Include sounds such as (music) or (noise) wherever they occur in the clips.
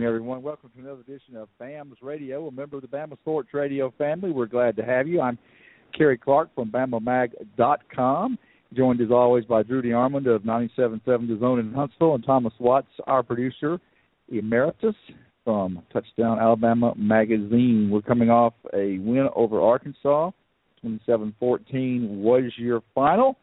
evening, everyone. Welcome to another edition of BAMS Radio, a member of the Bama Sports Radio family. We're glad to have you. I'm Cary Clark from BamaMag.com, joined as always by Drew DeArmond of 97.7 The Zone in Huntsville and Thomas Watts, our producer emeritus from Touchdown Alabama Magazine. We're coming off a win over Arkansas. 27-14 was your final,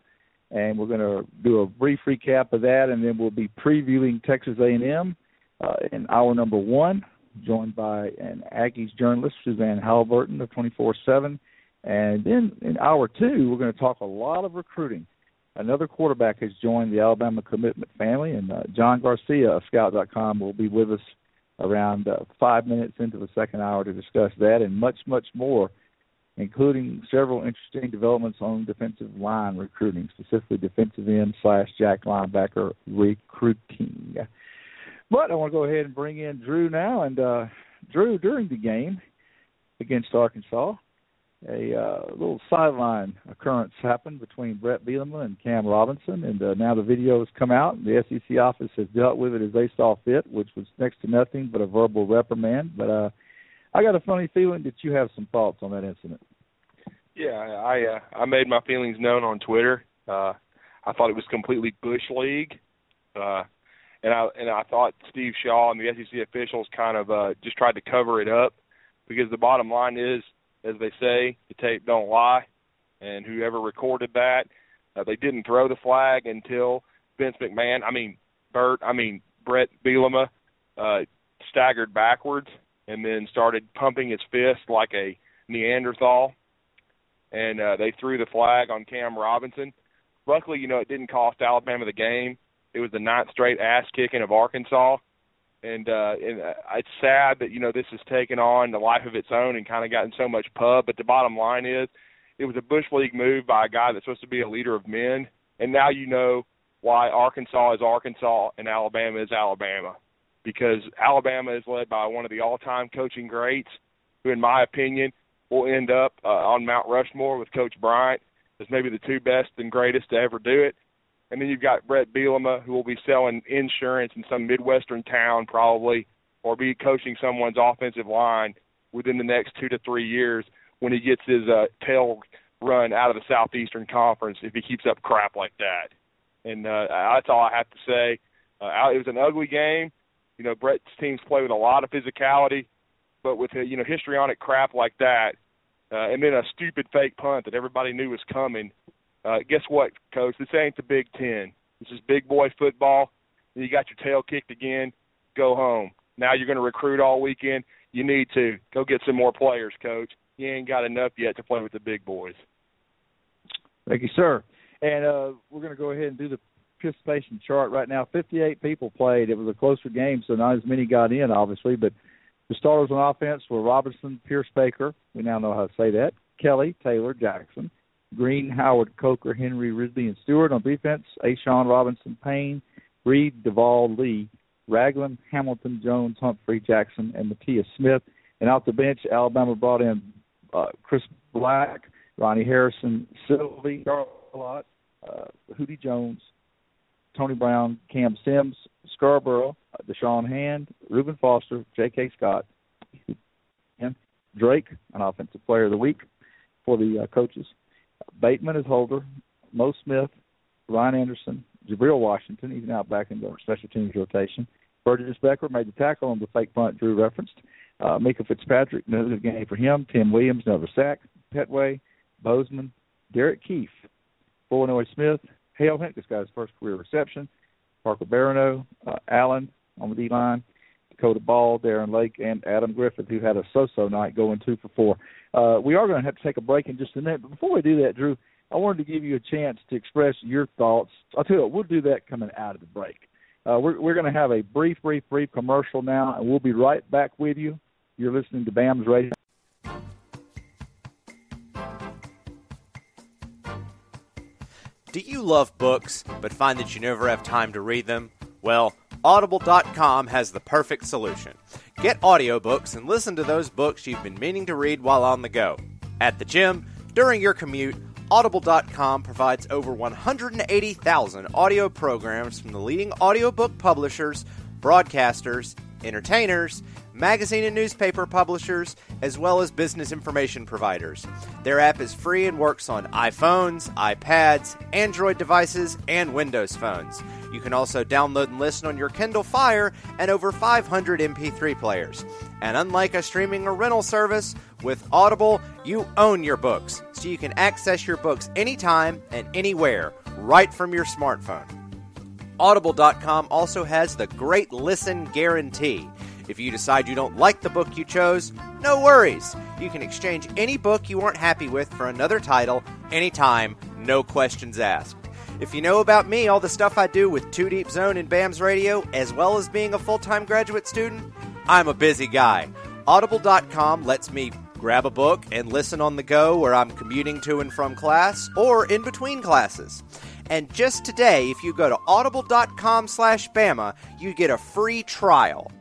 and we're going to do a brief recap of that, and then we'll be previewing Texas A&M uh, in hour number one, joined by an Aggies journalist, Suzanne Halliburton of 24/7, and then in hour two, we're going to talk a lot of recruiting. Another quarterback has joined the Alabama commitment family, and uh, John Garcia of Scout.com will be with us around uh, five minutes into the second hour to discuss that and much, much more, including several interesting developments on defensive line recruiting, specifically defensive end slash jack linebacker recruiting. But I want to go ahead and bring in Drew now. And uh, Drew, during the game against Arkansas, a uh, little sideline occurrence happened between Bret Bielema and Cam Robinson, and uh, now the video has come out. And the SEC office has dealt with it as they saw fit, which was next to nothing but a verbal reprimand. But uh, I got a funny feeling that you have some thoughts on that incident. Yeah, I uh, I made my feelings known on Twitter. Uh, I thought it was completely bush league, uh, and I and I thought Steve Shaw and the SEC officials kind of uh, just tried to cover it up because the bottom line is as they say, the tape don't lie. And whoever recorded that, uh, they didn't throw the flag until Vince McMahon, I mean Bert, I mean Bret Bielema, uh, staggered backwards and then started pumping his fist like a Neanderthal. And uh, they threw the flag on Cam Robinson. Luckily, you know, it didn't cost Alabama the game. It was the ninth straight ass kicking of Arkansas. And uh and uh, it's sad that you know this has taken on the life of its own and kind of gotten so much pub. But the bottom line is it was a bush league move by a guy that's supposed to be a leader of men. And now you know why Arkansas is Arkansas and Alabama is Alabama. Because Alabama is led by one of the all-time coaching greats who in my opinion will end up uh, on Mount Rushmore with coach Bryant as maybe the two best and greatest to ever do it and then you've got Bret Bielema, who will be selling insurance in some Midwestern town probably, or be coaching someone's offensive line within the next two to three years when he gets his uh, tail run out of the Southeastern Conference if he keeps up crap like that. And uh, that's all I have to say. Uh, it was an ugly game. You know, Bret's teams play with a lot of physicality, but with uh, you know histrionic crap like that, uh, and then a stupid fake punt that everybody knew was coming uh, guess what, coach? This ain't the Big Ten. This is big boy football. You got your tail kicked again. Go home. Now you're going to recruit all weekend. You need to go get some more players, coach. You ain't got enough yet to play with the big boys. Thank you, sir. And uh, we're going to go ahead and do the participation chart right now. 58 people played. It was a closer game, so not as many got in, obviously. But the starters on offense were Robinson, Pierschbacher. We now know how to say that. Kelly, Taylor, Jackson. Green, Howard, Coker, Henry, Ridley, and Stewart on defense. A'Shawn Robinson, Payne, Reed, Devall, Lee, Ragland, Hamilton, Jones, Humphrey, Jackson, and Matthias Smith. And off the bench, Alabama brought in uh, Chris Black, Ronnie Harrison, Sylvie, Charlotte, uh, Hootie Jones, Tony Brown, Cam Sims, Scarbrough, uh, Da'Shawn Hand, Reuben Foster, J.K. Scott, and Drake, an offensive player of the week for the uh, coaches. Bateman is holder, Mo Smith, Ryan Anderson, Jabriel Washington, he's now back in the special teams rotation. Burgess Becker made the tackle on the fake punt Drew referenced. Uh, Minkah Fitzpatrick, another game for him. Tim Williams, another sack. Petway, Bozeman, Derek Kief, Illinois Smith, Hale Hink, this guy's first career reception. Parker Barano, uh, Allen on the D line. Dakota Ball, Darren Lake, and Adam Griffith, who had a so-so night going two for four. Uh, we are going to have to take a break in just a minute, but before we do that, Drew, I wanted to give you a chance to express your thoughts. I'll tell you what, we'll do that coming out of the break. Uh, we're we're going to have a brief, brief, brief commercial now, and we'll be right back with you. You're listening to BAM's Radio. Do you love books but find that you never have time to read them? Well, Audible.com has the perfect solution. Get audiobooks and listen to those books you've been meaning to read while on the go. At the gym, during your commute, Audible.com provides over 180,000 audio programs from the leading audiobook publishers, broadcasters, entertainers, magazine and newspaper publishers, as well as business information providers. Their app is free and works on iPhones, iPads, Android devices, and Windows phones. You can also download and listen on your Kindle Fire and over 500 MP3 players. And unlike a streaming or rental service, with Audible, you own your books, so you can access your books anytime and anywhere, right from your smartphone. Audible.com also has the Great Listen Guarantee. If you decide you don't like the book you chose, no worries. You can exchange any book you weren't happy with for another title anytime, no questions asked. If you know about me, all the stuff I do with Two Deep Zone and BAMS Radio, as well as being a full time graduate student, I'm a busy guy. Audible.com lets me grab a book and listen on the go where I'm commuting to and from class or in between classes. And just today, if you go to audible.com slash Bama, you get a free trial.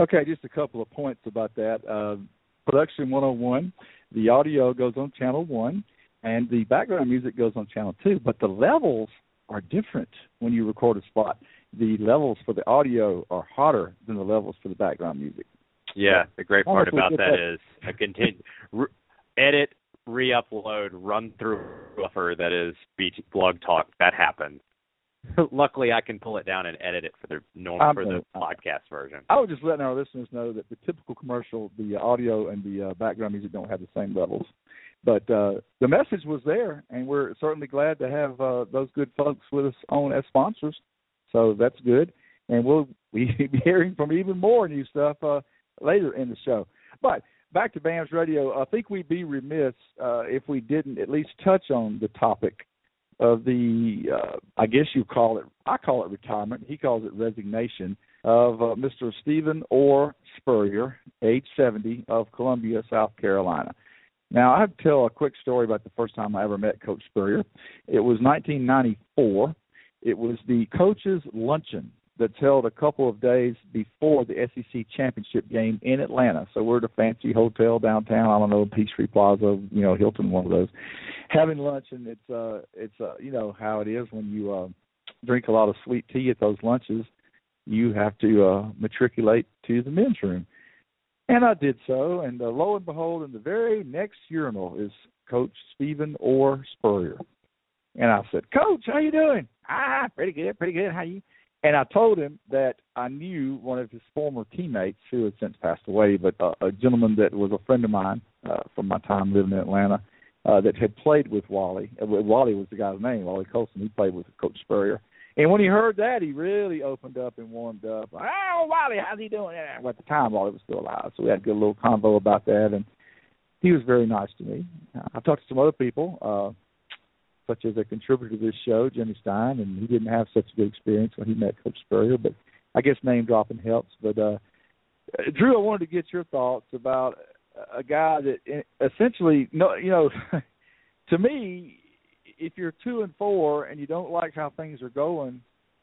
Okay, just a couple of points about that. Uh, Production 101, the audio goes on channel 1, and the background music goes on channel 2, but the levels are different when you record a spot. The levels for the audio are hotter than the levels for the background music. Yeah, the great part about that is a continue re- edit, re-upload, run through buffer that is BT blog talk. That happens. (laughs) Luckily, I can pull it down and edit it for the normal for the podcast version. I was just letting our listeners know that the typical commercial, the audio and the uh, background music don't have the same levels. But uh, the message was there, and we're certainly glad to have uh, those good folks with us on as sponsors. So that's good, and we'll (laughs) be hearing from even more new stuff uh, later in the show. But back to BAMS Radio, I think we'd be remiss uh, if we didn't at least touch on the topic of the, uh, I guess you call it, I call it retirement. He calls it resignation of uh, Mr. Stephen Orr Spurrier, age 70, of Columbia, South Carolina. Now, I have to tell a quick story about the first time I ever met Coach Spurrier. It was 1994. It was the coaches' luncheon that's held a couple of days before the SEC championship game in Atlanta. So we're at a fancy hotel downtown. I don't know Peachtree Plaza, you know Hilton, one of those, having lunch, and it's uh it's uh you know how it is when you uh drink a lot of sweet tea at those lunches. You have to uh matriculate to the men's room. And I did so, and uh, lo and behold, in the very next urinal is Coach Stephen Orr Spurrier. And I said, Coach, how you doing? Ah, pretty good, pretty good. How you? And I told him that I knew one of his former teammates who had since passed away, but uh, a gentleman that was a friend of mine uh, from my time living in Atlanta uh, that had played with Wally. Uh, Wally was the guy's name, Wally Colson. He played with Coach Spurrier. And when he heard that, he really opened up and warmed up. Oh, Wally, how's he doing? Well, at the time, Wally was still alive, so we had a good little convo about that. And he was very nice to me. I talked to some other people. Uh, such as a contributor to this show, Jimmy Stein, and he didn't have such a good experience when he met Coach Spurrier, but I guess name dropping helps. But uh, Drew, I wanted to get your thoughts about a guy that essentially, no, you know, (laughs) to me, if you're two and four and you don't like how things are going,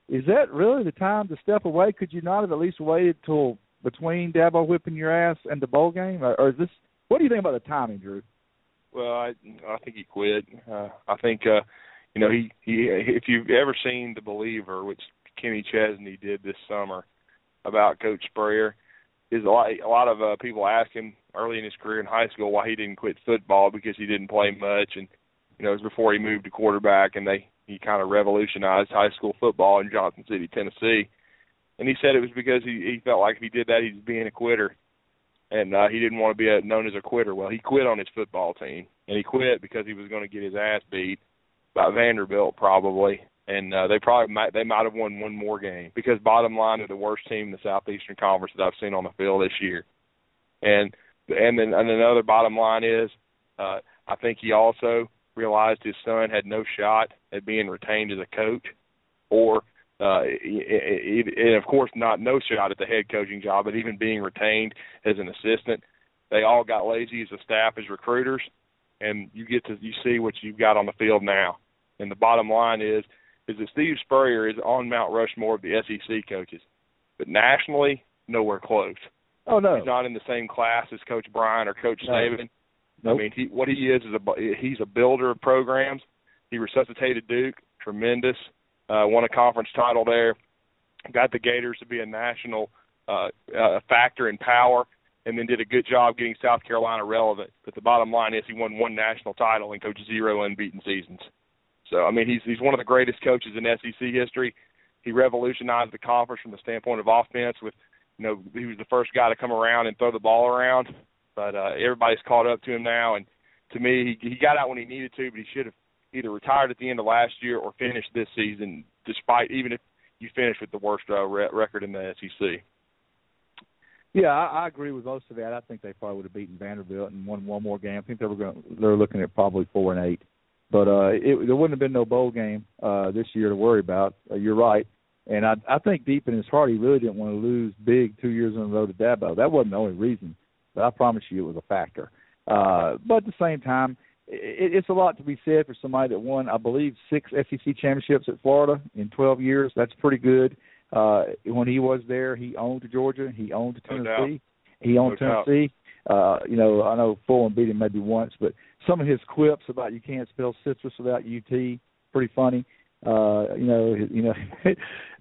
is that really the time to step away? Could you not have at least waited till between Dabo whipping your ass and the bowl game, or, or is this? What do you think about the timing, Drew? Well, I I think he quit. Uh, I think uh, you know he he if you've ever seen The Believer, which Kenny Chesney did this summer about Coach Spurrier, is a lot a lot of uh, people ask him early in his career in high school why he didn't quit football because he didn't play much and you know it was before he moved to quarterback and they he kind of revolutionized high school football in Johnson City, Tennessee. And he said it was because he he felt like if he did that he was being a quitter and uh, he didn't want to be a, known as a quitter. Well, he quit on his football team, and he quit because he was going to get his ass beat by Vanderbilt probably, and uh, they probably might they might have won one more game because bottom line they're the worst team in the Southeastern Conference that I've seen on the field this year, and and then and another bottom line is uh, I think he also realized his son had no shot at being retained as a coach or uh, and of course not no shot at the head coaching job, but even being retained as an assistant. They all got lazy as a staff as recruiters, and you get to you see what you've got on the field now. And the bottom line is is that Steve Spurrier is on Mount Rushmore of the SEC coaches, but nationally nowhere close. Oh no, he's not in the same class as Coach Bryant or Coach no. Saban. Nope. I mean, he what he is is a he's a builder of programs He resuscitated Duke, tremendous. Uh, won a conference title there. Got the Gators to be a national uh, uh, factor in power, and then did a good job getting South Carolina relevant. But the bottom line is he won one national title and coached zero unbeaten seasons. So I mean he's he's one of the greatest coaches in SEC history. He revolutionized the conference from the standpoint of offense with you know, he was the first guy to come around and throw the ball around. But uh everybody's caught up to him now and to me he he got out when he needed to, but he should have either retired at the end of last year or finished this season despite even if you finish with the worst uh, re- record in the SEC. Yeah, I, I agree with most of that. I think they probably would have beaten Vanderbilt and won one more game. I think they were going. They're looking at probably four and eight, but uh, it, there wouldn't have been no bowl game uh, this year to worry about. Uh, you're right, and I, I think deep in his heart he really didn't want to lose big two years in a row to Dabo. That wasn't the only reason, but I promise you it was a factor. Uh, but at the same time, it, it's a lot to be said for somebody that won, I believe, six SEC championships at Florida in 12 years. That's pretty good. Uh, when he was there, he owned Georgia, he owned Tennessee, no he owned no Tennessee. Uh, you know, I know Fulmer beat him maybe once, but some of his quips about you can't spell citrus without UT, pretty funny. Uh, you know, you know, (laughs)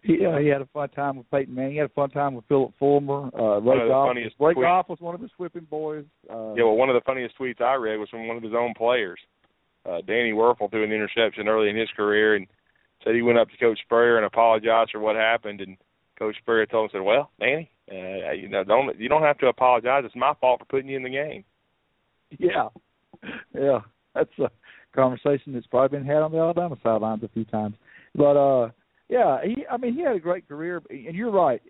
he uh, he had a fun time with Peyton Manning. He had a fun time with Phillip Fulmer. Uh, Ray Goff, Ray Goff was one of his whipping boys. Uh, yeah, well, one of the funniest tweets I read was from one of his own players. Uh, Danny Wuerffel threw an interception early in his career and said he went up to Coach Spurrier and apologized for what happened. And Coach Spurrier told him, said, "Well, Danny, uh, you know, don't you don't have to apologize. It's my fault for putting you in the game." Yeah, (laughs) yeah, that's a conversation that's probably been had on the Alabama sidelines a few times. But uh yeah, he I mean he had a great career and you're right.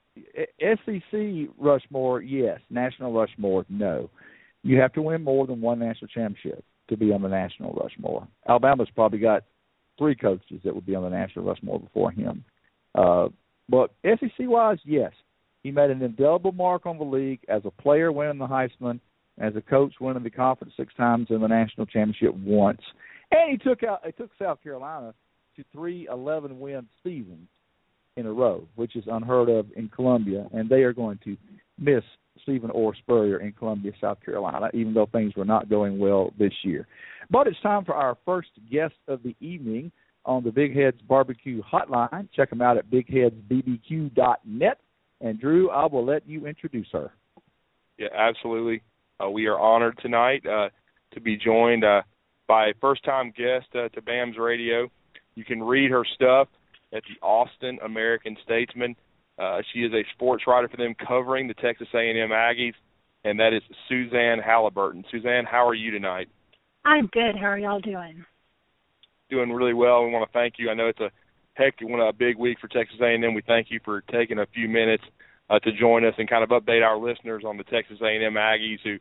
SEC Rushmore, yes. National Rushmore, no. You have to win more than one national championship to be on the National Rushmore. Alabama's probably got three coaches that would be on the National Rushmore before him. Uh but SEC wise, yes. He made an indelible mark on the league as a player winning the Heisman, as a coach winning the conference six times and the national championship once. And he took out he took South Carolina to three eleven win seasons in a row, which is unheard of in Columbia, and they are going to miss Stephen Orr Spurrier in Columbia, South Carolina, even though things were not going well this year. But it's time for our first guest of the evening on the Big Heads Barbecue Hotline. Check them out at bigheadsbbq.net. And Drew, I will let you introduce her. Yeah, absolutely. Uh, we are honored tonight uh, to be joined uh, by a first-time guest uh, to BAMS Radio. You can read her stuff at the Austin American Statesman. Uh, she is a sports writer for them, covering the Texas A&M Aggies, and that is Suzanne Halliburton. Suzanne, how are you tonight? I'm good. How are y'all doing? Doing really well. We want to thank you. I know it's a heck, one a big week for Texas A&M. We thank you for taking a few minutes uh, to join us and kind of update our listeners on the Texas A&M Aggies who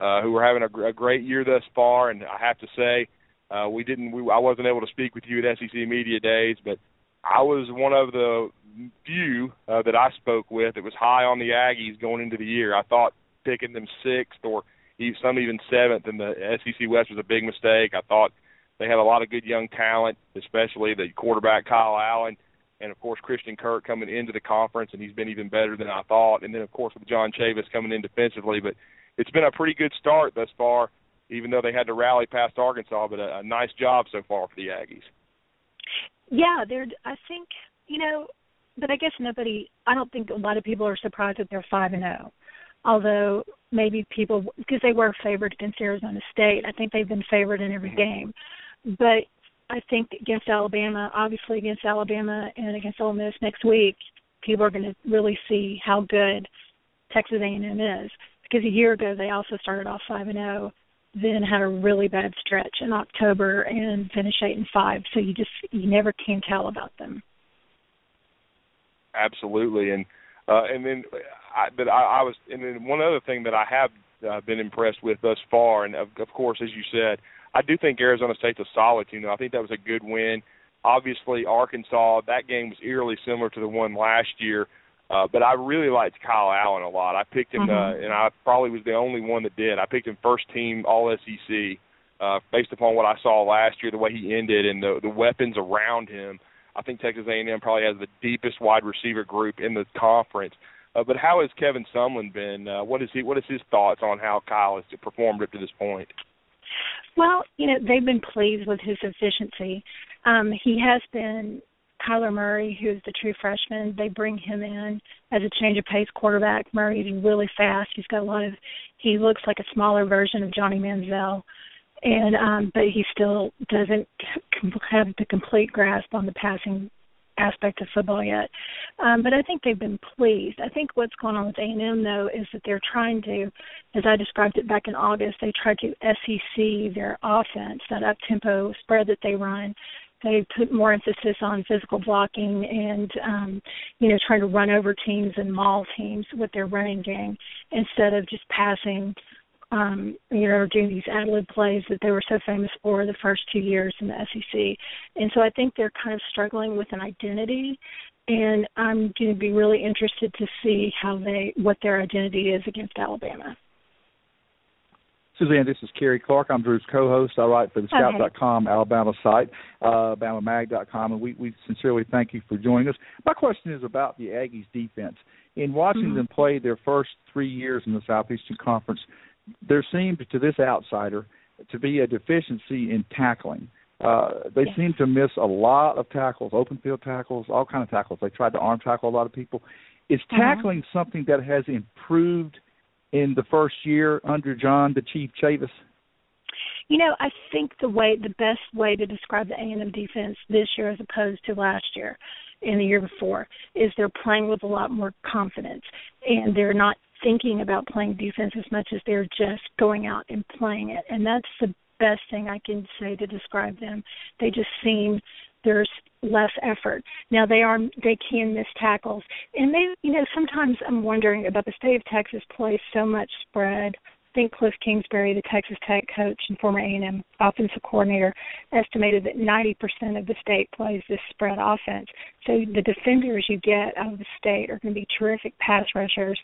uh, who are having a, a great year thus far. And I have to say, uh, we didn't. We, I wasn't able to speak with you at SEC Media Days, but I was one of the few uh, that I spoke with that was high on the Aggies going into the year. I thought picking them sixth or some even seventh in the SEC West was a big mistake. I thought they had a lot of good young talent, especially the quarterback Kyle Allen, and of course Christian Kirk coming into the conference, and he's been even better than I thought. And then of course with John Chavis coming in defensively, but it's been a pretty good start thus far, even though they had to rally past Arkansas. But a, a nice job so far for the Aggies. Yeah, they're. I think you know, but I guess nobody. I don't think a lot of people are surprised that they're five and zero. Oh. Although maybe people because they were favored against Arizona State. I think they've been favored in every game. But I think against Alabama, obviously against Alabama and against Ole Miss next week, people are going to really see how good Texas A&M is because a year ago they also started off five and zero, oh, then had a really bad stretch in October and finished eight and five. So you just you never can tell about them. Absolutely, and uh, and then I, but I, I was and then one other thing that I have uh, been impressed with thus far, and of, of course, as you said, I do think Arizona State's a solid team. I think that was a good win. Obviously, Arkansas that game was eerily similar to the one last year. Uh, but I really liked Kyle Allen a lot. I picked him, mm-hmm. uh, and I probably was the only one that did. I picked him first team All SEC uh, based upon what I saw last year, the way he ended, and the the weapons around him. I think Texas A&M probably has the deepest wide receiver group in the conference. Uh, but how has Kevin Sumlin been? Uh, what is he? What is his thoughts on how Kyle has performed up to this point? Well, you know, they've been pleased with his efficiency. Um, he has been Kyler Murray, who's the true freshman. They bring him in as a change of pace quarterback. Murray is really fast. He's got a lot of. He looks like a smaller version of Johnny Manziel, and um, but he still doesn't have the complete grasp on the passing aspect of football yet. Um, but I think they've been pleased. I think what's going on with A&M though is that they're trying to, as I described it back in August, they tried to SEC their offense, that up tempo spread that they run. They put more emphasis on physical blocking and um, you know trying to run over teams and maul teams with their running game instead of just passing um, you know, doing these ad lib plays that they were so famous for the first two years in the SEC. And so I think they're kind of struggling with an identity and I'm going to be really interested to see how they what their identity is against Alabama. Suzanne, this is Cary Clark. I'm Drew's co-host. I write for the Scout.com Alabama site, uh, AlabamaMag.com, and we, we sincerely thank you for joining us. My question is about the Aggies defense. In watching mm-hmm. them play their first three years in the Southeastern Conference, there seemed to this outsider to be a deficiency in tackling. Uh, they yes. seem to miss a lot of tackles, open field tackles, all kind of tackles. They tried to arm tackle a lot of people. Is uh-huh. tackling uh-huh. something that has improved in the first year under John the Chief Chavis? You know, I think the way the best way to describe the A and M defense this year as opposed to last year and the year before is they're playing with a lot more confidence and they're not thinking about playing defense as much as they're just going out and playing it. And that's the best thing I can say to describe them. They just seem there's less effort. Now they are they can miss tackles. And they you know, sometimes I'm wondering about the state of Texas plays so much spread think Cliff Kingsbury, the Texas Tech coach and former A&M offensive coordinator, estimated that 90% of the state plays this spread offense. So the defenders you get out of the state are going to be terrific pass rushers,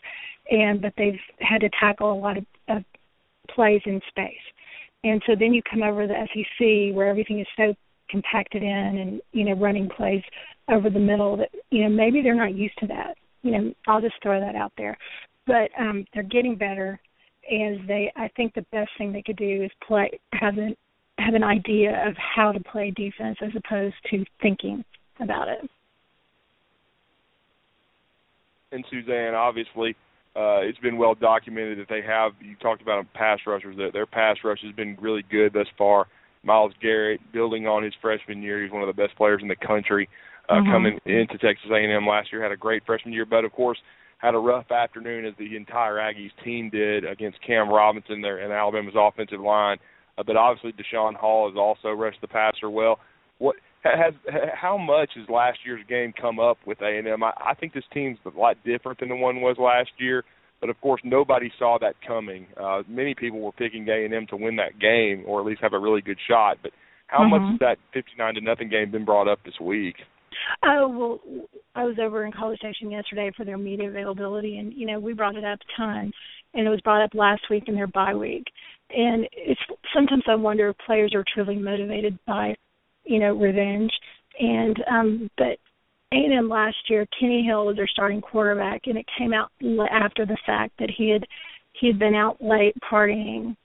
and but they've had to tackle a lot of, of plays in space. And so then you come over to the SEC where everything is so compacted in and you know running plays over the middle that you know maybe they're not used to that. You know, I'll just throw that out there. But um they're getting better and they I think the best thing they could do is play have an have an idea of how to play defense as opposed to thinking about it. And Suzanne, obviously, uh, it's been well documented that they have. You talked about pass rushers. That their pass rush has been really good thus far. Myles Garrett, building on his freshman year, he's one of the best players in the country. Uh, mm-hmm. Coming into Texas A&M last year, had a great freshman year, but of course, had a rough afternoon as the entire Aggies team did against Cam Robinson there and Alabama's offensive line. Uh, but obviously Daeshon Hall has also rushed the passer well. What has how much has last year's game come up with A and M? I, I think this team's a lot different than the one was last year. But of course, nobody saw that coming. Uh, many people were picking A and M to win that game, or at least have a really good shot. But how mm-hmm. much has that fifty-nine to nothing game been brought up this week? Oh well, I was over in College Station yesterday for their media availability, and you know we brought it up a ton, and it was brought up last week in their bye week, and it's sometimes I wonder if players are truly motivated by, you know, revenge, and um but A&M last year, Kenny Hill was their starting quarterback, and it came out after the fact that he had he had been out late partying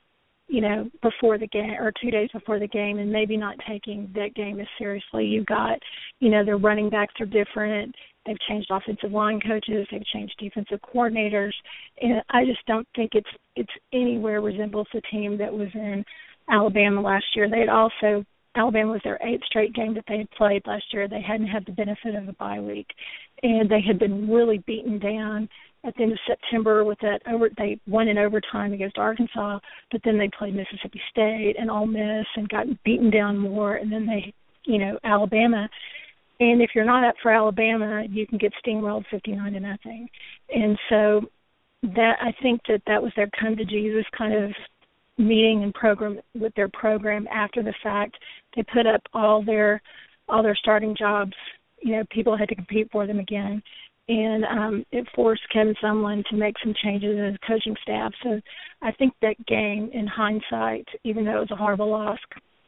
you know, before the game or two days before the game and maybe not taking that game as seriously. You've got, you know, their running backs are different. They've changed offensive line coaches, they've changed defensive coordinators. And I just don't think it's it's anywhere resembles the team that was in Alabama last year. They had also Alabama was their eighth straight game that they had played last year. They hadn't had the benefit of a bye week. And they had been really beaten down at the end of September with that over they won in overtime against Arkansas, but then they played Mississippi State and Ole Miss and got beaten down more and then they you know, Alabama. And if you're not up for Alabama, you can get steamrolled fifty nine to nothing. And so that I think that that was their come to Jesus kind of meeting and program with their program after the fact. They put up all their all their starting jobs. You know, people had to compete for them again and um, it forced Kevin Sumlin to make some changes in his coaching staff. So I think that game, in hindsight, even though it was a horrible loss,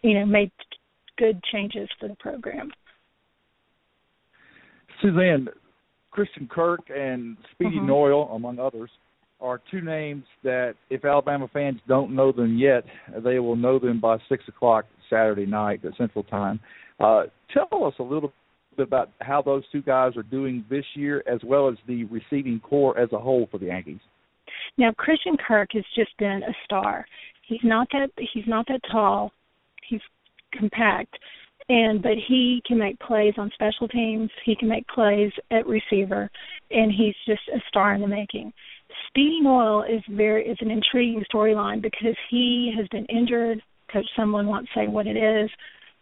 you know, made good changes for the program. Suzanne, Christian Kirk and Speedy uh-huh. Noil, among others, are two names that, if Alabama fans don't know them yet, they will know them by six o'clock Saturday night at Central Time. Uh, tell us a little bit about how those two guys are doing this year, as well as the receiving corps as a whole for the Yankees. Now, Christian Kirk has just been a star. He's not that he's not that tall. He's compact, and but he can make plays on special teams. He can make plays at receiver, and he's just a star in the making. Speedy Noil is very is an intriguing storyline because he has been injured. Coach Sumlin won't say what it is.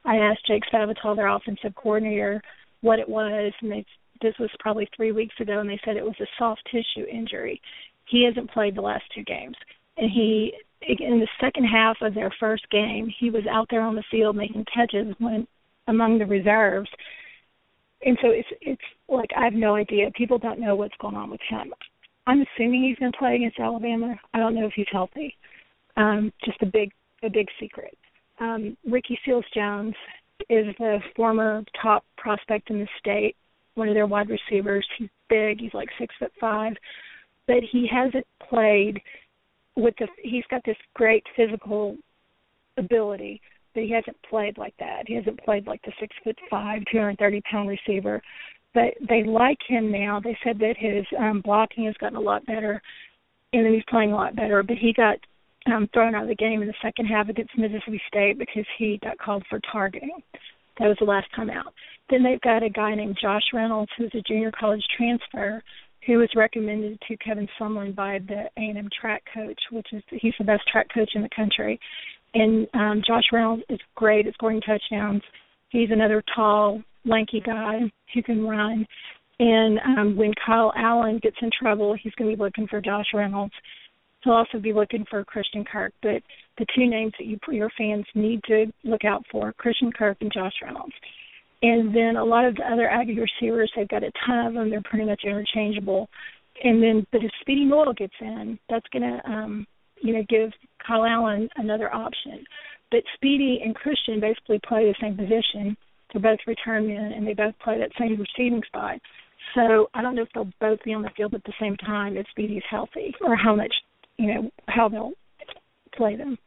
I asked Jake Spavital, their offensive coordinator, what it was, and they this was probably three weeks ago, and they said it was a soft tissue injury. He hasn't played the last two games, and he in the second half of their first game, he was out there on the field making catches when among the reserves. And so it's it's like I have no idea. People don't know what's going on with him. I'm assuming he's going to play against Alabama. I don't know if he's healthy. Um, just a big a big secret. Um, Ricky Seals Jones is the former top prospect in the state, one of their wide receivers. He's big. He's like six foot five, but he hasn't played with the. He's got this great physical ability, but he hasn't played like that. He hasn't played like the six foot five, two hundred thirty pound receiver. But they like him now. They said that his um blocking has gotten a lot better, and then he's playing a lot better. But he got um thrown out of the game in the second half against Mississippi State because he got called for targeting. That was the last time out. Then they've got a guy named Josh Reynolds, who's a junior college transfer, who was recommended to Kevin Sumlin by the A&M track coach, which is he's the best track coach in the country. And um, Josh Reynolds is great at scoring touchdowns. He's another tall, lanky guy who can run. And um, when Kyle Allen gets in trouble, he's going to be looking for Josh Reynolds. He'll also be looking for Christian Kirk. But the two names that you your fans need to look out for: Christian Kirk and Josh Reynolds. And then a lot of the other Aggie receivers, they've got a ton of them. They're pretty much interchangeable. And then, but if Speedy Noil gets in, that's going to, um, you know, give Kyle Allen another option. But Speedy and Christian basically play the same position. They're both return men, and they both play that same receiving spot. So I don't know if they'll both be on the field at the same time if Speedy's healthy, or how much, you know, how they'll play them.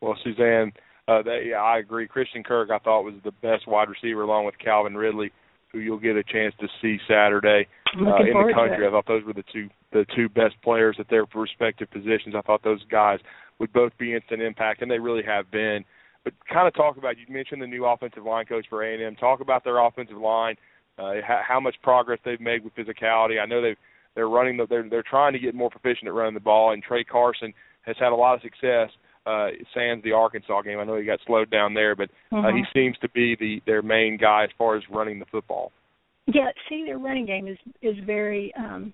Well, Suzanne, uh, that, yeah, I agree. Christian Kirk, I thought was the best wide receiver, along with Calvin Ridley, who you'll get a chance to see Saturday uh, in the country. I thought those were the two the two best players at their respective positions. I thought those guys would both be instant impact, and they really have been. But kind of talk about you mentioned the new offensive line coach for A and M. Talk about their offensive line, uh, how, how much progress they've made with physicality. I know they've they're running the, they're they're trying to get more proficient at running the ball, and Tra Carson has had a lot of success uh, sans the Arkansas game. I know he got slowed down there, but uh, he Mhm. seems to be the their main guy as far as running the football. Yeah, see, their running game is is very um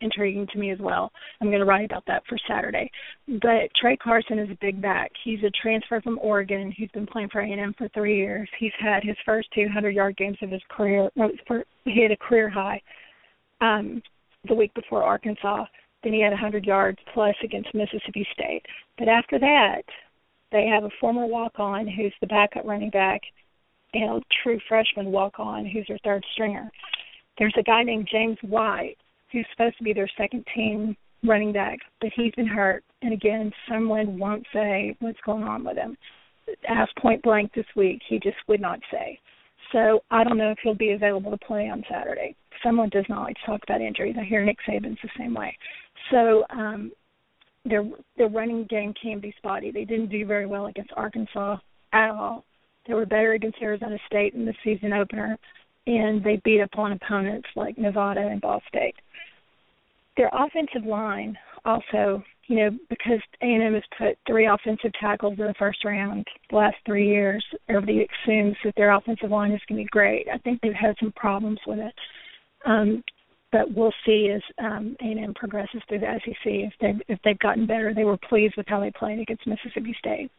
intriguing to me as well. I'm going to write about that for Saturday. But Tra Carson is a big back. He's a transfer from Oregon. He's been playing for A&M for three years. He's had his first 200 yard games of his career. No, for, he had a career high um, the week before Arkansas. Then he had 100 yards plus against Mississippi State. But after that, they have a former walk-on who's the backup running back, and a true freshman walk-on who's their third stringer. There's a guy named James White who's supposed to be their second team running back, but he's been hurt. And again, Sumlin won't say what's going on with him. Asked point blank this week, he just would not say. So I don't know if he'll be available to play on Saturday. Sumlin does not like to talk about injuries. I hear Nick Saban's the same way. So um, their their running game can be spotty. They didn't do very well against Arkansas at all. They were better against Arizona State in the season opener, and they beat up on opponents like Nevada and Ball State. Their offensive line also, you know, because A&M has put three offensive tackles in the first round the last three years, everybody assumes that their offensive line is going to be great. I think they've had some problems with it. Um, but we'll see as um, A&M progresses through the SEC if they if they've gotten better. They were pleased with how they played against Mississippi State.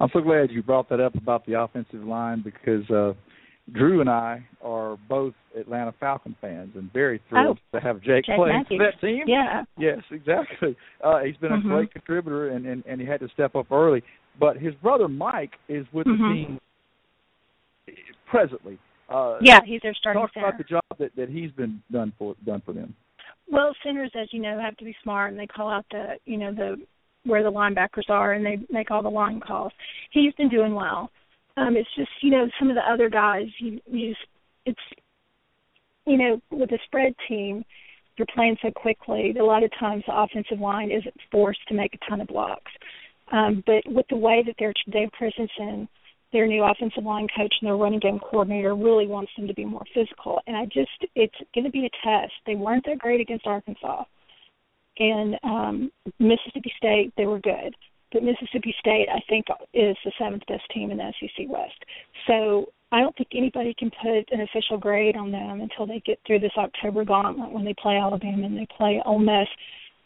I'm so glad you brought that up about the offensive line because uh, Drew and I are both Atlanta Falcon fans and very thrilled Oh, to have Jake, Jake playing Matthews. for that team. Yeah. Yes, exactly. Uh, he's been a great contributor, and, and and he had to step up early. But his brother Mike is with Mhm. the team presently. Uh, Yeah, he's their starting talk center. about the job that, that he's been done for done for them. Well, centers, as you know, have to be smart, and they call out the, you know, the where the linebackers are, and they make all the line calls. He's been doing well. Um, it's just, you know, some of the other guys, you, you just, it's, you know, with a spread team, you're playing so quickly. A lot of times, the offensive line isn't forced to make a ton of blocks. Um, but with the way that they're Dave Christensen their new offensive line coach and their running game coordinator really wants them to be more physical. And I just, it's going to be a test. They weren't that great against Arkansas. And um, Mississippi State, they were good. But Mississippi State, I think, is the seventh best team in the SEC West. So I don't think anybody can put an official grade on them until they get through this October gauntlet when they play Alabama and they play Ole Miss,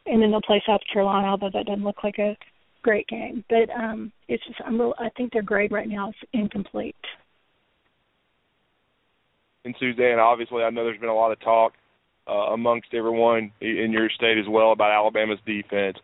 and then they'll play South Carolina. Although that doesn't look like a great game. But um it's just I'm real, I think their grade right now is incomplete. And Suzanne, obviously, I know there's been a lot of talk uh, amongst everyone in your state as well about Alabama's defense.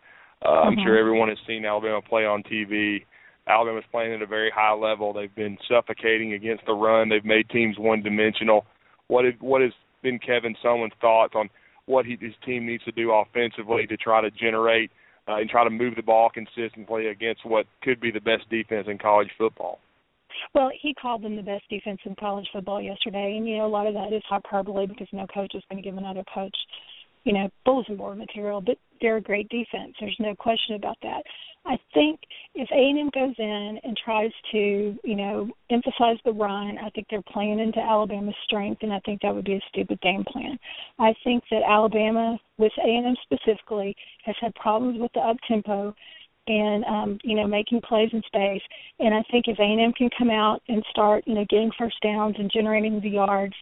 Uh, I'm mm-hmm. sure everyone has seen Alabama play on TV. Alabama's playing at a very high level. They've been suffocating against the run. They've made teams one-dimensional. What is, what has been Kevin Sumlin's thoughts on what he, his team needs to do offensively to try to generate uh, and try to move the ball consistently against what could be the best defense in college football. Well, he called them the best defense in college football yesterday, and you know a lot of that is hyperbole because no coach is going to give another coach, you know, bulletin board material. But they're a great defense. There's no question about that. I think if A&M goes in and tries to, you know, emphasize the run, I think they're playing into Alabama's strength, and I think that would be a stupid game plan. I think that Alabama, with A&M specifically, has had problems with the up tempo and um, you know making plays in space. And I think if A&M can come out and start, you know, getting first downs and generating the yards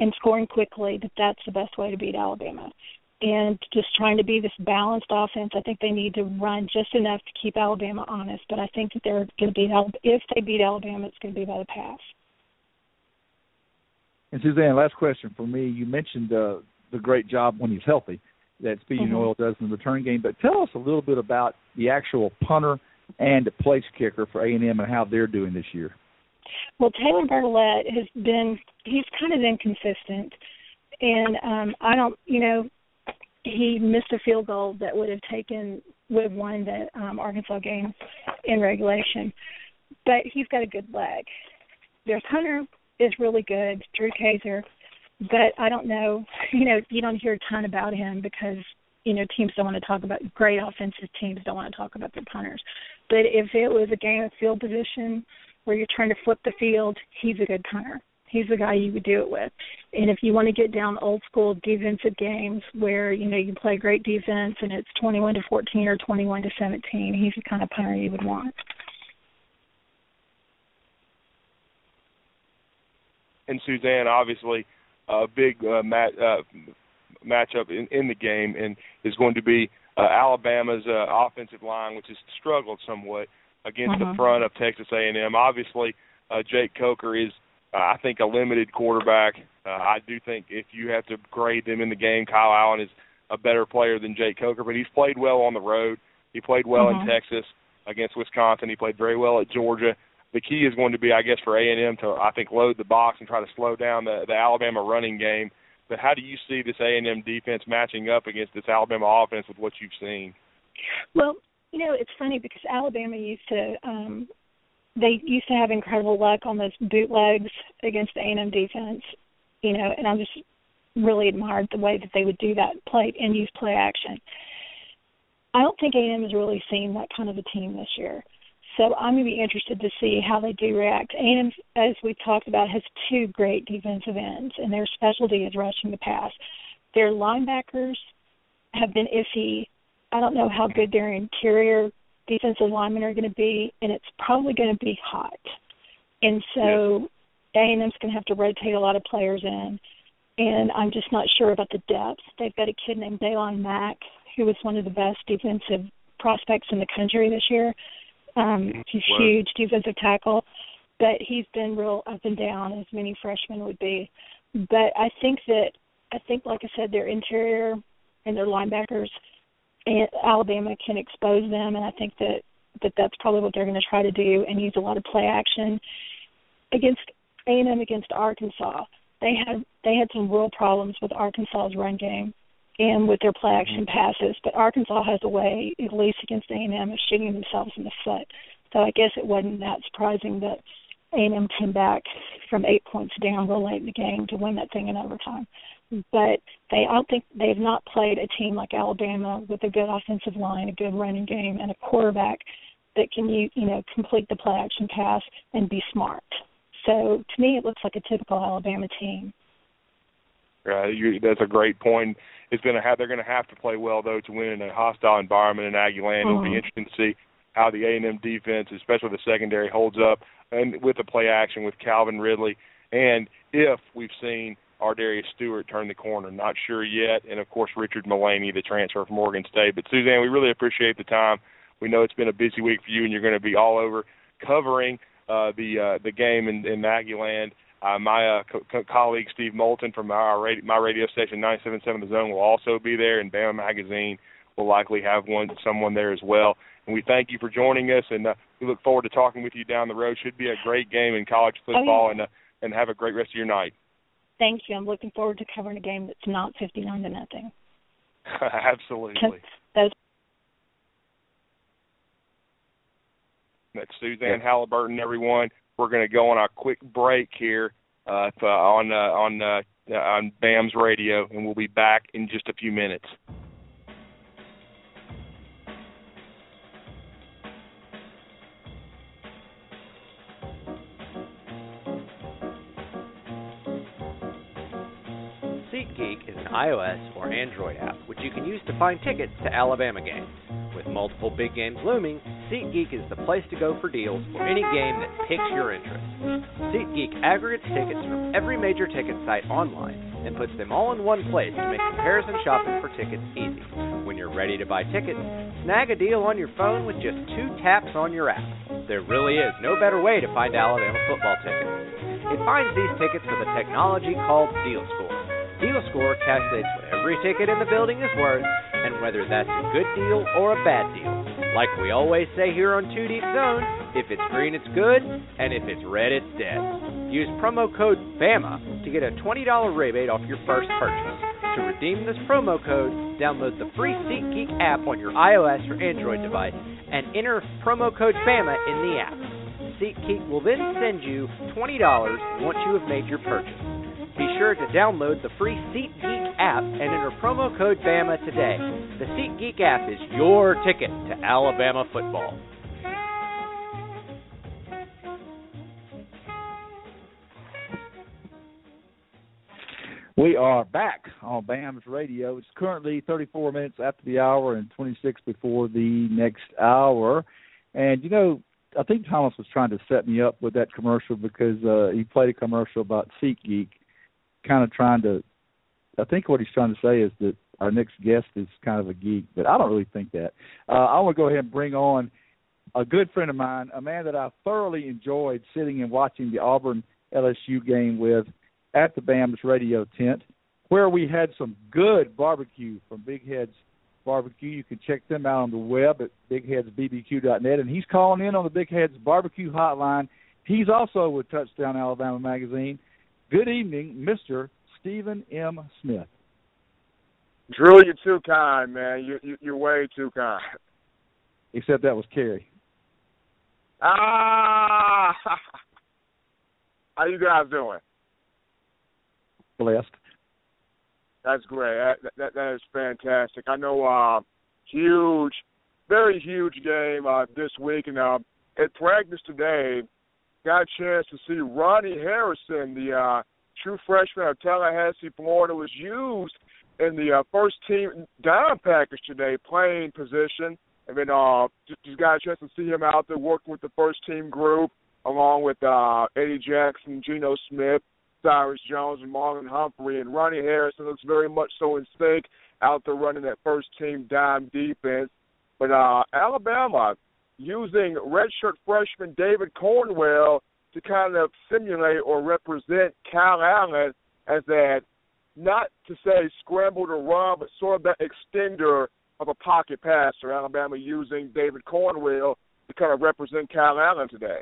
and scoring quickly, that that's the best way to beat Alabama and just trying to be this balanced offense. I think they need to run just enough to keep Alabama honest, but I think that they're going to beat Alabama. If they beat Alabama, it's going to be by the pass. And Suzanne, last question for me. You mentioned uh, the great job when he's healthy that Speedy mm-hmm. Noil does in the return game, but tell us a little bit about the actual punter and place kicker for A and M and how they're doing this year. Well, Taylor Bertolet has been he's kind of inconsistent, and um I don't you know he missed a field goal that would have taken would have won the um, Arkansas game in regulation. But he's got a good leg. There's Hunter is really good, Drew Kaser, but I don't know. (laughs) You know, you don't hear a ton about him because you know teams don't want to talk about great offensive teams don't want to talk about their punters. But if it was a game of field position where you're trying to flip the field, he's a good punter he's the guy you would do it with. And if you want to get down old school defensive games where you know you play great defense and it's 21 to 14 or 21 to 17, he's the kind of punter you would want. And Suzanne, obviously, a big uh, mat, uh, matchup in, in the game, and is going to be uh, Alabama's uh, offensive line, which has struggled somewhat against uh-huh. the front of Texas A&M. Obviously, uh, Jake Coker is uh, I think a limited quarterback. Uh, I do think if you have to grade them in the game, Kyle Allen is a better player than Jake Coker, but he's played well on the road. He played well mm-hmm. in Texas against Wisconsin. He played very well at Georgia. The key is going to be, I guess, for A and M to I think load the box and try to slow down the, the Alabama running game. But how do you see this A and M defense matching up against this Alabama offense with what you've seen? Well, you know, it's funny because Alabama used to um they used to have incredible luck on those bootlegs against the A&M defense, you know, and I just really admired the way that they would do that play and use play action. I don't think A&M has really seen that kind of a team this year. So I'm going to be interested to see how they do react. A&M, as we've talked about, has two great defensive ends, and their specialty is rushing the pass. Their linebackers have been iffy. I don't know how good their interior defensive linemen are going to be, and it's probably going to be hot. And so A and M's going to have to rotate a lot of players in, and I'm just not sure about the depth. They've got a kid named Daylon Mack, who was one of the best defensive prospects in the country this year. Um, mm-hmm. he's wow. huge defensive tackle, but he's been real up and down as many freshmen would be. But I think that I think, like I said, their interior and their linebackers and Alabama can expose them, and I think that that that's probably what they're going to try to do and use a lot of play action against A&M against Arkansas. They had they had some real problems with Arkansas's run game, and with their play action mm-hmm. passes. But Arkansas has a way, at least against A&M, of shooting themselves in the foot. So I guess it wasn't that surprising that A&M came back from eight points down real late in the game to win that thing in overtime. But they, I don't think they've not played a team like Alabama with a good offensive line, a good running game, and a quarterback that can you you know complete the play action pass and be smart. So to me, it looks like a typical Alabama team. Right, you, that's a great point. It's going to have they're going to have to play well though to win in a hostile environment in Aggie Land. Mm-hmm. It'll be mm-hmm. interesting to see how the A&M defense, especially the secondary, holds up, and with the play action with Calvin Ridley, and if we've seen Ardarius Stewart turned the corner. Not sure yet, and of course Richard Mullaney, the transfer from Oregon State. But Suzanne, we really appreciate the time. We know it's been a busy week for you, and you're going to be all over covering uh, the uh, the game in, in Aggieland. Uh, my uh, co- colleague Steve Moulton from our radio, my radio station 977 The Zone will also be there, and Bama Magazine will likely have one someone there as well. And we thank you for joining us, and uh, we look forward to talking with you down the road. Should be a great game in college football, oh, yeah. and uh, and have a great rest of your night. Thank you. I'm looking forward to covering a game that's not 59 to nothing. (laughs) Absolutely. That's That's Suzanne Halliburton, everyone. We're going to go on a quick break here uh, on uh, on uh, on BAM's radio, and we'll be back in just a few minutes. SeatGeek is an iOS or Android app which you can use to find tickets to Alabama games. With multiple big games looming, SeatGeek is the place to go for deals for any game that piques your interest. SeatGeek aggregates tickets from every major ticket site online and puts them all in one place to make comparison shopping for tickets easy. When you're ready to buy tickets, snag a deal on your phone with just two taps on your app. There really is no better way to find Alabama football tickets. It finds these tickets with a technology called Deal Score. Deal Score calculates what every ticket in the building is worth and whether that's a good deal or a bad deal. Like we always say here on 2 Deep Zone, if it's green, it's good, and if it's red, it's dead. Use promo code BAMA to get a $20 rebate off your first purchase. To redeem this promo code, download the free SeatGeek app on your iOS or Android device and enter promo code BAMA in the app. SeatGeek will then send you $20 once you have made your purchase. Be sure to download the free SeatGeek app and enter promo code BAMA today. The SeatGeek app is your ticket to Alabama football. We are back on BAM's radio. It's currently 34 minutes after the hour and 26 before the next hour. And, you know, I think Thomas was trying to set me up with that commercial because uh, he played a commercial about SeatGeek kind of trying to. I think what he's trying to say is that our next guest is kind of a geek, but I don't really think that. Uh, I want to go ahead and bring on a good friend of mine, a man that I thoroughly enjoyed sitting and watching the Auburn LSU game with at the BAM's radio tent, where we had some good barbecue from Big Heads Barbecue. You can check them out on the web at bigheadsbbq.net. And he's calling in on the Big Heads Barbecue hotline. He's also with Touchdown Alabama magazine. Good evening, Mr. Stephen M. Smith. Drew, you're too kind, man. You, you, you're way too kind. Except that was Cary. Ah! (laughs) How you guys doing? Blessed. That's great. That, that, that is fantastic. I know, uh, huge, very huge game uh, this week, and uh, at practice today, got a chance to see Ronnie Harrison, the uh, true freshman of Tallahassee, Florida, was used in the uh, first team down package today, playing position. And then uh, just, just got a chance to see him out there working with the first team group, along with uh, Eddie Jackson, Geno Smith, Cyrus Jones, and Marlon Humphrey. And Ronnie Harrison looks very much so in sync out there running that first team dime defense. But uh, Alabama, using redshirt freshman David Cornwell to kind of simulate or represent Kyle Allen as that not to say scramble to run, but sort of that extender of a pocket pass passer. Alabama using David Cornwell to kind of represent Kyle Allen today.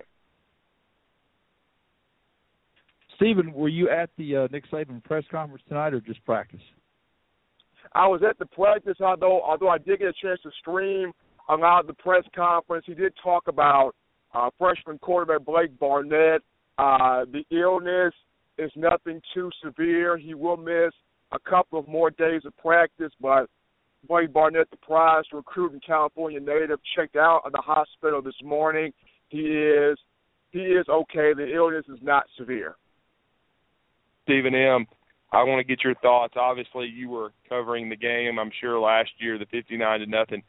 Stephen, were you at the uh, Nick Saban press conference tonight or just practice? I was at the practice, although although I did get a chance to stream a lot of the press conference. He did talk about uh, freshman quarterback Blake Barnett. Uh, the illness is nothing too severe. He will miss a couple of more days of practice, but Blake Barnett, the prize recruit and California native, checked out of the hospital this morning. He is he is okay. The illness is not severe. Stephen M. I want to get your thoughts. Obviously, you were covering the game. I'm sure last year the 59 to nothing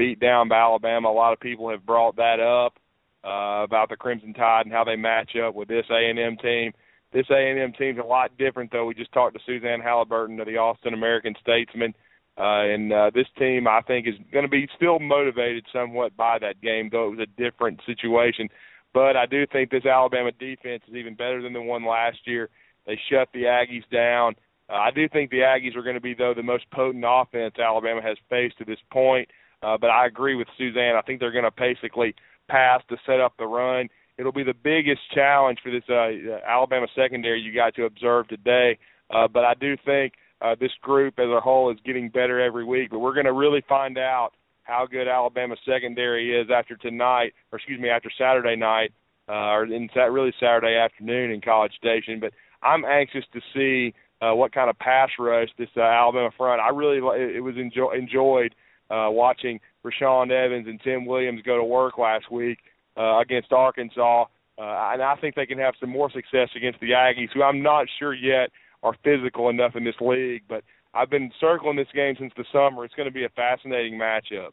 beat down by Alabama. A lot of people have brought that up uh, about the Crimson Tide and how they match up with this A&M team. This A&M team's a lot different, though. We just talked to Suzanne Halliburton of the Austin American Statesman, uh, and uh, this team I think is going to be still motivated somewhat by that game, though it was a different situation. But I do think this Alabama defense is even better than the one last year. They shut the Aggies down. Uh, I do think the Aggies are going to be, though, the most potent offense Alabama has faced to this point. Uh, but I agree with Suzanne. I think they're going to basically pass to set up the run. It'll be the biggest challenge for this uh, Alabama secondary you got to observe today. Uh, but I do think uh, this group as a whole is getting better every week. But we're going to really find out how good Alabama secondary is after tonight, or excuse me, after Saturday night, uh, or in really Saturday afternoon in College Station. But I'm anxious to see uh, what kind of pass rush this uh, Alabama front. I really it was enjoy, enjoyed uh, watching Rashaan Evans and Tim Williams go to work last week uh, against Arkansas. Uh, and I think they can have some more success against the Aggies, who I'm not sure yet are physical enough in this league. But I've been circling this game since the summer. It's going to be a fascinating matchup.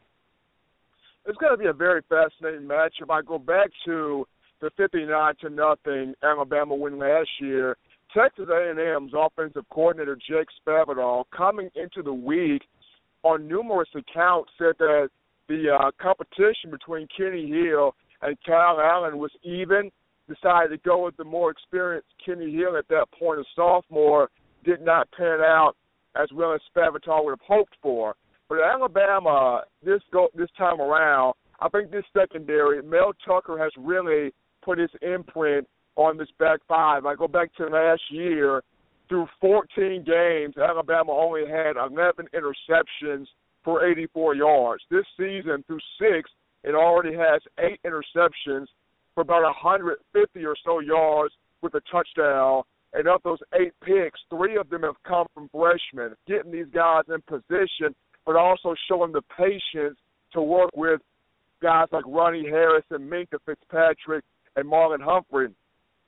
It's going to be a very fascinating matchup. I go back to the 59 to nothing Alabama win last year. Texas A&M's offensive coordinator Jake Spavital coming into the week on numerous accounts said that the uh, competition between Kenny Hill and Kyle Allen was even. Decided to go with the more experienced Kenny Hill at that point, a sophomore, did not pan out as well as Spavital would have hoped for. But Alabama, this go this time around, I think this secondary, Mel Tucker has really put his imprint on this back five. I go back to last year, through 14 games, Alabama only had 11 interceptions for 84 yards. This season, through six, it already has eight interceptions for about 150 or so yards with a touchdown. And of those eight picks, three of them have come from freshmen, getting these guys in position, but also showing the patience to work with guys like Ronnie Harris and Minkah Fitzpatrick and Marlon Humphrey.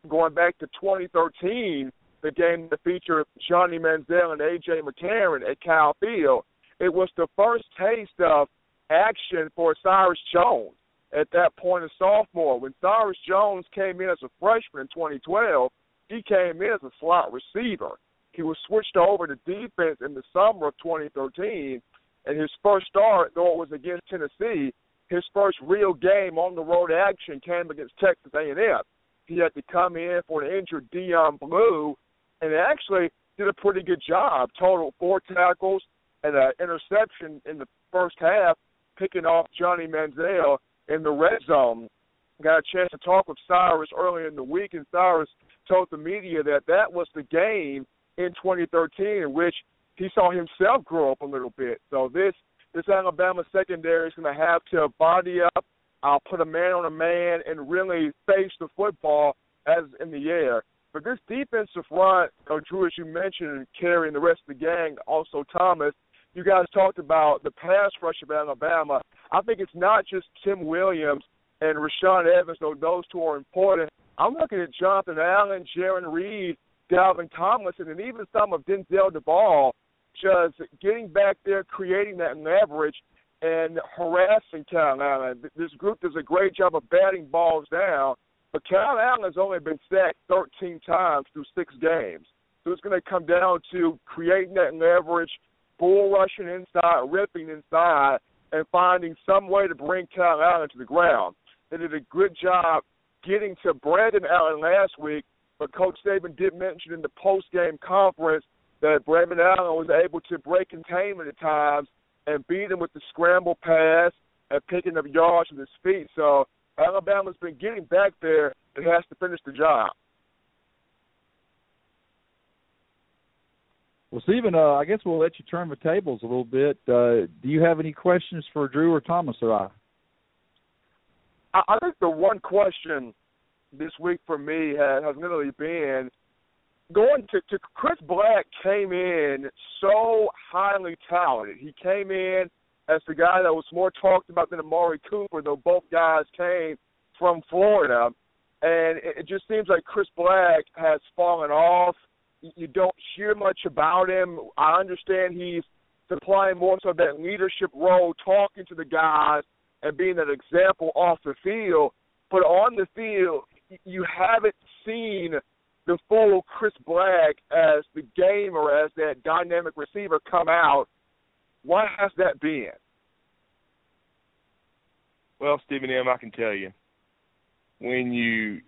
Going back to 2013, the game that featured Johnny Manziel and A.J. McCarron at Kyle Field. It was the first taste of action for Cyrus Jones at that point as sophomore. When Cyrus Jones came in as a freshman in 2012, he came in as a slot receiver. He was switched over to defense in the summer of 2013, and his first start, though it was against Tennessee, his first real game on the road action came against Texas A&M. He had to come in for an injured Deion Belue, and actually did a pretty good job. Total four tackles and an interception in the first half, picking off Johnny Manziel in the red zone. Got a chance to talk with Cyrus earlier in the week, and Cyrus told the media that that was the game in 2013 in which he saw himself grow up a little bit. So this this Alabama secondary is going to have to body up, uh, put a man on a man, and really face the football as in the air. But this defensive front, uh, Drew, as you mentioned, carrying the rest of the gang, also Thomas, you guys talked about the pass rush of Alabama. I think it's not just Tim Williams and Rashaan Evans, though those two are important. I'm looking at Jonathan Allen, Jarran Reed, Dalvin Tomlinson, and even some of Denzel Devall just getting back there, creating that leverage and harassing Allen. This group does a great job of batting balls down but Kyle Allen has only been sacked 13 times through six games. So it's going to come down to creating that leverage, bull rushing inside, ripping inside, and finding some way to bring Kyle Allen to the ground. They did a good job getting to Brandon Allen last week, but Coach Saban did mention in the post-game conference that Brandon Allen was able to break containment at times and beat him with the scramble pass and picking up yards with his feet. So Alabama's been getting back there. It has to finish the job. Well, Stephen, uh, I guess we'll let you turn the tables a little bit. Uh, do you have any questions for Drew or Thomas or I? I think the one question this week for me has, has literally been going to, to Chris Black came in so highly talented. He came in as the guy that was more talked about than Amari Cooper, though both guys came from Florida. And it, just seems like Chris Black has fallen off. You don't hear much about him. I understand he's supplying more so that leadership role, talking to the guys and being an example off the field. But on the field, you haven't seen the full Chris Black as the game or as that dynamic receiver come out. Why has that been? Well, Stephen M., I can tell you, when you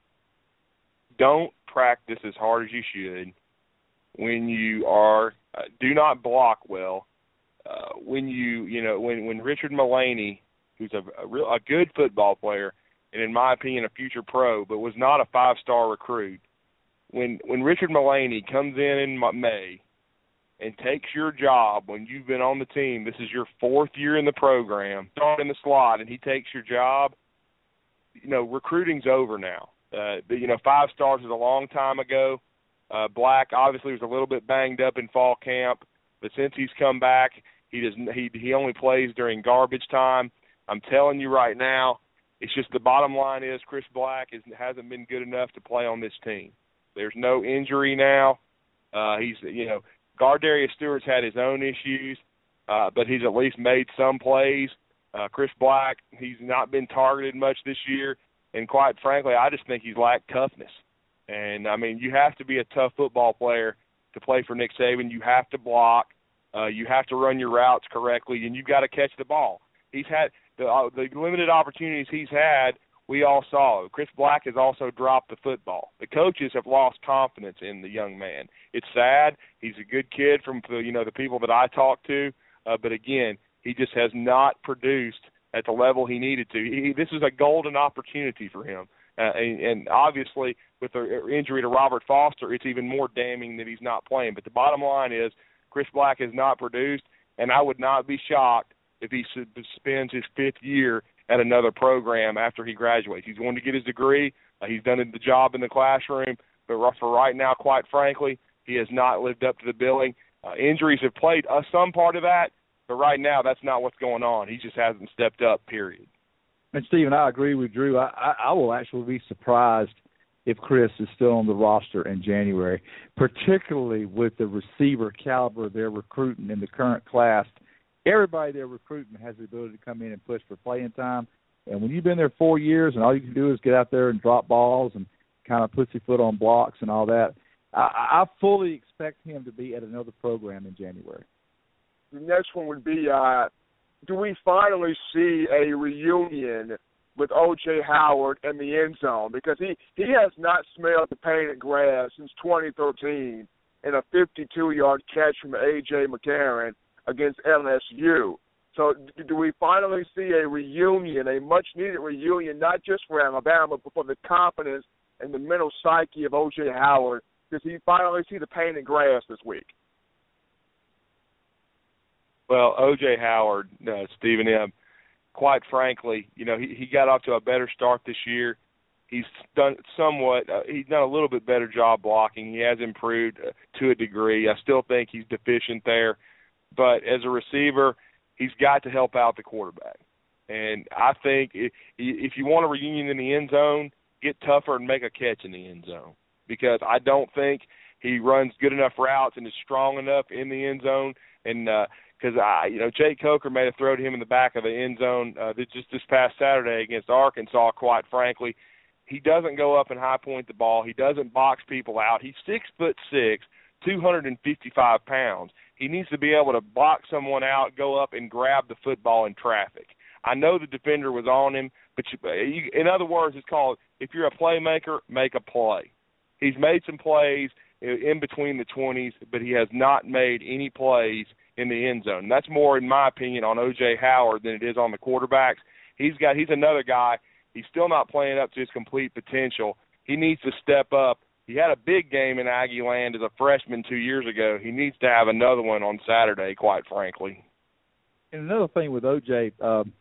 don't practice as hard as you should, when you are uh, do not block well, uh, when you you know when when Richard Mullaney, who's a, a real a good football player, and in my opinion a future pro, but was not a five star recruit, when when Richard Mullaney comes in in May and takes your job when you've been on the team, this is your fourth year in the program, in the slot, and he takes your job. You know, recruiting's over now. Uh, but, you know, five stars was a long time ago. Uh, Black obviously was a little bit banged up in fall camp, but since he's come back, he doesn't. he he only plays during garbage time. I'm telling you right now, it's just the bottom line is Chris Black is, hasn't been good enough to play on this team. There's no injury now. Uh, he's you know Ardarius Stewart's had his own issues, uh, but he's at least made some plays. Uh, Chris Black, he's not been targeted much this year, and quite frankly, I just think he's lacked toughness. And I mean, you have to be a tough football player to play for Nick Saban. You have to block, uh, you have to run your routes correctly, and you've got to catch the ball. He's had the uh, the limited opportunities he's had we all saw. Chris Black has also dropped the football. The coaches have lost confidence in the young man. It's sad. He's a good kid from you know the people that I talk to, uh, but again, he just has not produced at the level he needed to. He, this is a golden opportunity for him, uh, and, and obviously with the injury to Robert Foster, it's even more damning that he's not playing. But the bottom line is, Chris Black has not produced, and I would not be shocked if he spends his fifth year at another program after he graduates. He's going to get his degree. Uh, he's done the job in the classroom, but for right now, quite frankly, he has not lived up to the billing. Uh, injuries have played uh, some part of that, but right now that's not what's going on. He just hasn't stepped up. Period. And Stephen, I agree with Drew. I, I, I will actually be surprised if Chris is still on the roster in January, particularly with the receiver caliber they're recruiting in the current class everybody they're recruiting has the ability to come in and push for playing time. And when you've been there four years and all you can do is get out there and drop balls and kind of pussyfoot on blocks and all that, I, I fully expect him to be at another program in January. The next one would be uh, do we finally see a reunion with OJ Howard in the end zone? Because he, he has not smelled the painted grass since 2013 in a 52 yard catch from A.J. McCarron against LSU. So do we finally see a reunion, a much needed reunion, not just for Alabama, but for the confidence and the mental psyche of O.J. Howard? Does he finally see the painted grass this week? Well, O.J. Howard, uh, Stephen M., quite frankly, you know, he, he got off to a better start this year. He's done somewhat. Uh, he's done a little bit better job blocking. He has improved uh, to a degree. I still think he's deficient there but as a receiver, he's got to help out the quarterback. And I think if, if you want a reunion in the end zone, get tougher and make a catch in the end zone because I don't think he runs good enough routes and is strong enough in the end zone. And because uh, I, you know, Jake Coker made a throw to him in the back of the end zone uh, just this past Saturday against Arkansas. Quite frankly, he doesn't go up and high point the ball. He doesn't box people out. He's six foot six, two hundred and fifty five pounds. He needs to be able to box someone out, go up and grab the football in traffic. I know the defender was on him, but you, you, in other words, it's called if you're a playmaker, make a play. He's made some plays in between the 20s, but he has not made any plays in the end zone. That's more, in my opinion, on O.J. Howard than it is on the quarterbacks. He's got he's another guy. He's still not playing up to his complete potential. He needs to step up he had a big game in Aggie Land as a freshman two years ago. He needs to have another one on Saturday, quite frankly. And another thing with OJ, um,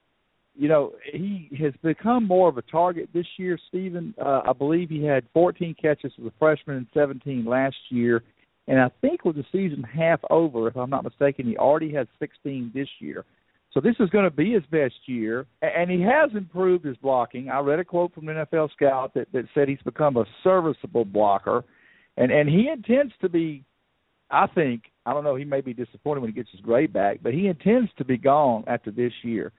you know, he has become more of a target this year. Stephen, uh, I believe he had 14 catches as a freshman and 17 last year, and I think with the season half over, if I'm not mistaken, he already has 16 this year. So this is going to be his best year, and he has improved his blocking. I read a quote from an NFL scout that, that said he's become a serviceable blocker, and and he intends to be. I think I don't know. He may be disappointed when he gets his grade back, but he intends to be gone after this year.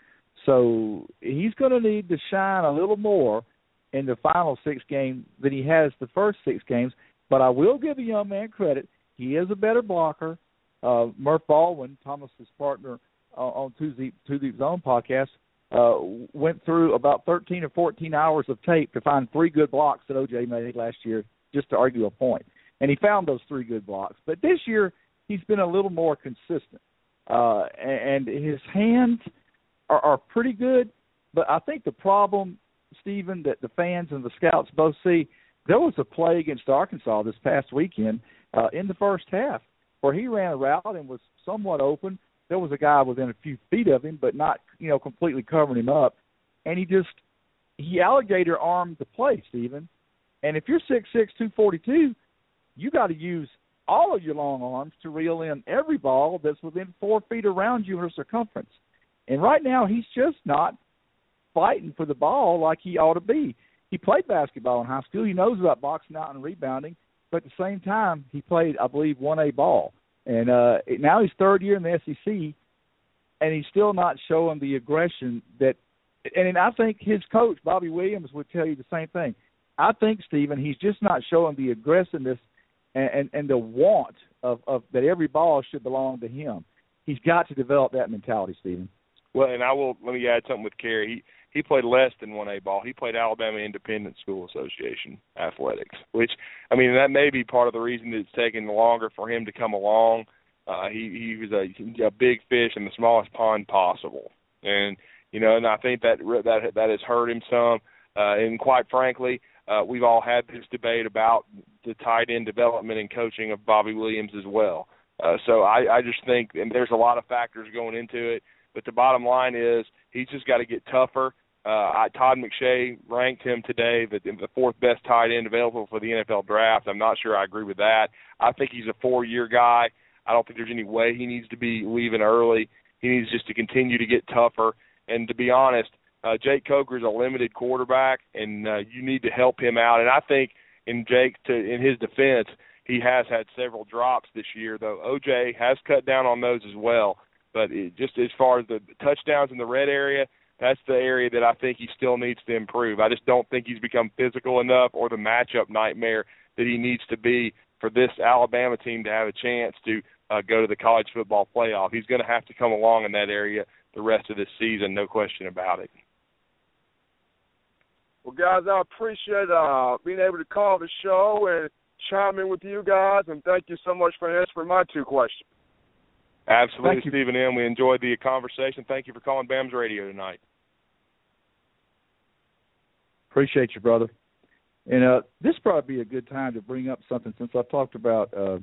So he's going to need to shine a little more in the final six games than he has the first six games. But I will give the young man credit. He is a better blocker. Uh, Murph Baldwin, Thomas's partner, on Too Deep, Too Deep Zone podcast uh, went through about 13 or 14 hours of tape to find three good blocks that OJ made last year just to argue a point. And he found those three good blocks. But this year, he's been a little more consistent. Uh, and his hands are, are pretty good. But I think the problem, Stephen, that the fans and the scouts both see, there was a play against Arkansas this past weekend uh, in the first half where he ran a route and was somewhat open – there was a guy within a few feet of him, but not you know completely covering him up, and he just he alligator armed the play, Stephen. And if you're six six two forty two, you got to use all of your long arms to reel in every ball that's within four feet around you in circumference. And right now, he's just not fighting for the ball like he ought to be. He played basketball in high school. He knows about boxing out and rebounding, but at the same time, he played, I believe, one A ball. And uh, now he's third year in the SEC, and he's still not showing the aggression that. And I think his coach Bobby Williams would tell you the same thing. I think Stephen, he's just not showing the aggressiveness and and, and the want of, of that every ball should belong to him. He's got to develop that mentality, Stephen. Well, and I will let me add something with Cary. He played less than one A ball. He played Alabama Independent School Association athletics, which I mean that may be part of the reason that it's taken longer for him to come along. Uh, he he was a, a big fish in the smallest pond possible, and you know, and I think that that that has hurt him some. Uh, and quite frankly, uh, we've all had this debate about the tight end development and coaching of Bobby Williams as well. Uh, so I, I just think, and there's a lot of factors going into it. But the bottom line is he's just got to get tougher. Uh, I, Todd McShay ranked him today the, the fourth best tight end available for the NFL draft. I'm not sure I agree with that. I think he's a four-year guy. I don't think there's any way he needs to be leaving early. He needs just to continue to get tougher. And to be honest, uh, Jake Coker is a limited quarterback, and uh, you need to help him out. And I think in Jake, to in his defense, he has had several drops this year, though. OJ has cut down on those as well. But it, just as far as the touchdowns in the red area, that's the area that I think he still needs to improve. I just don't think he's become physical enough or the matchup nightmare that he needs to be for this Alabama team to have a chance to uh, go to the college football playoff. He's going to have to come along in that area the rest of this season, no question about it. Well, guys, I appreciate uh, being able to call the show and chime in with you guys, and thank you so much for answering my two questions. Absolutely, Stephen M. We enjoyed the conversation. Thank you for calling BAMS Radio tonight. Appreciate you, brother. And uh, this probably be a good time to bring up something since I talked about uh,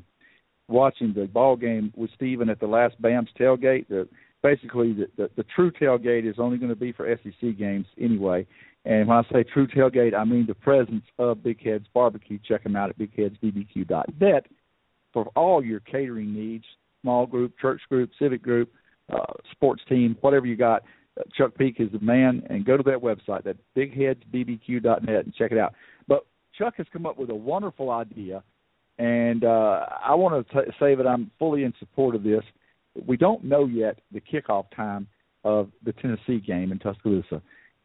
watching the ball game with Stephen at the last BAMS tailgate. The, basically, the, the, the true tailgate is only going to be for SEC games anyway. And when I say true tailgate, I mean the presence of Big Heads Barbecue. Check them out at bigheadsbbq.net for all your catering needs small group, church group, civic group, uh, sports team, whatever you got. Chuck Peak is the man, and go to that website, that bigheadsbbq.net, and check it out. But Chuck has come up with a wonderful idea, and uh, I want to t- say that I'm fully in support of this. We don't know yet the kickoff time of the Tennessee game in Tuscaloosa.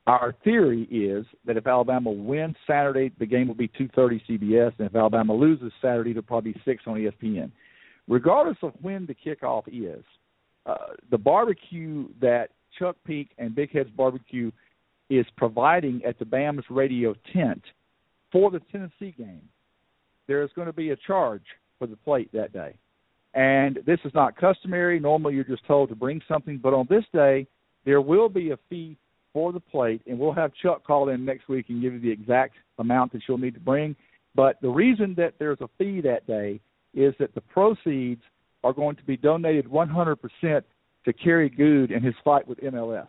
Our theory is that if Alabama wins Saturday, the game will be 2:30 CBS, and if Alabama loses Saturday, it'll probably be six on ESPN regardless of when the kickoff is, uh, the barbecue that Chuck Peak and Big Heads Barbecue is providing at the BAMS radio tent for the Tennessee game, there is going to be a charge for the plate that day. And this is not customary. Normally, you're just told to bring something, but on this day, there will be a fee for the plate, and we'll have Chuck call in next week and give you the exact amount that you'll need to bring. But the reason that there's a fee that day is that the proceeds are going to be donated 100% to Kerry Goode and his fight with MLS.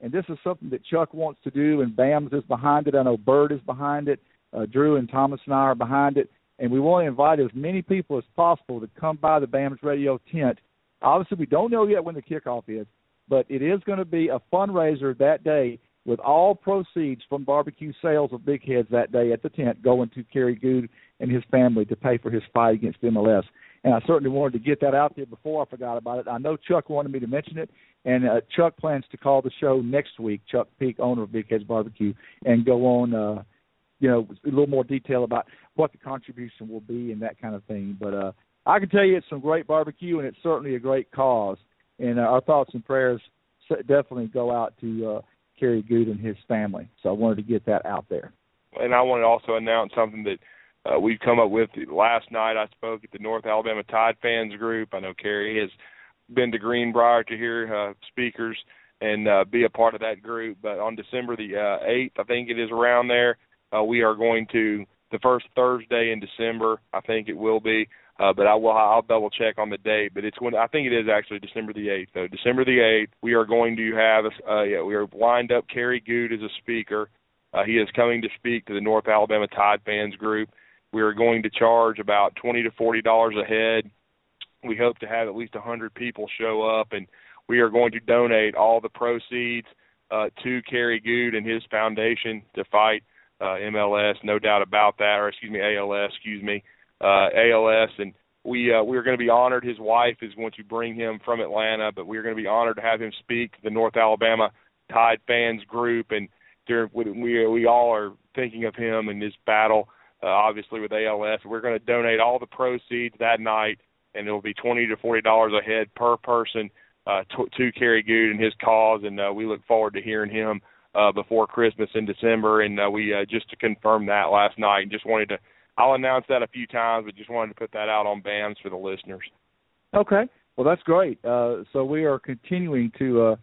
And this is something that Chuck wants to do, and BAMS is behind it. I know Bird is behind it. Uh, Drew and Thomas and I are behind it. And we want to invite as many people as possible to come by the BAMS radio tent. Obviously, we don't know yet when the kickoff is, but it is going to be a fundraiser that day with all proceeds from barbecue sales of Big Heads that day at the tent going to Kerry Goode and his family to pay for his fight against MLS. And I certainly wanted to get that out there before I forgot about it. I know Chuck wanted me to mention it, and uh, Chuck plans to call the show next week. Chuck Peak, owner of Big Heads Barbecue, and go on, uh, you know, a little more detail about what the contribution will be and that kind of thing. But uh, I can tell you it's some great barbecue, and it's certainly a great cause. And uh, our thoughts and prayers definitely go out to uh, Kerry Goode and his family. So I wanted to get that out there. And I want to also announce something that uh, we've come up with. Last night I spoke at the North Alabama Tide fans group. I know Cary has been to Greenbrier to hear uh, speakers and uh, be a part of that group. But on December the uh, 8th, I think it is around there, uh, we are going to the first Thursday in December. I think it will be. Uh, but I will I'll double check on the date. But it's when I think it is actually December the eighth. So December the eighth, we are going to have uh, yeah, we are lined up Kerry Goode as a speaker. Uh, he is coming to speak to the North Alabama Tide fans group. We are going to charge about twenty to forty dollars a head. We hope to have at least a hundred people show up, and we are going to donate all the proceeds uh, to Kerry Goode and his foundation to fight uh, MLS. No doubt about that, or excuse me, ALS. Excuse me uh, ALS, and we uh, we are going to be honored. His wife is going to bring him from Atlanta, but we are going to be honored to have him speak to the North Alabama Tide fans group, and we we all are thinking of him and his battle, uh, obviously with ALS. We're going to donate all the proceeds that night, and it will be twenty to forty dollars a head per person uh, to, to Kerry Goode and his cause, and uh, we look forward to hearing him uh, before Christmas in December. And uh, we uh, just to confirm that last night, and just wanted to I'll announce that a few times, but just wanted to put that out on bands for the listeners. Okay, well that's great. Uh, so we are continuing to uh,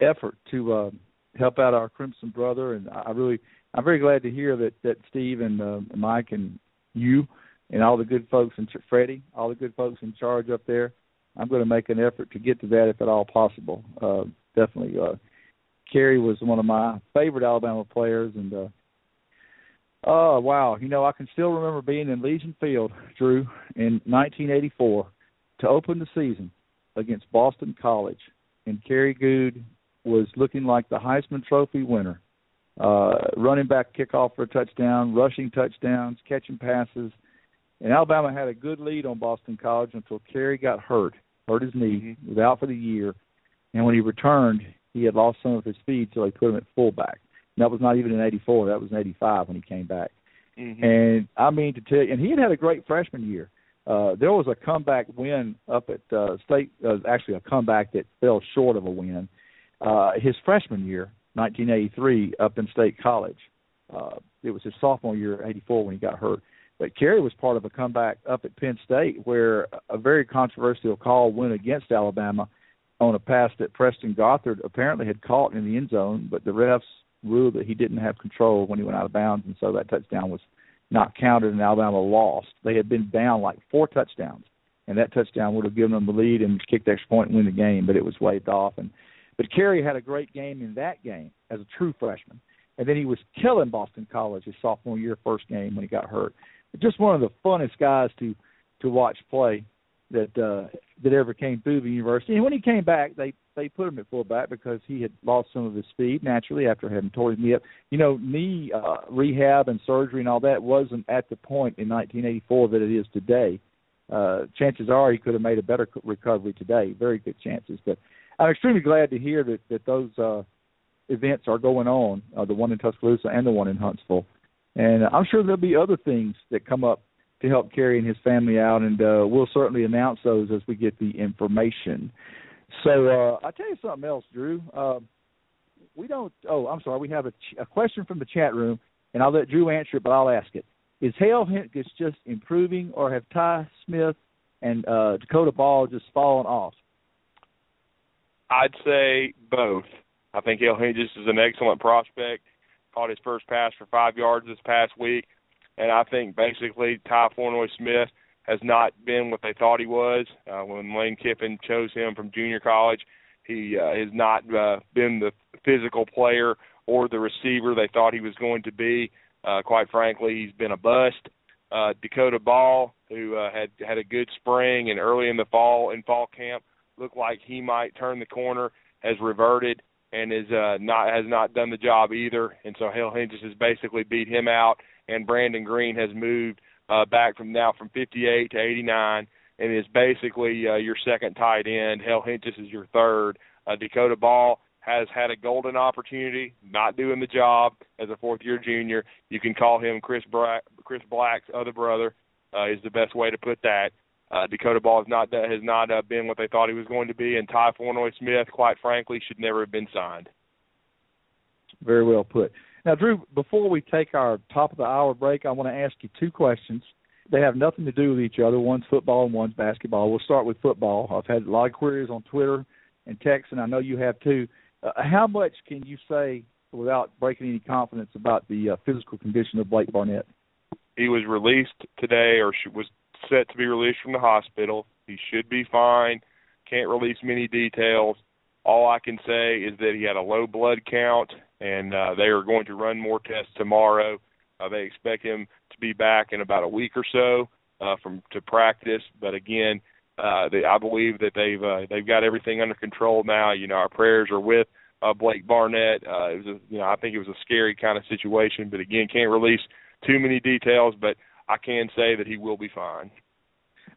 effort to uh, help out our Crimson brother, and I really, I'm very glad to hear that that Steve and uh, Mike and you and all the good folks and Freddie, all the good folks in charge up there. I'm going to make an effort to get to that if at all possible. Uh, definitely. Uh, Kerry was one of my favorite Alabama players, and uh, Oh wow! You know, I can still remember being in Legion Field, Drew, in 1984 to open the season against Boston College, and Kerry Goode was looking like the Heisman Trophy winner, uh, running back kickoff for a touchdown, rushing touchdowns, catching passes, and Alabama had a good lead on Boston College until Kerry got hurt, hurt his knee, was out for the year, and when he returned, he had lost some of his speed, so they put him at fullback that was not even in '84. That was in '85 when he came back. Mm-hmm. And I mean to tell you, and he had had a great freshman year. Uh, there was a comeback win up at uh, state, uh, actually a comeback that fell short of a win. Uh, his freshman year, 1983, up in State College. Uh, it was his sophomore year, '84, when he got hurt. But Kerry was part of a comeback up at Penn State where a very controversial call went against Alabama on a pass that Preston Gothard apparently had caught in the end zone, but the refs ruled that he didn't have control when he went out of bounds, and so that touchdown was not counted, and Alabama lost. They had been down like four touchdowns, and that touchdown would have given them the lead and kicked extra point and win the game, but it was waved off. And but Kerry had a great game in that game as a true freshman, and then he was killing Boston College his sophomore year first game when he got hurt. But just one of the funnest guys to to watch play that uh, that ever came through the university. And when he came back, they they put him at fullback because he had lost some of his speed naturally after having tore his knee up. You know, knee uh, rehab and surgery and all that wasn't at the point in 1984 that it is today. Uh, chances are he could have made a better recovery today. Very good chances. But I'm extremely glad to hear that that those uh, events are going on, uh, the one in Tuscaloosa and the one in Huntsville. And I'm sure there'll be other things that come up to help Kerry and his family out, and uh, we'll certainly announce those as we get the information. So uh, I'll tell you something else, Drew. Uh, we don't. Oh, I'm sorry. We have a, ch- a question from the chat room, and I'll let Drew answer it, but I'll ask it. Is Hale Hentges just improving, or have Ty Smith and uh, Dakota Ball just fallen off? I'd say both. I think Hale Hentges is an excellent prospect. Caught his first pass for five yards this past week. and I think basically Ty Flournoy Smith has not been what they thought he was. Uh, when Lane Kiffin chose him from junior college, he uh, has not uh, been the physical player or the receiver they thought he was going to be. Uh, quite frankly, he's been a bust. Uh, Dakota Ball, who uh, had had a good spring and early in the fall in fall camp, looked like he might turn the corner, has reverted and is uh, not has not done the job either. And so Hale Hentges has basically beat him out, and Brandon Green has moved uh, back from now from 58 to 89, and is basically uh, your second tight end. Hale Hentges is your third. Uh, Dakota Ball has had a golden opportunity, not doing the job as a fourth year junior. You can call him Chris Black, Chris Black's other brother, uh, is the best way to put that. Uh, Dakota Ball has not has not uh, been what they thought he was going to be, and Ty Flournoy Smith, quite frankly, should never have been signed. Very well put. Now, Drew, before we take our top of the hour break, I want to ask you two questions. They have nothing to do with each other. One's football and one's basketball. We'll start with football. I've had a lot of queries on Twitter and text, and I know you have too. Uh, how much can you say without breaking any confidence about the uh, physical condition of Blake Barnett? He was released today, or was set to be released from the hospital. He should be fine. Can't release many details. All I can say is that he had a low blood count, and uh, they are going to run more tests tomorrow. Uh, they expect him to be back in about a week or so uh, from to practice. But again, uh, they, I believe that they've uh, they've got everything under control now. You know, our prayers are with uh, Blake Barnett. Uh, it was a, you know I think it was a scary kind of situation, but again, can't release too many details. But I can say that he will be fine.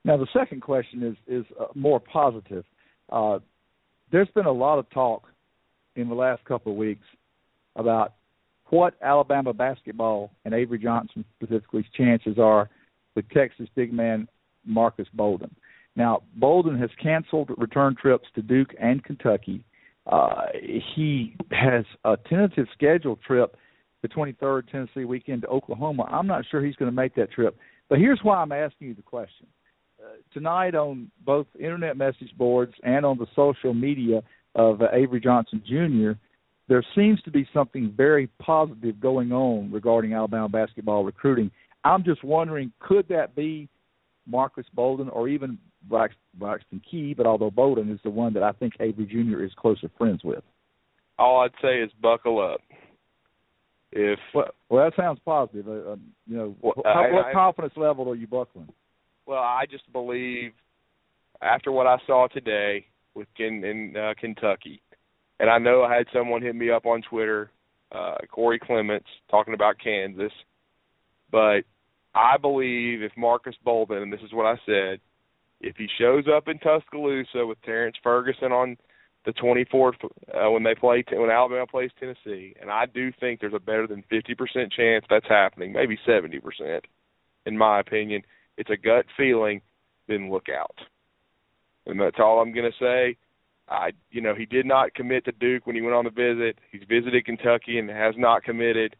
Now, the second question is is uh, more positive. Uh, there's been a lot of talk in the last couple of weeks about what Alabama basketball and Avery Johnson specifically's chances are with Texas big man Marcus Bolden. Now, Bolden has canceled return trips to Duke and Kentucky. Uh, he has a tentative scheduled trip the 23rd Tennessee weekend to Oklahoma. I'm not sure he's going to make that trip. But here's why I'm asking you the question. Uh, tonight on both internet message boards and on the social media of uh, Avery Johnson Jr., there seems to be something very positive going on regarding Alabama basketball recruiting. I'm just wondering, could that be Marcus Bolden or even Braxton Key? But although Bolden is the one that I think Avery Jr. is closer friends with. All I'd say is buckle up. If well, well that sounds positive. Uh, um, you know, well, how, I, what I, confidence level are you buckling? Well, I just believe after what I saw today with in, in uh, Kentucky, and I know I had someone hit me up on Twitter, uh, Corey Clements, talking about Kansas, but I believe if Marcus Bolden, and this is what I said, if he shows up in Tuscaloosa with Terrence Ferguson on the 24th uh, when they play when Alabama plays Tennessee, and I do think there's a better than 50% chance that's happening, maybe 70%, in my opinion. It's a gut feeling. Then look out, and that's all I'm going to say. I, you know, he did not commit to Duke when he went on the visit. He's visited Kentucky and has not committed.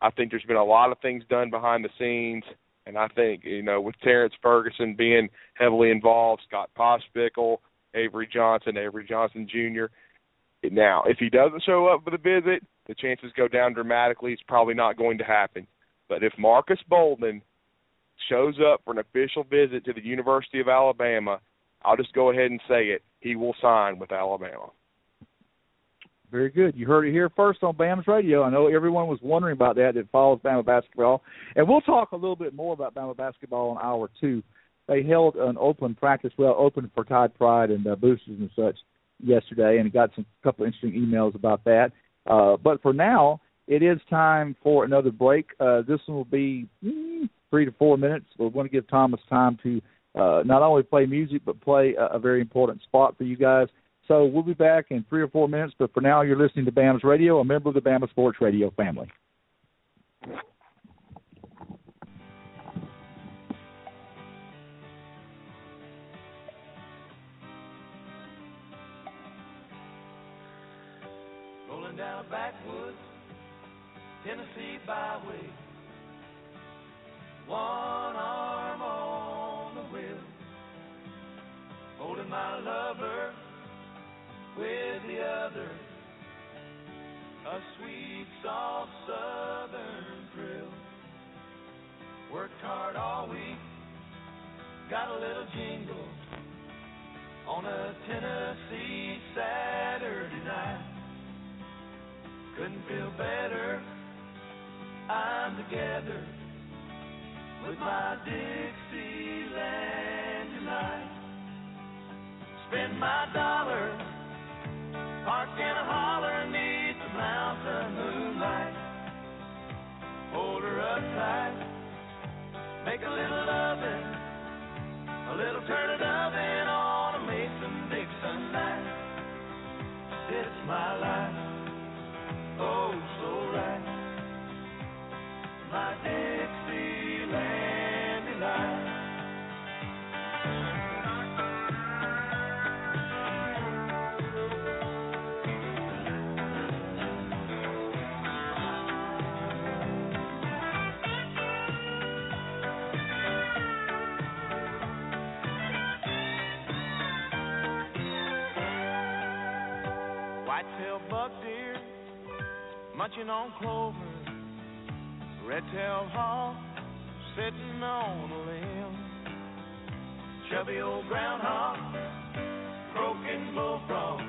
I think there's been a lot of things done behind the scenes, and I think you know with Terrence Ferguson being heavily involved, Scott Pospichal Avery Johnson, Avery Johnson Jr. Now, if he doesn't show up for the visit, the chances go down dramatically. It's probably not going to happen. But if Marcus Bolden shows up for an official visit to the University of Alabama, I'll just go ahead and say it. He will sign with Alabama. Very good. You heard it here first on Bama's Radio. I know everyone was wondering about that that follows Bama basketball. And we'll talk a little bit more about Bama basketball in hour two they held an open practice, well, open for Tide Pride and uh, boosters and such yesterday, and got some couple interesting emails about that. Uh, but for now, it is time for another break. Uh, this one will be mm, three to four minutes. We're going to give Thomas time to uh, not only play music but play a, a very important spot for you guys. So we'll be back in three or four minutes. But for now, you're listening to Bama's Radio, a member of the Bama Sports Radio family. Backwoods Tennessee byway. One arm on the wheel, holding my lover with the other. A sweet, soft southern thrill. Worked hard all week, got a little jingle on a Tennessee Saturday night. Couldn't feel better. I'm together with my Dixieland tonight. Spend my dollar, park in a holler munching on clover, red-tailed hawk sitting on a limb, chubby old groundhog croaking bullfrog,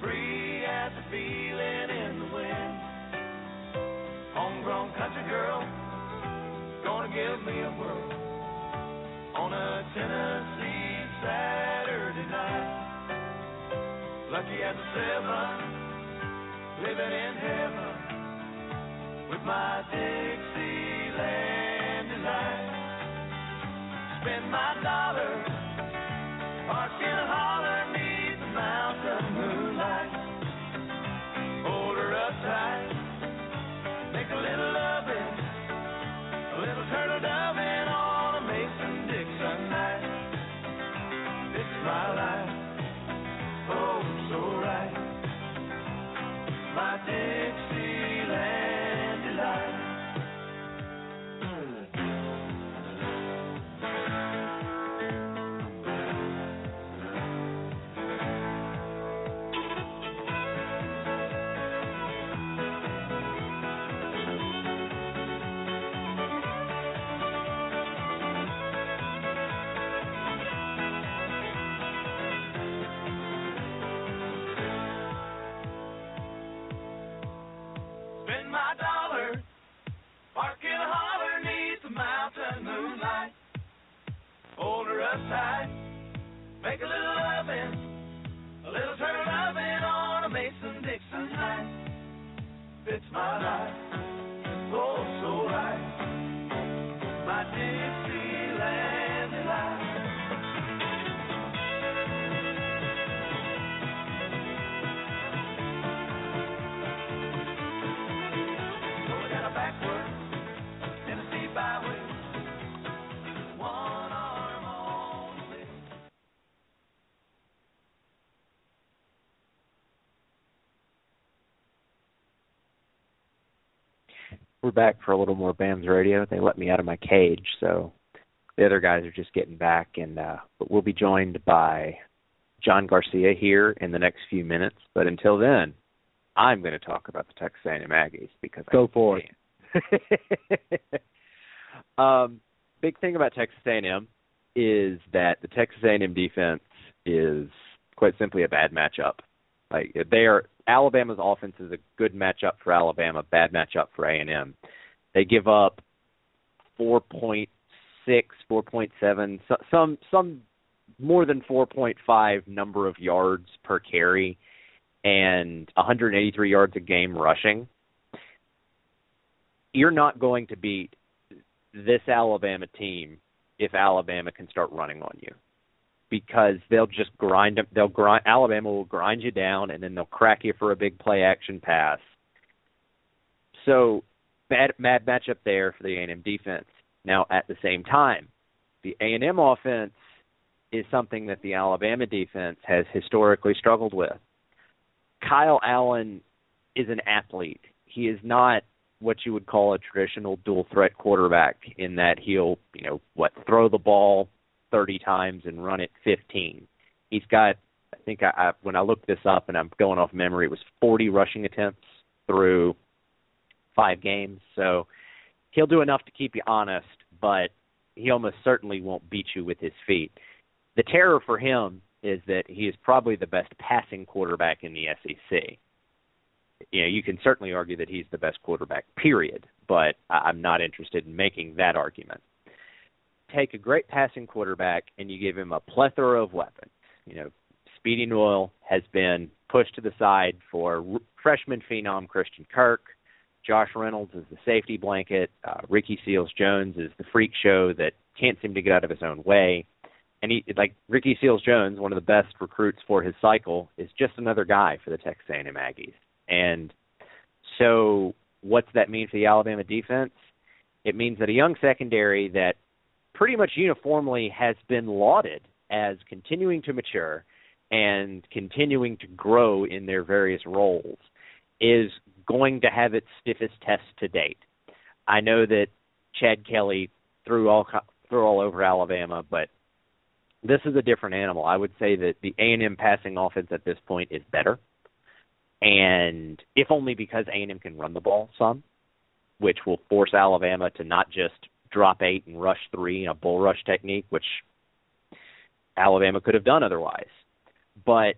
free as a feeling in the wind. Homegrown country girl, gonna give me a whirl on a Tennessee Saturday night. Lucky as a seven, living in heaven with my Dixieland delight. Spend my dollar, park in a We're back for a little more BAMS radio. They let me out of my cage, so the other guys are just getting back, and uh, but we'll be joined by John Garcia here in the next few minutes. But until then, I'm going to talk about the Texas A&M Aggies because I Go for it. (laughs) um, big thing about Texas A&M is that the Texas A&M defense is quite simply a bad matchup. Like they are Alabama's offense is a good matchup for Alabama, bad matchup for A&M. They give up 4.6, 4.7, some some more than 4.5 number of yards per carry and 183 yards a game rushing. You're not going to beat this Alabama team if Alabama can start running on you because they'll just grind. They'll grind. Alabama will grind you down, and then they'll crack you for a big play action pass. So bad, bad matchup there for the A&M defense. Now at the same time, the A&M offense is something that the Alabama defense has historically struggled with. Kyle Allen is an athlete. He is not what you would call a traditional dual threat quarterback in that he'll, you know, what throw the ball 30 times and run it 15. He's got I think I, I when I looked this up and I'm going off memory it was 40 rushing attempts through 5 games. So he'll do enough to keep you honest, but he almost certainly won't beat you with his feet. The terror for him is that he is probably the best passing quarterback in the SEC. You know, you can certainly argue that he's the best quarterback, period, but I'm not interested in making that argument. Take a great passing quarterback and you give him a plethora of weapons. You know, Speedy Noil has been pushed to the side for freshman phenom Christian Kirk. Josh Reynolds is the safety blanket. Uh, Ricky Seals Jones is the freak show that can't seem to get out of his own way. And he, like Ricky Seals Jones, one of the best recruits for his cycle, is just another guy for the Texas A&M Aggies. And so, what's that mean for the Alabama defense? It means that a young secondary that pretty much uniformly has been lauded as continuing to mature and continuing to grow in their various roles is going to have its stiffest test to date. I know that Chad Kelly threw all threw all over Alabama, but this is a different animal. I would say that the A&M passing offense at this point is better, and if only because A&M can run the ball some, which will force Alabama to not just drop eight and rush three in a bull rush technique, which Alabama could have done otherwise. But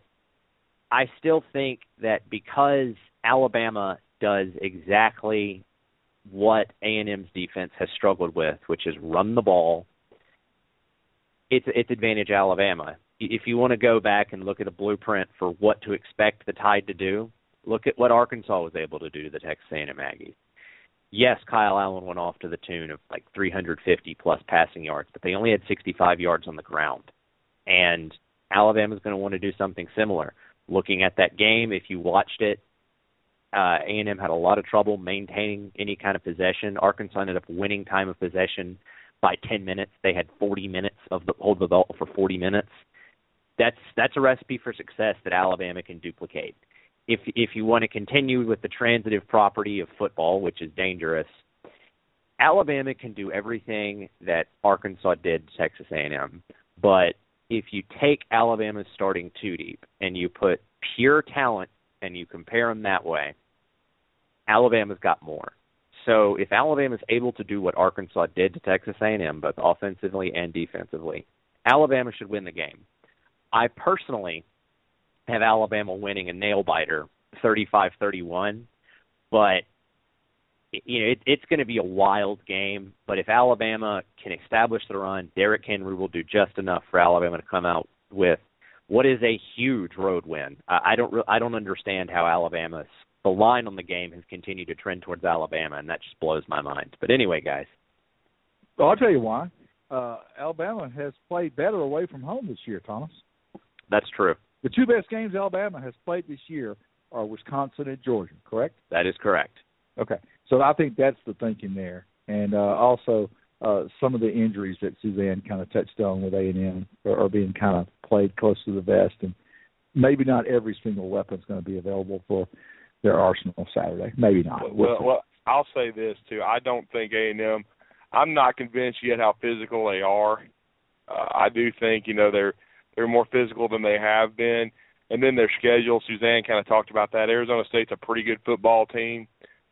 I still think that because Alabama does exactly what A&M's defense has struggled with, which is run the ball, it's it's advantage Alabama. If you want to go back and look at a blueprint for what to expect the Tide to do, look at what Arkansas was able to do to the Texas A&M Aggies. Yes, Kyle Allen went off to the tune of like 350 plus passing yards, but they only had 65 yards on the ground. And Alabama's going to want to do something similar. Looking at that game, if you watched it, uh, A&M had a lot of trouble maintaining any kind of possession. Arkansas ended up winning time of possession by 10 minutes. They had 40 minutes of the hold the ball for 40 minutes. That's that's a recipe for success that Alabama can duplicate. If if you want to continue with the transitive property of football, which is dangerous, Alabama can do everything that Arkansas did to Texas A&M, but if you take Alabama's starting two deep and you put pure talent and you compare them that way, Alabama's got more. So if Alabama's able to do what Arkansas did to Texas A&M, both offensively and defensively, Alabama should win the game. I personally have Alabama winning a nail biter, 35-31, but you know it, it's going to be a wild game. But if Alabama can establish the run, Derrick Henry will do just enough for Alabama to come out with what is a huge road win. I, I don't re- I don't understand how Alabama's the line on the game has continued to trend towards Alabama, and that just blows my mind. But anyway, guys. Well, I'll tell you why. Uh, Alabama has played better away from home this year, Thomas. That's true. The two best games Alabama has played this year are Wisconsin and Georgia, correct? That is correct. Okay. So I think that's the thinking there. And uh, also uh, some of the injuries that Suzanne kind of touched on with A&M are, are being kind of played close to the vest. And maybe not every single weapon is going to be available for their arsenal Saturday. Maybe not. Well, well, I'll say this too. I don't think A and M. I'm not convinced yet how physical they are. Uh, I do think you know they're they're more physical than they have been, and then their schedule. Suzanne kind of talked about that. Arizona State's a pretty good football team,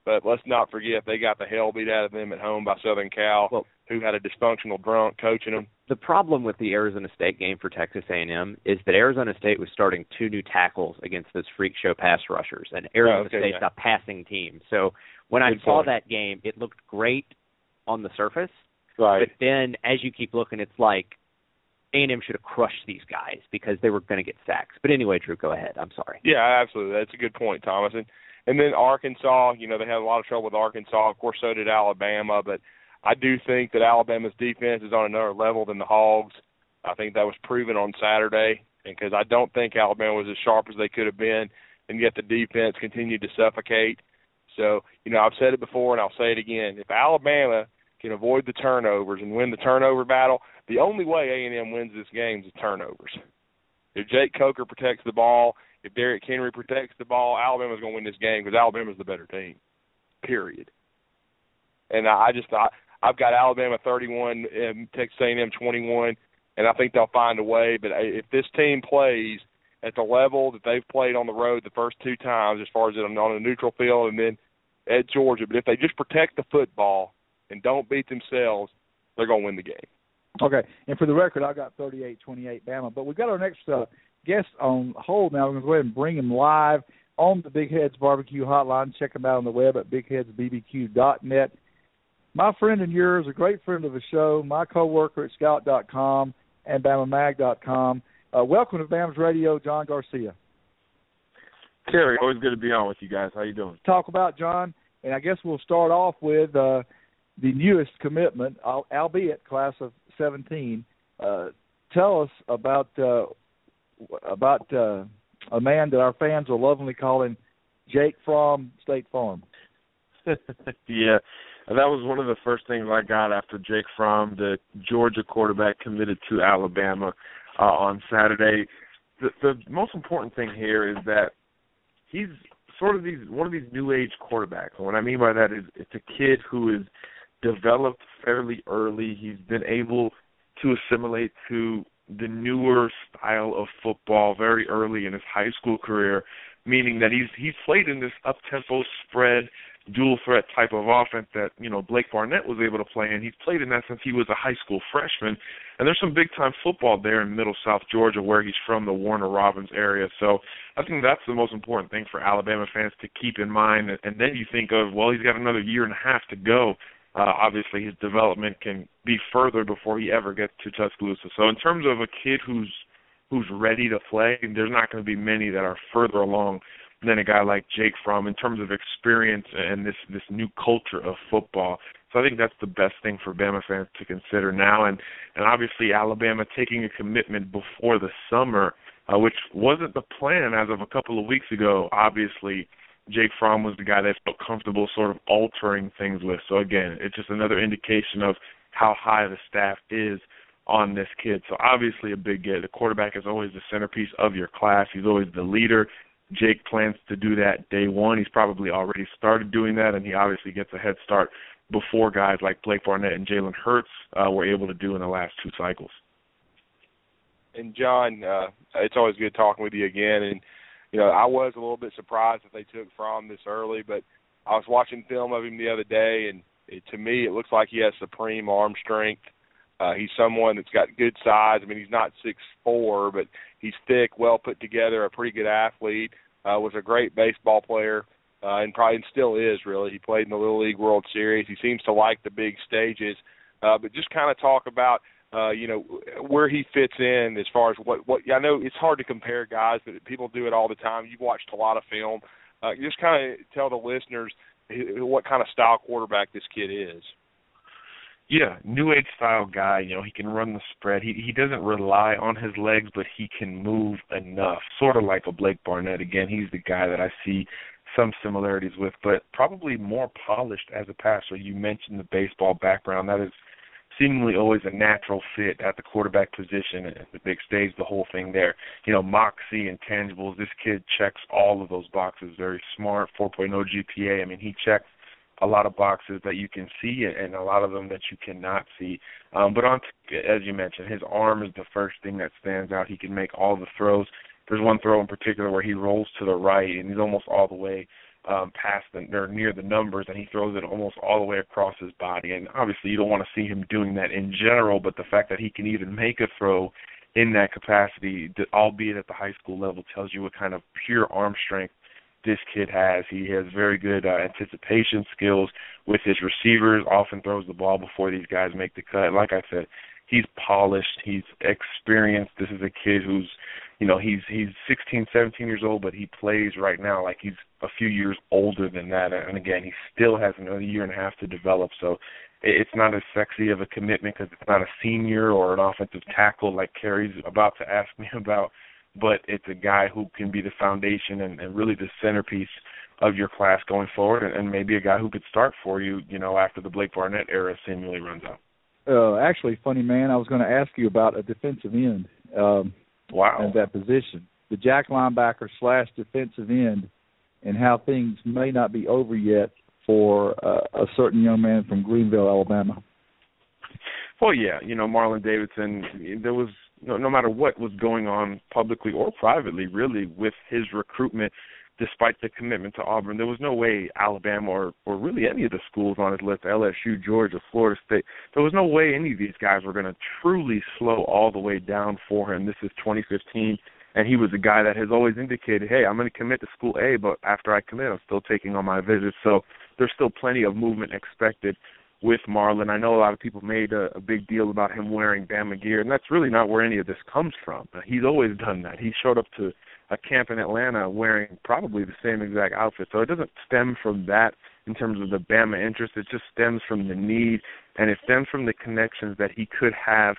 but let's not forget they got the hell beat out of them at home by Southern Cal, well, who had a dysfunctional drunk coaching them the problem with the Arizona State game for Texas A&M is that Arizona State was starting two new tackles against those freak show pass rushers, and Arizona oh, okay, State's yeah. a passing team. So when Good I saw point. that game, it looked great on the surface, right? But then as you keep looking, it's like A&M should have crushed these guys because they were going to get sacks. But anyway, Drew, go ahead. I'm sorry. Yeah, absolutely. That's a good point, Thomas. And and then Arkansas, you know, they had a lot of trouble with Arkansas. Of course, so did Alabama, but I do think that Alabama's defense is on another level than the Hogs. I think that was proven on Saturday, because I don't think Alabama was as sharp as they could have been, and yet the defense continued to suffocate. So, you know, I've said it before, and I'll say it again. If Alabama can avoid the turnovers and win the turnover battle, the only way A&M wins this game is turnovers. If Jake Coker protects the ball, if Derrick Henry protects the ball, Alabama's going to win this game because Alabama's the better team. Period. And I just I I've got Alabama 31, um, and Texas A&M 21, and I think they'll find a way. But uh, if this team plays at the level that they've played on the road the first two times, as far as it on a neutral field and then at Georgia, but if they just protect the football, and don't beat themselves, they're going to win the game. Okay, and for the record, I got 38-28 Bama. But we've got our next uh, guest on hold now. We're going to go ahead and bring him live on the Big Heads Barbecue Hotline. Check him out on the web at bigheadsbbq.net. My friend and yours, a great friend of the show, my coworker at Scout.com and BamaMag.com. Uh, welcome to BAMS Radio, John Garcia. Cary, always good to be on with you guys. How you doing? Talk about John, and I guess we'll start off with uh, the newest commitment, albeit class of 17. Uh, tell us about uh, about uh, a man that our fans are lovingly calling Jake from State Farm. (laughs) yeah, that was one of the first things I got after Jake Fromm, the Georgia quarterback, committed to Alabama uh, on Saturday. The, the most important thing here is that he's sort of these one of these new age quarterbacks. And what I mean by that is it's a kid who is developed fairly early. He's been able to assimilate to the newer style of football very early in his high school career, meaning that he's he's played in this up tempo spread dual threat type of offense that you know Blake Barnett was able to play in. He's played in that since he was a high school freshman, and there's some big time football there in Middle South Georgia where he's from, the Warner Robins area. So I think that's the most important thing for Alabama fans to keep in mind. And then you think of well, he's got another year and a half to go. Uh, obviously, his development can be further before he ever gets to Tuscaloosa. So in terms of a kid who's who's ready to play, there's not going to be many that are further along than a guy like Jake Fromm in terms of experience and this this new culture of football. So I think that's the best thing for Bama fans to consider now, and and obviously Alabama taking a commitment before the summer, uh, which wasn't the plan as of a couple of weeks ago. Obviously, Jake Fromm was the guy that felt comfortable sort of altering things with. So again, it's just another indication of how high the staff is on this kid. So obviously a big get. The quarterback is always the centerpiece of your class. He's always the leader. Jake plans to do that day one. He's probably already started doing that, and he obviously gets a head start before guys like Blake Barnett and Jalen Hurts uh, were able to do in the last two cycles. And John, uh, it's always good talking with you again. And you know, I was a little bit surprised that they took Fromm this early, but I was watching film of him the other day, and it, to me, it looks like he has supreme arm strength. Uh, he's someone that's got good size. I mean, he's not six four, but he's thick, well put together, a pretty good athlete. Uh, was a great baseball player, uh, and probably still is really. He played in the Little League World Series. He seems to like the big stages. Uh, but just kind of talk about uh, you know where he fits in as far as what what I know it's hard to compare guys, but people do it all the time. You've watched a lot of film. Uh, just kind of tell the listeners what kind of style quarterback this kid is. Yeah, new age style guy. You know, he can run the spread. He he doesn't rely on his legs, but he can move enough. Sort of like a Blake Barnett. Again, he's the guy that I see some similarities with, but probably more polished as a passer. You mentioned the baseball background. That is seemingly always a natural fit at the quarterback position and the big stage, the whole thing there. You know, moxie and tangibles. This kid checks all of those boxes. Very smart, 4.0 GPA. I mean, he checks a lot of boxes that you can see and a lot of them that you cannot see. Um, but on, as you mentioned, his arm is the first thing that stands out. He can make all the throws. There's one throw in particular where he rolls to the right and he's almost all the way um, past the or near the numbers, and he throws it almost all the way across his body. And obviously, you don't want to see him doing that in general, but the fact that he can even make a throw in that capacity, albeit at the high school level, tells you what kind of pure arm strength this kid has. He has very good uh, anticipation skills with his receivers. Often throws the ball before these guys make the cut. Like I said, he's polished. He's experienced. This is a kid who's, you know, he's he's 16, 17 years old, but he plays right now like he's a few years older than that. And again, he still has another year and a half to develop. So it's not as sexy of a commitment because it's not a senior or an offensive tackle like Cary's about to ask me (laughs) about but it's a guy who can be the foundation and, and really the centerpiece of your class going forward, and, and maybe a guy who could start for you, you know, after the Blake Barnett era seemingly runs out. Uh, actually, funny man, I was going to ask you about a defensive end. Um, wow. At that position, the jack linebacker slash defensive end, and how things may not be over yet for uh, a certain young man from Greenville, Alabama. Well, yeah, you know, Marlon Davidson. There was no, no matter what was going on publicly or privately, really, with his recruitment, despite the commitment to Auburn. There was no way Alabama or or really any of the schools on his list, LSU, Georgia, Florida State, there was no way any of these guys were going to truly slow all the way down for him. This is 2015 and he was a guy that has always indicated, "Hey, I'm going to commit to school A, but after I commit, I'm still taking on my visits." So there's still plenty of movement expected with Marlon. I know a lot of people made a, a big deal about him wearing Bama gear, and that's really not where any of this comes from. He's always done that. He showed up to a camp in Atlanta wearing probably the same exact outfit, so it doesn't stem from that in terms of the Bama interest. It just stems from the need, and it stems from the connections that he could have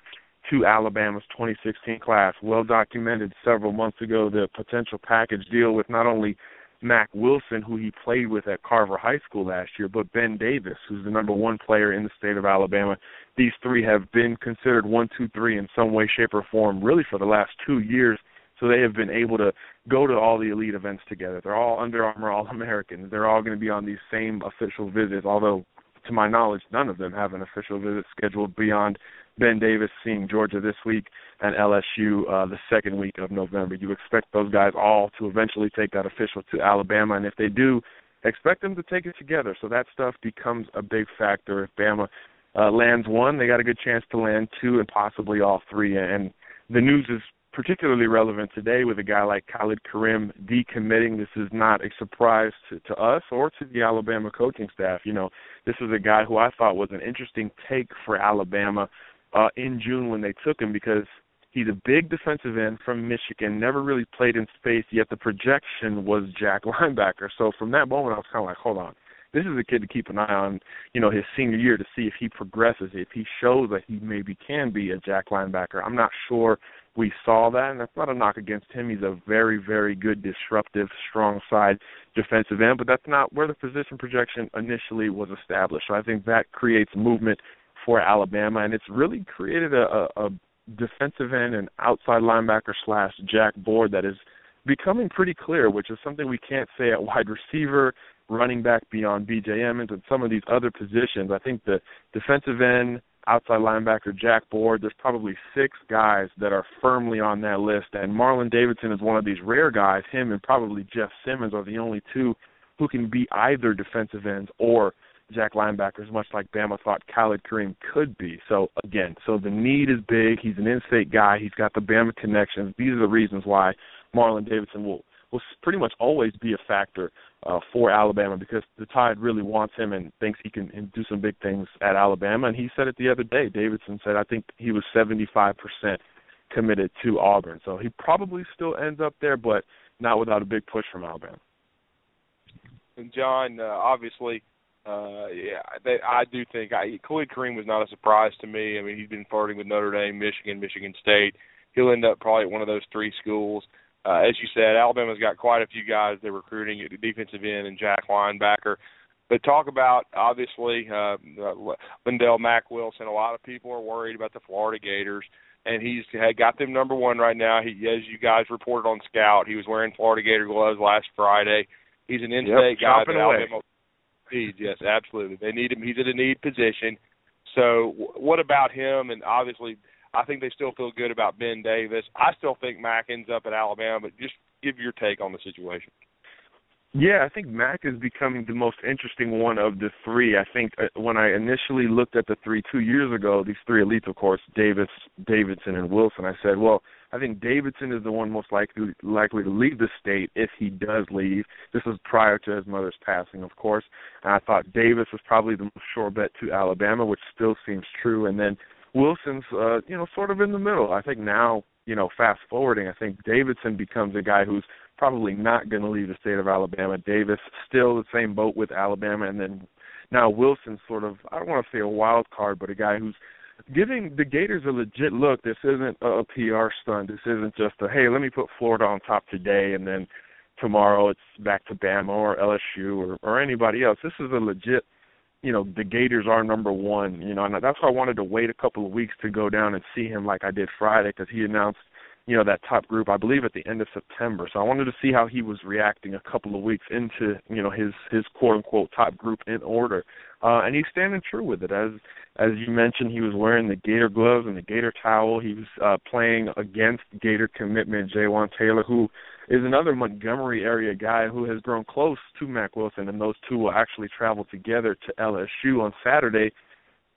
to Alabama's 2016 class. Well documented several months ago the potential package deal with not only Mack Wilson, who he played with at Carver High School last year, but Ben Davis, who's the number one player in the state of Alabama. These three have been considered one, two, three in some way, shape, or form, really for the last two years. So they have been able to go to all the elite events together. They're all Under Armour All (laughs) Americans. They're all going to be on these same official visits, although to my knowledge, none of them have an official visit scheduled beyond Ben Davis seeing Georgia this week and LSU uh, the second week of November. You expect those guys all to eventually take that official to Alabama, and if they do, expect them to take it together. So that stuff becomes a big factor. If Bama uh, lands one, they got a good chance to land two and possibly all three. And the news is particularly relevant today with a guy like Khalid Kareem decommitting. This is not a surprise to, to us or to the Alabama coaching staff. You know, this is a guy who I thought was an interesting take for Alabama uh, in June when they took him because he's a big defensive end from Michigan, never really played in space, yet the projection was Jack (laughs) linebacker. So from that moment, I was kind of like, hold on. This is a kid to keep an eye on, you know, his senior year to see if he progresses, if he shows that he maybe can be a Jack linebacker. I'm not sure we saw that, and that's not a knock against him. He's a very, very good, disruptive, strong side defensive end, but that's not where the position projection initially was established. So I think that creates movement for Alabama, and it's really created a, a, a defensive end and outside linebacker slash jack board that is becoming pretty clear, which is something we can't say at wide receiver, running back beyond B.J. Emmons, and some of these other positions. I think the defensive end, outside linebacker, jack board, there's probably six guys that are firmly on that list, and Marlon Davidson is one of these rare guys. Him and probably Jeff Simmons are the only two who can be either defensive ends or – Jack linebackers, much like Bama thought Khalid Kareem could be. So again, so the need is big. He's an in-state guy. He's got the Bama connections. These are the reasons why Marlon Davidson will will pretty much always be a factor uh, for Alabama because the Tide really wants him and thinks he can do some big things at Alabama. And he said it the other day. Davidson said I think he was 75% committed to Auburn. So he probably still ends up there, but not without a big push from Alabama. And John, uh, obviously, uh, yeah, they, I do think I, Khalid Kareem was not a surprise to me. I mean, he's been flirting with Notre Dame, Michigan, Michigan State. He'll end up probably at one of those three schools. Uh, as you said, Alabama's got quite a few guys they're recruiting at the defensive end and Jack linebacker. But talk about obviously uh, uh, Lyndell Mack Wilson. A lot of people are worried about the Florida Gators, and he's had got them number one right now. He, as you guys reported on Scout, he was wearing Florida Gator gloves last Friday. He's an in-state yep, guy that Alabama needs. Yes, absolutely. They need him. He's in a need position. So, what about him? And obviously, I think they still feel good about Ben Davis. I still think Mack ends up at Alabama. But just give your take on the situation. Yeah, I think Mack is becoming the most interesting one of the three. I think uh, when I initially looked at the three two years ago, these three elites, of course, Davis, Davidson, and Wilson, I said, well, I think Davidson is the one most likely likely to leave the state if he does leave. This was prior to his mother's passing, of course. And I thought Davis was probably the sure bet to Alabama, which still seems true. And then Wilson's, uh, you know, sort of in the middle. I think now, you know, fast forwarding, I think Davidson becomes a guy who's probably not going to leave the state of Alabama. Davis still the same boat with Alabama, and then now Wilson sort of I don't want to say a wild card, but a guy who's giving the Gators a legit look. This isn't a PR stunt. This isn't just a hey, let me put Florida on top today and then tomorrow it's back to Bama or LSU or or anybody else. This is a legit. You know, the Gators are number one. You know, and that's why I wanted to wait a couple of weeks to go down and see him like I did Friday because he announced you know that top group I believe at the end of September. So I wanted to see how he was reacting a couple of weeks into you know his his quote unquote top group in order. Uh and he's standing true with it as as you mentioned he was wearing the Gator gloves and the Gator towel. He was uh playing against Gator commitment Jaywan Taylor who is another Montgomery area guy who has grown close to Mack Wilson, and those two will actually travel together to LSU on Saturday,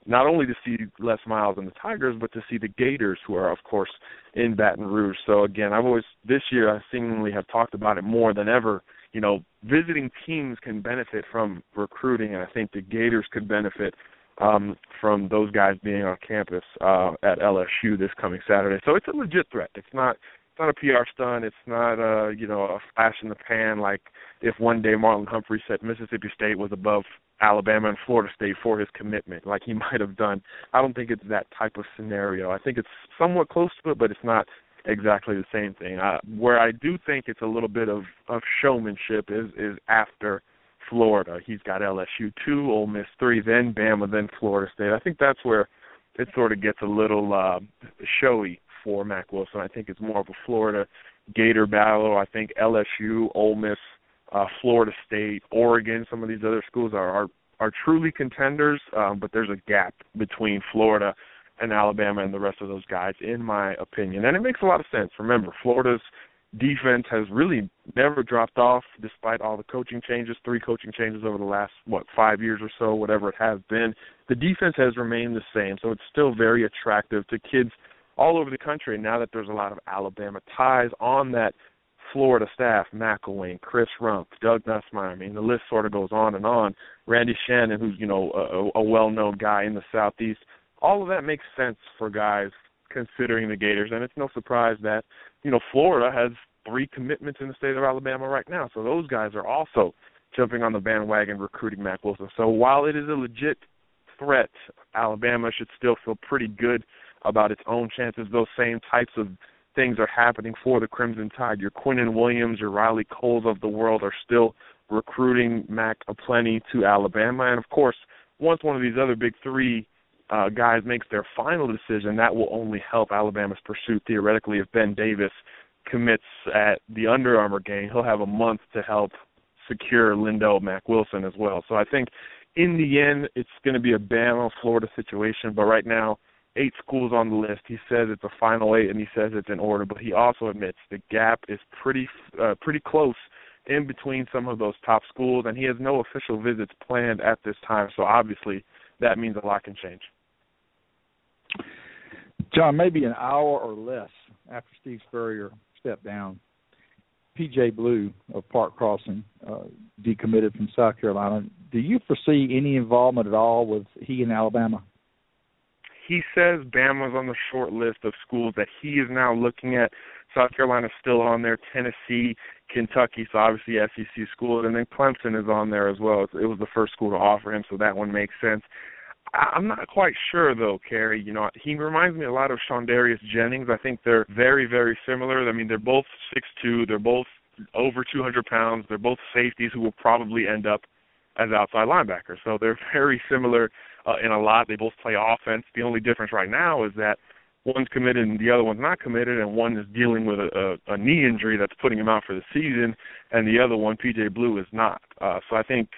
not only to see Les Miles and the Tigers, but to see the Gators, who are of course in Baton Rouge. So again, I've always this year I seemingly have talked about it more than ever. You know, visiting teams can benefit from recruiting, and I think the Gators could benefit um, from those guys being on campus uh, at LSU this coming Saturday. So it's a legit threat. It's not it's not a PR stunt. It's not a you know a flash in the pan like if one day Marlon Humphrey said Mississippi State was above Alabama and Florida State for his commitment, like he (laughs) might have done. I don't think it's that type of scenario. I think it's somewhat close to it, but it's not exactly the same thing. Uh, where I do think it's a little bit of of showmanship is is after Florida. He's got LSU two, Ole Miss three, then Bama, then Florida State. I think that's where it sort of gets a little uh, showy for Mack Wilson. I think it's more of a Florida Gator battle. I think LSU, Ole Miss, uh, Florida State, Oregon, some of these other schools are are, are truly contenders, um, but there's a gap between Florida and Alabama and the rest of those guys, in my opinion. And it makes a lot of sense. Remember, Florida's defense has really never dropped off despite all the coaching changes, three coaching changes over the last what five years or so, whatever it has been. The defense has remained the same, so it's still very attractive to kids all over the country. Now that there's a lot of Alabama ties on that Florida staff, McElwain, Chris Rumph, Doug Nussmeier. I mean, the list sort of goes on and on. Randy Shannon, who's you know a, a well-known guy in the Southeast. All of that makes sense for guys considering the Gators, and it's no surprise that you know Florida has three commitments in the state of Alabama right now. So those guys are also jumping on the bandwagon recruiting Mack Wilson. So while it is a legit threat, Alabama should still feel pretty good about its own chances. Those same types of things are happening for the Crimson Tide. Your Quinnen Williams, your Riley Coles of the world are still recruiting Mack aplenty to Alabama. And of course, once one of these other big three uh, guys makes their final decision, that will only help Alabama's pursuit theoretically. If Ben Davis commits at the Under Armour game, he'll have a month to help secure Lyndell Mack Wilson as well. So I think in the end, it's going to be a Bama Florida situation. But right now, eight schools on the list. He says it's a final eight, and he says it's in order. But he also admits the gap is pretty uh, pretty close in between some of those top schools, and he has no official visits planned at this time. So obviously, that means a lot can change. John, maybe an hour or less after Steve Spurrier stepped down, PJ Blue of Park Crossing uh, decommitted from South Carolina. Do you foresee any involvement at all with he in Alabama? He says Bama's on the short list of schools that he is now looking at. South Carolina's still on there, Tennessee, Kentucky, so obviously SEC schools, and then Clemson is on there as well. It was the first school to offer him, so that one makes sense. I'm not quite sure though, Cary. You know, he reminds me a lot of Sha'Darius Jennings. I think they're very, very similar. I mean, they're both six two. They're both over 200 pounds. They're both safeties who will probably end up as outside linebackers. So they're (laughs) very similar uh, in a lot. They both play offense. The only difference right now is that one's committed and the other one's not committed, and one is dealing with a, a, a knee injury that's putting him out for the season, and the other one, PJ Blue, is not. Uh, so I think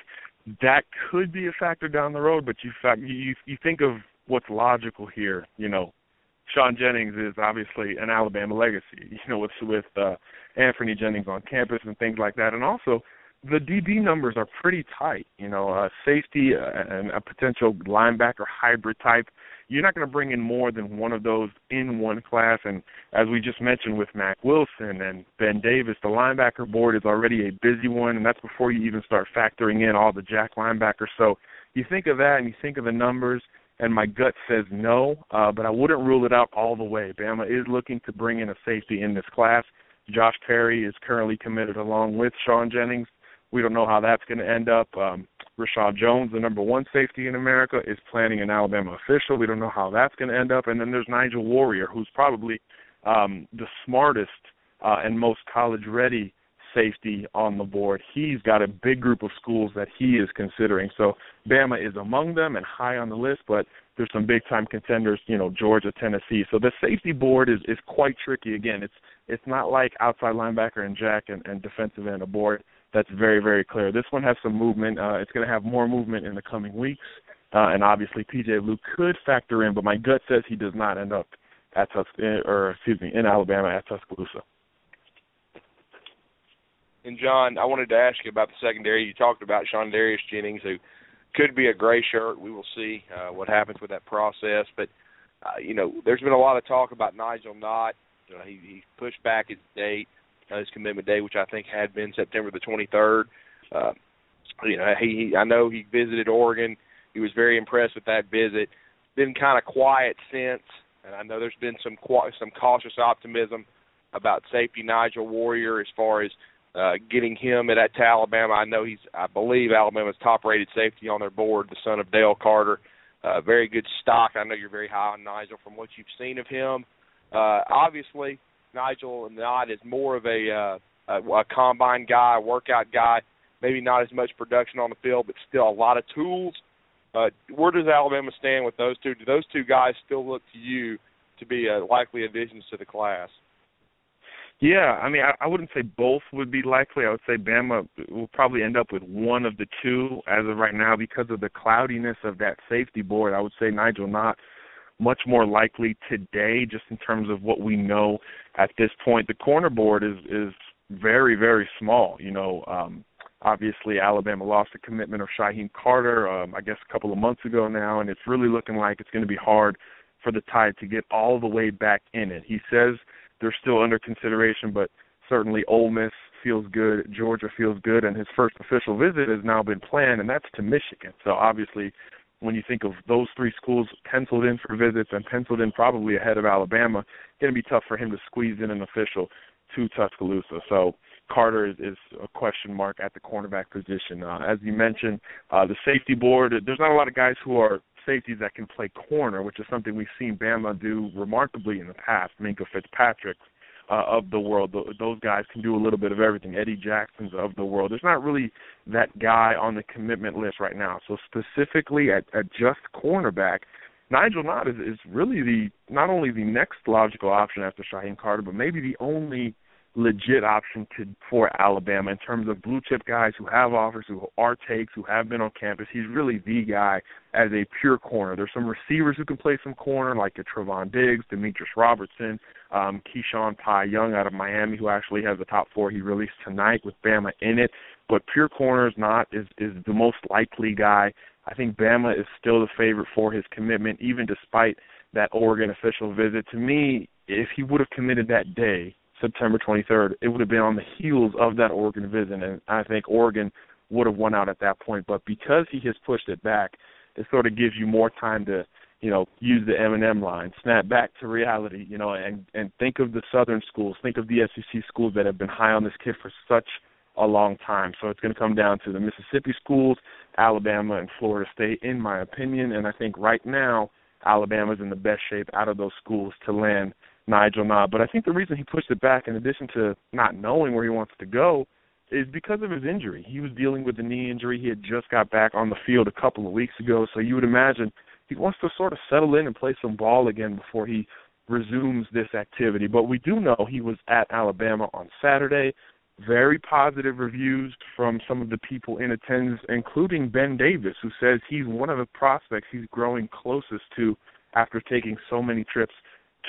that could be a factor down the road. But you fact you you think of what's logical here. You know, Sean Jennings is obviously an Alabama legacy. (laughs) You know, with with uh, Anthony Jennings on campus and things like that, and also the DB numbers are pretty tight. You know, uh, safety uh, and a potential linebacker hybrid type. You're not going to bring in more than one of those in one class. And as we just mentioned with Mack Wilson and Ben Davis, the linebacker board is already a busy one, and that's before you even start factoring in all the jack linebackers. So you think of that and you think of the numbers, and my gut says no, uh, but I wouldn't rule it out all the way. Bama is looking to bring in a safety in this class. Josh Perry is currently committed along with Sean Jennings. We don't know how that's going to end up. Um, Reshad Jones, the number one safety in America, is planning an Alabama official. We don't know how that's going to end up. And then there's Nigel Warrior, who's probably um, the smartest uh, and most college ready safety on the board. He's got a big group of schools that he is considering. So Bama is among them and high on the list, but there's some big time contenders, you know, Georgia, Tennessee. So the safety board is is quite tricky. Again, it's it's not like outside linebacker and jack and, and defensive end a board that's very very clear. This one has some movement. Uh, it's going to have more movement in the coming weeks, uh, and obviously PJ Blue could factor in, but my gut says he does not end up at Tus- or excuse me in Alabama at Tuscaloosa. And John, I wanted to ask you about the secondary. You talked about Sean Darius Jennings, who could be a gray shirt. We will see uh, what happens with that process. But uh, you know, there's been a lot of talk about Nigel Knott. You know, he, he pushed back his date, uh, his commitment date, which I think had been September the 23rd. Uh, you know, he, he I know he visited Oregon. He was very impressed with that visit. Been kind of quiet since, and I know there's been some some cautious optimism about safety Nigel Warrior as far as uh, getting him at, at Alabama. I know he's, I believe, Alabama's top-rated safety on their board, the son of Dale Carter. Uh, very good stock. I know you're very high on Nigel from what you've seen of him. Uh, obviously, Nigel Knott is more of a, uh, a a combine guy, workout guy. Maybe not as much production on the field, but still a lot of tools. Uh, where does Alabama stand with those two? Do those two guys still look to you to be uh, likely additions to the class? Yeah, I mean, I, I wouldn't say both would be likely. I would say Bama will probably end up with one of the two as of right now because of the cloudiness of that safety board. I would say Nigel Knott much more likely today, just in terms of what we know at this point. The corner board is is very very small. You know, um, obviously Alabama lost the commitment of Shyheim Carter, um, I guess a couple of months ago now, and it's really looking like it's going to be hard for the Tide to get all the way back in it. He says they're still under consideration, but certainly Ole Miss feels good, Georgia feels good, and his first official visit has now been planned, and that's to Michigan. So obviously, when you think of those three schools penciled in for visits and penciled in probably ahead of Alabama, it's going to be tough for him to squeeze in an official to Tuscaloosa. So Carter is, is a question mark at the cornerback position. Uh, as you mentioned, uh, the safety board, there's not a lot of guys who are safeties that can play corner, which is something we've seen Bama do remarkably in the past. Minkah Fitzpatrick uh, of the world, those guys can do a little bit of everything. Eddie Jackson's of the world. There's not really that guy on the commitment list right now. So specifically at, at just cornerback, Nigel Knott is, is really the not only the next logical option after Shyheim Carter, but maybe the only legit option to for Alabama in terms of blue chip guys who have offers, who are takes, who have been on campus. He's really the guy as a pure corner. There's some receivers who can play some corner, like a Trevon Diggs, Demetris Robertson, um, Keyshawn Pie Young out of Miami, who actually has the top four he released tonight with Bama in it. But pure corner is not is is the most likely guy. I think Bama is still the favorite for his commitment, even despite that Oregon official visit. To me, if he would have committed that day, September 23rd, it would have been on the heels of that Oregon visit, and I think Oregon would have won out at that point. But because he has pushed it back, it sort of gives you more time to, you know, use the Eminem line, snap back to reality, you know, and and think of the Southern schools, think of the SEC schools that have been high on this kid for such a long time. So it's going to come down to the Mississippi schools, Alabama, and Florida State, in my opinion. And I think right now Alabama's in the best shape out of those schools to land Nigel Knott. But I think the reason he pushed it back, in addition to not knowing where he wants to go, is because of his injury. He was dealing with a knee injury. He had just got back on the field a couple of weeks ago, so you would imagine he wants to sort of settle in and play some ball again before he resumes this activity. But we do know he was at Alabama on Saturday. Very positive reviews from some of the people in attendance, including Ben Davis, who says he's one of the prospects he's growing closest to after taking so many trips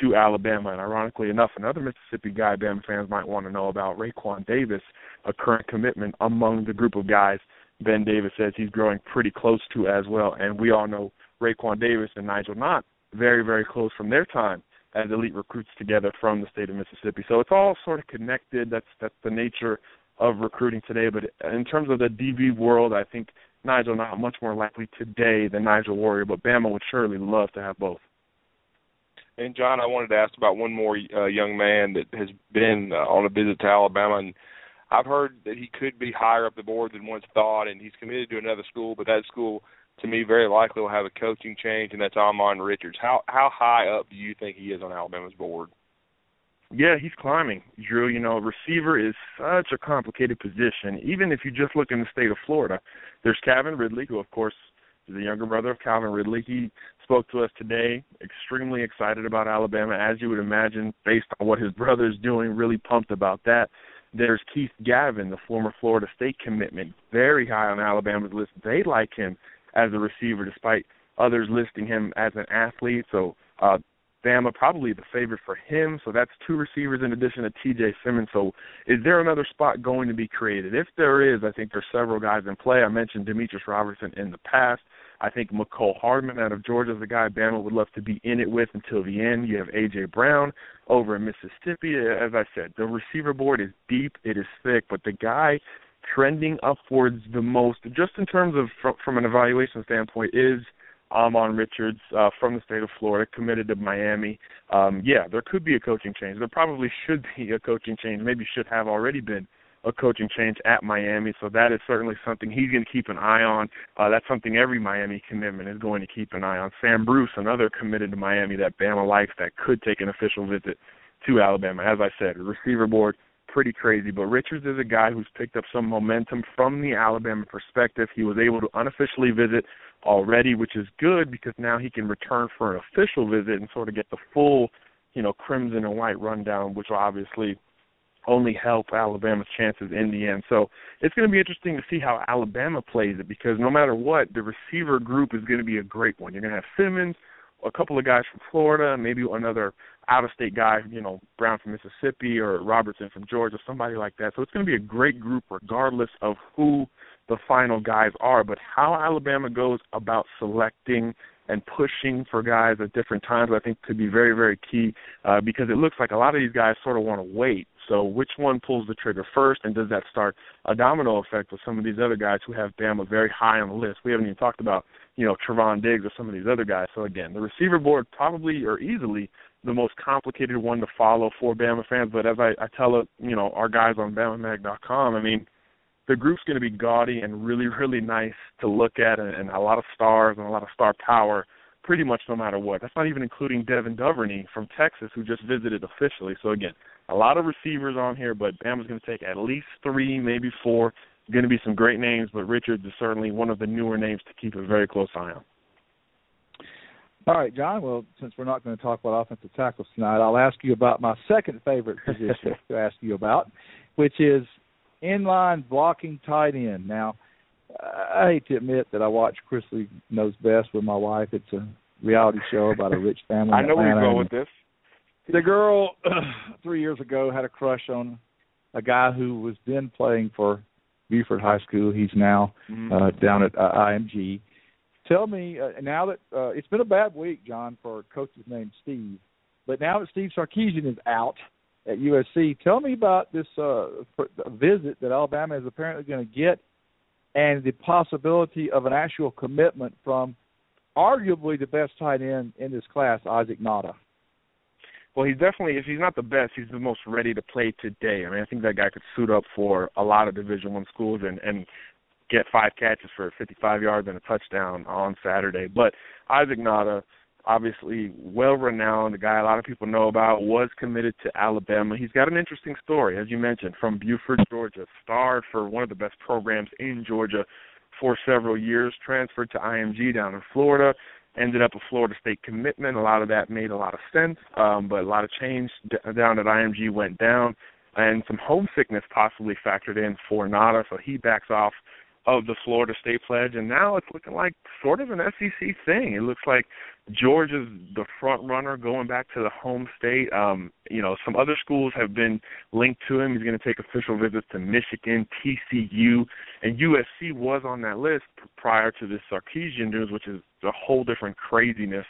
to Alabama. And ironically enough, another Mississippi guy Bama fans might want to know about, Raekwon Davis, a current commitment among the group of guys Ben Davis says he's growing pretty close to as well. And we all know Raekwon Davis and Nigel Knott very, very close from their time as elite recruits together from the state of Mississippi. So it's all sort of connected. That's that's the nature of recruiting today. But in terms of the DB world, I think Nigel Knott much more likely today than Nigel Warrior, but Bama would surely love to have both. And John, I wanted to ask about one more uh, young man that has been uh, on a visit to Alabama, and I've heard that he could be higher up the board than once thought, and he's committed to another school, but that school, to me, very likely will have a coaching change, and that's Ahmmon Richards. How how high up do you think he is on Alabama's board? Yeah, he's climbing. Drew, you know, receiver is such a complicated position. Even if you just look in the state of Florida, there's Calvin Ridley, who of course is the younger brother of Calvin Ridley. He spoke to us today, extremely excited about Alabama, as you would imagine, based on what his brother is doing, really pumped about that. There's Keith Gavin, the former Florida State commitment, very high on Alabama's list. They like him as a receiver, despite others listing him as an athlete. So uh, Bama probably the favorite for him. So that's two receivers in addition to T.J. Simmons. So is there another spot going to be created? If there is, I think there's several guys in play. I mentioned Demetris Robertson in the past. I think Mecole Hardman out of Georgia is a guy Bama would love to be in it with until the end. You have A.J. Brown over in Mississippi. As I said, the receiver board is deep, it is thick, but the guy trending upwards the most, just in terms of from, from an evaluation standpoint, is – Ahmmon Richards uh, from the state of Florida, committed to Miami. Um, yeah, there could be a coaching change. There probably should be a coaching change. Maybe should have already been a coaching change at Miami. So that is certainly something he's going to keep an eye on. Uh, that's something every Miami commitment is going to keep an eye on. Sam Bruce, another committed to Miami that Bama likes, that could take an official visit to Alabama. As I said, receiver board pretty crazy. But Richards is a guy who's picked up some momentum from the Alabama perspective. He was able to unofficially visit already, which is good because now he can return for an official visit and sort of get the full, you know, crimson and white rundown, which will obviously only help Alabama's chances in the end. So it's going to be interesting to see how Alabama plays it because no matter what, the receiver group is going to be a great one. You're going to have Simmons, a couple of guys from Florida, maybe another out of state guy, you know, Brown from Mississippi or Robertson from Georgia, somebody like that. So it's going to be a great group regardless of who the final guys are. But how Alabama goes about selecting and pushing for guys at different times, I think, could be very, very key uh, because it looks like a lot of these guys sort of want to wait. So, which one pulls the trigger first, and does that start a domino effect with some of these other guys who have Bama very high on the list? We haven't even talked about, you know, Trevon Diggs or some of these other guys. So, again, the receiver board probably or easily the most complicated one to follow for Bama fans. But as I, I tell it, you know, our guys on BamaMag.com, I mean, the group's going to be gaudy and really, really nice to look at, and, and a lot of stars and a lot of star power, pretty much no matter what. That's not even including Devin Duvernay from Texas, who just visited officially. So again, a lot of receivers on here, but Bama's going to take at least three, maybe four. Going to be some great names, but Richards is certainly one of the newer names to keep a very close eye on. All right, John. Well, since we're not going to talk about offensive tackles tonight, I'll ask you about my second favorite position (laughs) to ask you about, which is inline blocking tight end. Now, I hate to admit that I watch Chrisley Knows Best with my wife. It's a reality show about a rich family. (laughs) I know where you go with this. The girl (clears throat) three years ago had a crush on a guy who was then playing for Buford High School. He's now mm-hmm. uh, down at uh, IMG. Tell me uh, now that uh, it's been a bad week, John, for coaches named Steve. But now that Steve Sarkisian is out, at USC. Tell me about this uh, visit that Alabama is apparently going to get, and the possibility of an actual commitment from arguably the best tight end in this class, Isaac Nauta. Well, he's definitely if he's not the best, he's the most ready to play today. I mean, I think that guy could suit up for a lot of Division One schools and and get five catches for 55 yards and a touchdown on Saturday. But Isaac Nauta obviously well renowned, a guy a lot of people know about, was committed to Alabama. He's got an interesting story, as you mentioned, from Buford, Georgia, starred for one of the best programs in Georgia for several years, transferred to IMG down in Florida, ended up a Florida State commitment. A lot of that made a lot of sense, um, but a lot of change d- down at IMG went down, and some homesickness possibly factored in for Nauta, so he backs off of the Florida State pledge, and now it's looking like sort of an SEC thing. It looks like Georgia's the front runner going back to the home state. Um, you know, some other schools have been linked to him. He's going to take official visits to Michigan, TCU, and USC was on that list prior to this Sarkisian news, which is a whole different craziness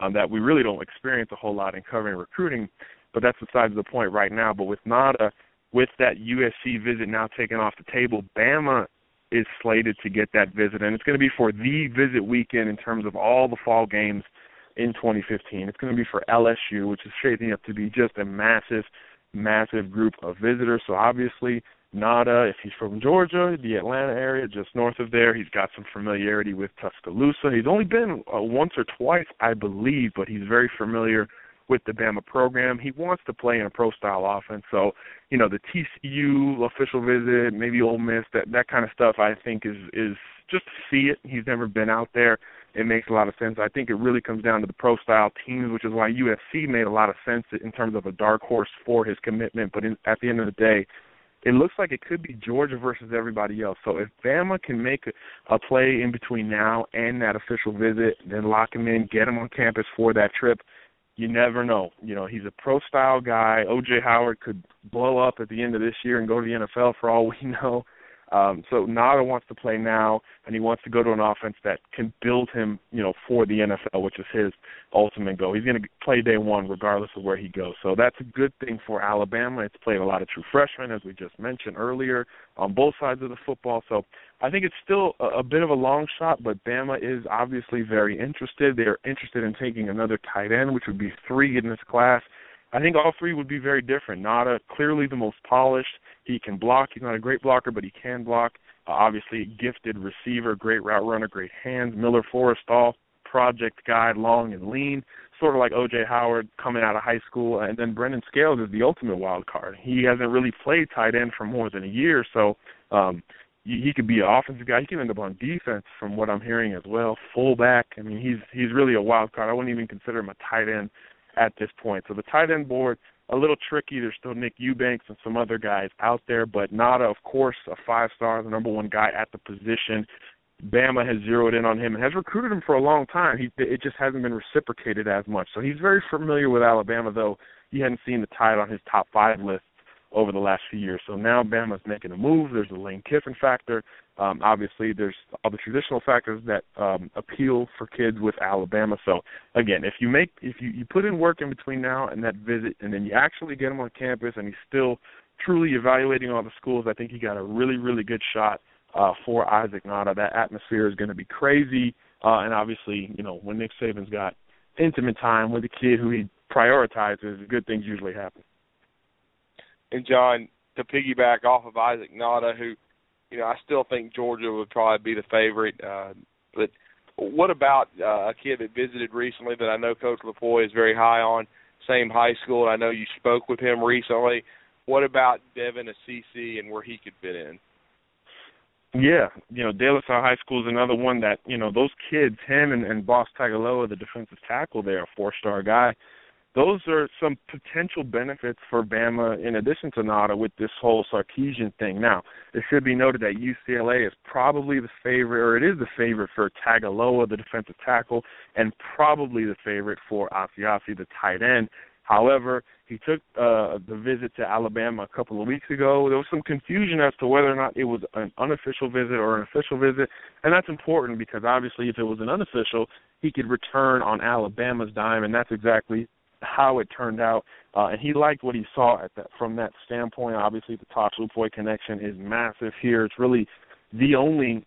um, that we really don't experience a whole lot in covering recruiting. But that's besides the point right now. But with Nauta, with that USC visit now taken off the table, Bama is slated to get that visit, and it's going to be for the visit weekend in terms of all the fall games in 2015. It's going to be for LSU, which is shaping up to be just a massive, massive group of visitors. So obviously, Nauta, if he's from Georgia, the Atlanta area, just north of there, he's got some familiarity with Tuscaloosa. He's only been uh, once or twice, I believe, but he's very familiar with the Bama program. He wants to play in a pro style offense. So, you know, the TCU official visit, maybe Ole Miss, that that kind of stuff I think is is just to see it. He's never been out there. It makes a lot of sense. I think it really comes down to the pro style teams, which is why USC made a lot of sense in terms of a dark horse for his commitment. But in, at the end of the day, it looks like it could be Georgia versus everybody else. So if Bama can make a, a play in between now and that official visit, then lock him in, get him on campus for that trip, you never know. You know, he's a pro style guy. OJ Howard could blow up at the end of this year and go to the NFL for all we (laughs) know. Um, so Nauta wants to play now, and he wants to go to an offense that can build him, you know, for the NFL, which is his ultimate goal. He's going to play day one regardless of where he goes. So that's a good thing for Alabama. It's played a lot of true freshmen, as we just mentioned earlier, on both sides of the football. So I think it's still a, a bit of a long shot, but Bama is obviously very interested. They're interested in taking another tight end, which would be three in this class. I think all three would be very different. Nauta, clearly the most polished. He can block. He's not a great blocker, but he can block. Uh, obviously, gifted receiver, great route runner, great hands. Miller Forristall, project guy, long and lean, sort of like O.J. Howard coming out of high school. And then Brendan Scales is the ultimate wild card. He hasn't really played tight end for more than a year, so um, he could be an offensive guy. He can end up on defense, from what I'm hearing as well. Fullback. I mean, he's he's really a wild card. I wouldn't even consider him a tight end at this point. So the tight end board a little tricky. There's still Nick Eubanks and some other guys out there, but Nauta, of course, a five star, the number one guy at the position. Bama has zeroed in on him and has recruited him for a long time. He it just hasn't been reciprocated as much. So he's very familiar with Alabama, though he hadn't seen the tide on his top five list over the last few years. So now Bama's making a move. There's a Lane Kiffin factor. Um, obviously, there's all the traditional factors that um, appeal for kids with Alabama. So again, if you make if you, you put in work in between now and that visit, and then you actually get him on campus, and he's still truly evaluating all the schools, I think he got a really really good shot uh, for Isaac Nauta. That atmosphere is going to be crazy, uh, and obviously, you know, when Nick Saban's got intimate time with a kid who he prioritizes, good things usually happen. And John, to piggyback off of Isaac Nauta, who you know, I still think Georgia would probably be the favorite. Uh, but what about uh, a kid that visited recently that I know Coach Lafleur is very high on, same high school, and I know you spoke with him recently. What about Devin Asiasi and where he could fit in? Yeah, you know, De La Salle High School is another one that, you know, those kids, him and, and Boss Tagaloa, the defensive tackle there, a four star guy, those are some potential benefits for Bama in addition to Nauta with this whole Sarkisian thing. Now, it should be noted that UCLA is probably the favorite, or it is the favorite for Tagaloa, the defensive tackle, and probably the favorite for Asiasi, the tight end. However, he took uh, the visit to Alabama a couple of weeks ago. There was some confusion as to whether or not it was an unofficial visit or an official visit, and that's important because obviously, if it was an unofficial, he could return on Alabama's dime, and that's exactly how it turned out, uh, and he liked what he saw at that from that standpoint. Obviously, the Tosh Lupoi connection is massive here. It's really the only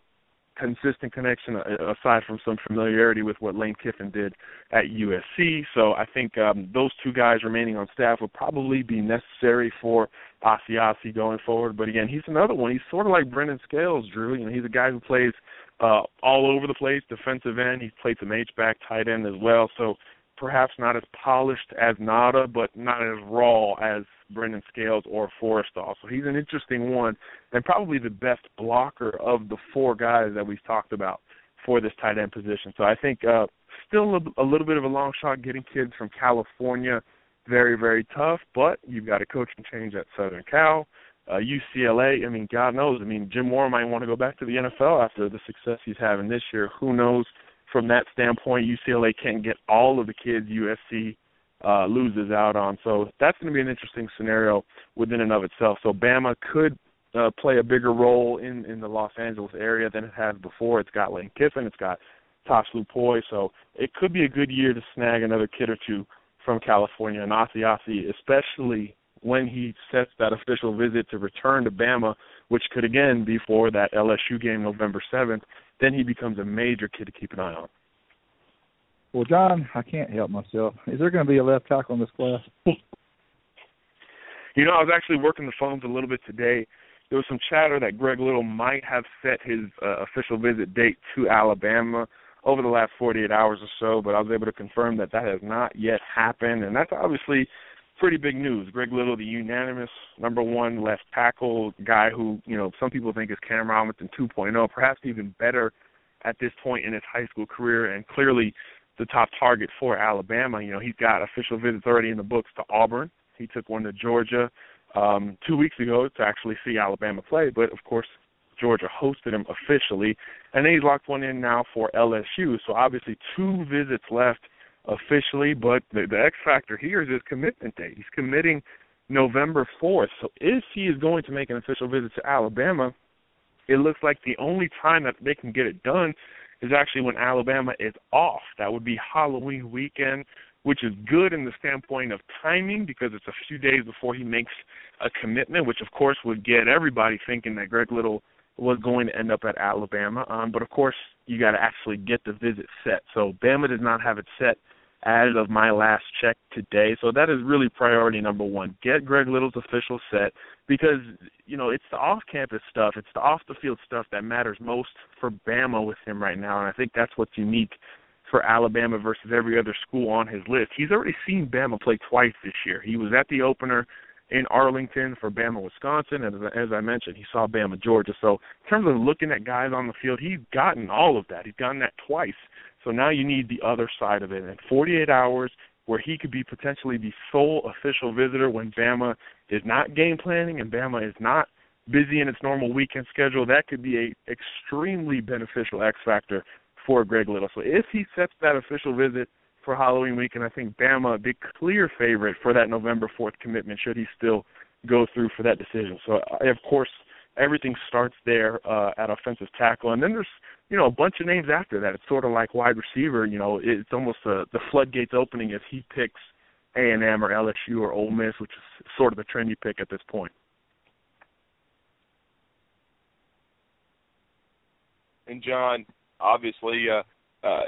consistent connection uh, aside from some familiarity with what Lane Kiffin did at USC. So I think um, those two guys remaining on staff would probably be necessary for Asiasi going forward. But again, he's another one. He's sort of like Brendan Scales, Drew. You know, he's a guy who plays uh, all over the place, defensive end. He's played some H back, tight end as well. So perhaps not as polished as Nauta, but not as raw as Brendan Scales or Forristall. So he's an interesting one, and probably the best blocker of the four guys that we've talked about for this tight end position. So I think uh, still a, a little bit of a long shot getting kids from California. Very, very tough, but you've got a coaching change at Southern Cal. Uh, UCLA, I mean, God knows. I mean, Jim Mora might want to go back to the NFL after the success he's having this year. Who knows? From that standpoint, UCLA can't get all of the kids USC uh, loses out on. So that's going to be an interesting scenario within and of itself. So Bama could uh, play a bigger role in in the Los Angeles area than it has before. It's got Lane Kiffin, it's got Tosh Lupoi, so it could be a good year to snag another kid or two from California. And Asiasi, especially when he sets that official visit to return to Bama, which could again be for that LSU game November 7th, then he becomes a major kid to keep an eye on. Well, John, I can't help myself. Is there going to be a left tackle in this class? (laughs) you know, I was actually working the phones a little bit today. There was some chatter that Greg Little might have set his uh, official visit date to Alabama over the last 48 hours or so, but I was able to confirm that that has not yet happened, and that's obviously pretty big news. Greg Little, the unanimous number one left tackle guy who, you know, some people think is Cam Robinson 2.0, perhaps even better at this point in his high school career, and clearly the top target for Alabama. You know, he's got official visits already in the books to Auburn. He took one to Georgia um, two weeks ago to actually see Alabama play, but of course Georgia hosted him officially, and then he's locked one in now for LSU. So obviously two visits left officially, but the, the X factor here is his commitment date. He's committing November 4th. So if he is going to make an official visit to Alabama, it looks like the only time that they can get it done is actually when Alabama is off. That would be Halloween weekend, which is good in the standpoint of timing because it's a few days before he makes a commitment, which of course would get everybody thinking that Greg Little was going to end up at Alabama. Um, but of course, you got to actually get the visit set. So Bama does not have it set as of my last check today. So that is really priority number one. Get Greg Little's official set because, you know, it's the off campus stuff, it's the off the field stuff that matters most for Bama with him right now. And I think that's what's unique for Alabama versus every other school on his list. He's already seen Bama play twice this year. He was at the opener in Arlington for Bama, Wisconsin, and as I mentioned, he saw Bama, Georgia. So in terms of looking at guys on the field, he's gotten all of that. He's gotten that twice. So now you need the other side of it. And 48 hours where he could be potentially the sole official visitor when Bama is not game planning and Bama is not busy in its normal weekend schedule, that could be a extremely beneficial X factor for Greg Little. So if he sets that official visit for Halloween week, and I think Bama a big clear favorite for that November 4th commitment should he still go through for that decision. So I of course everything starts there uh, at offensive tackle, and then there's you know a bunch of names after that. It's sort of like wide receiver. You know, it's almost a, the floodgates opening if he picks A and M or LSU or Ole Miss, which is sort of the trendy pick at this point. And John, obviously, uh, uh,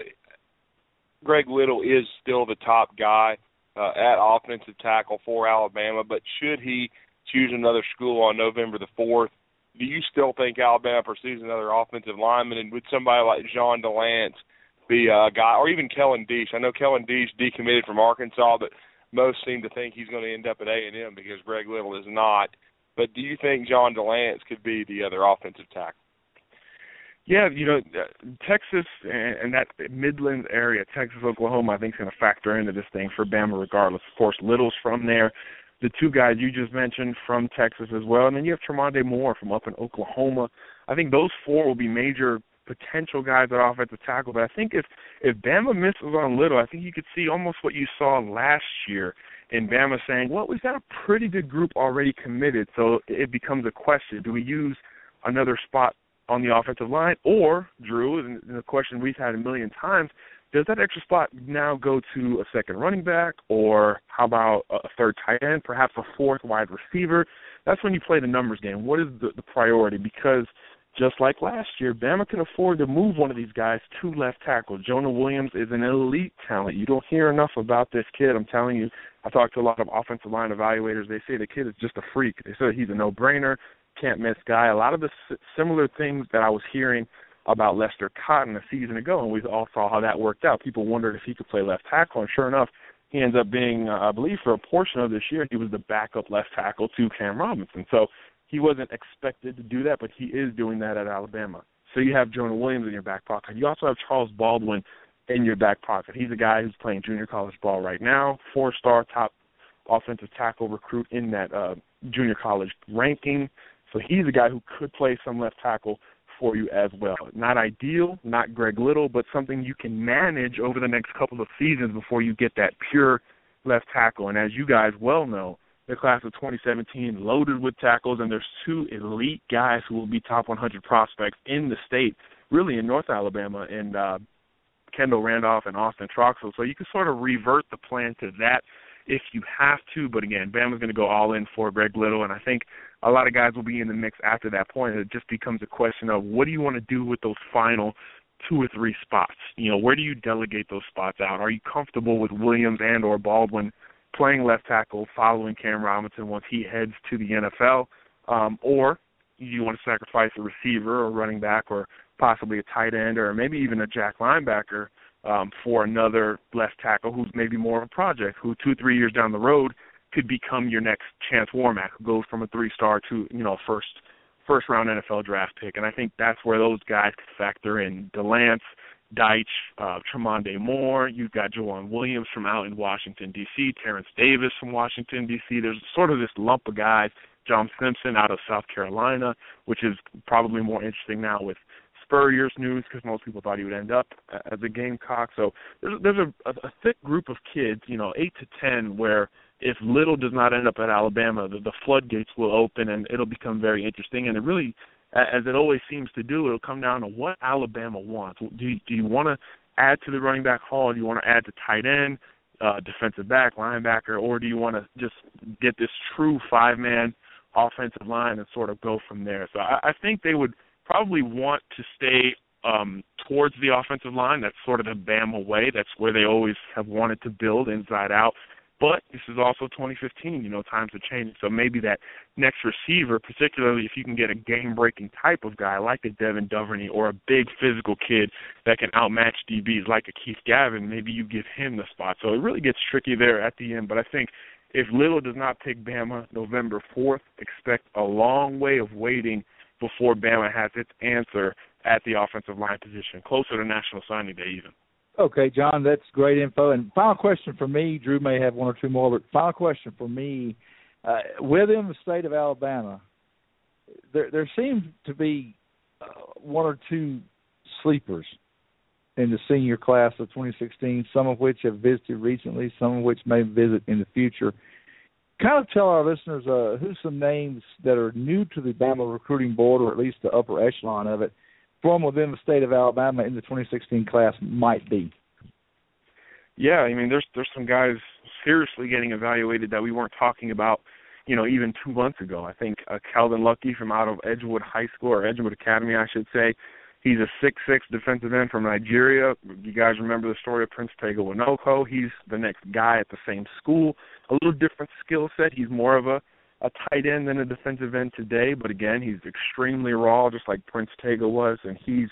Greg Little is still the top guy uh, at offensive tackle for Alabama, but should he choose another school on November the 4th, do you still think Alabama pursues another offensive lineman? And would somebody like Jean Delance be a guy, or even Kellen Diesch? I know Kellen Diesch decommitted from Arkansas, but most seem to think he's going to end up at A and M because Greg Little is not. But do you think Jean Delance could be the other offensive tackle? Yeah, you know, uh, Texas and that Midland area, Texas, Oklahoma, I think is going to factor into this thing for Bama regardless. Of course, Little's from there the two guys you just mentioned from Texas as well, and then you have Tremonde Moore from up in Oklahoma. I think those four will be major potential guys at offensive tackle. But I think if if Bama misses on Little, I think you could see almost what you saw last year in Bama saying, "Well, we've got a pretty good group already committed, so it becomes a question: Do we use another spot on the offensive line, or Drew? And the question we've had a million times: does that extra spot now go to a second running back, or how about a third tight end, perhaps a fourth wide receiver? That's when you play the numbers game. What is the, the priority? Because just like last year, Bama can afford to move one of these guys to left tackle. Jonah Williams is an elite talent. You don't hear enough about this kid. I'm telling you, I talked to a lot of offensive line evaluators. They say the kid is just a freak. They say he's a no-brainer, can't miss guy. A lot of the similar things that I was hearing – about Lester Cotton a season ago, and we all saw how that worked out. People wondered if he could play left tackle, and sure enough, he ends up being, uh, I believe, for a portion of this year, he was the backup left tackle to Cam Robinson. So he wasn't expected to do that, but he is doing that at Alabama. So you have Jonah Williams in your back pocket. You also have Charles Baldwin in your back pocket. He's a guy who's playing junior college ball right now, four-star top offensive tackle recruit in that uh, junior college ranking. So he's a guy who could play some left tackle for you as well. Not ideal, not Greg Little, but something you can manage over the next couple of seasons before you get that pure left tackle. And as you guys well know, the class of 2017 loaded with tackles, and there's two elite guys who will be top 100 prospects in the state, really in North Alabama, and uh, Kendall Randolph and Austin Troxel. So you can sort of revert the plan to that if you have to. But again, Bama's going to go all in for Greg Little, and I think a lot of guys will be in the mix after that point. It just becomes a question of what do you want to do with those final two or three spots? You know, where do you delegate those spots out? Are you comfortable with Williams and or Baldwin playing left tackle following Cam Robinson once he heads to the NFL? Um, or do you want to sacrifice a receiver or running back or possibly a tight end or maybe even a jack linebacker um, for another left tackle who's maybe more of a project, who two, three years down the road – could become your next Chance Warmack, who goes from a three star to you know first first round NFL draft pick, and I think that's where those guys could factor in. Delance, Diesch, uh, Tremonde Moore. You've got Joejuan Williams from out in Washington D.C., Terrence Davis from Washington D.C. There's sort of this lump of guys. John Simpson out of South Carolina, which is probably more interesting now with Spurrier's news because most people thought he would end up as a Gamecock. So there's there's a, a thick group of kids, you know, eight to ten, where if Little does not end up at Alabama, the, the floodgates will open and it'll become very interesting. And it really, as it always seems to do, it'll come down to what Alabama wants. Do you, do you want to add to the running back hall? Do you want to add to tight end, uh, defensive back, linebacker, or do you want to just get this true five man offensive line and sort of go from there? So I, I think they would probably want to stay um, towards the offensive line. That's sort of the Bama way. That's where they always have wanted to build inside out. But this is also 2015. You know, times are changing. So maybe that next receiver, particularly if you can get a game-breaking type of guy like a Devin Duvernay or a big physical kid that can outmatch DBs like a Keith Gavin, maybe you give him the spot. So it really gets tricky there at the end. But I think if Little does not pick Bama November 4th, expect a long way of waiting before Bama has its answer at the offensive line position, closer to National Signing Day even. Okay, John, that's great info. And final question for me, Drew may have one or two more, but final question for me, uh, within the state of Alabama, there there seems to be uh, one or two sleepers in the senior class of 2016, some of which have visited recently, some of which may visit in the future. Kind of tell our listeners uh, who some names that are new to the Bama recruiting board, or at least the upper echelon of it, from within the state of Alabama in the 2016 class might be? Yeah, I mean, there's there's some guys seriously getting evaluated that we weren't talking about, you know, even two months ago. I think uh, Calvin Lucky from out of Edgewood High School or Edgewood Academy, I should say. He's a six-six defensive end from Nigeria. You guys remember the story of Prince Tega Wanogho. He's the next guy at the same school. A little different skill set. He's more of a a tight end than a defensive end today, but again, he's extremely raw, just like Prince Tega was, and he's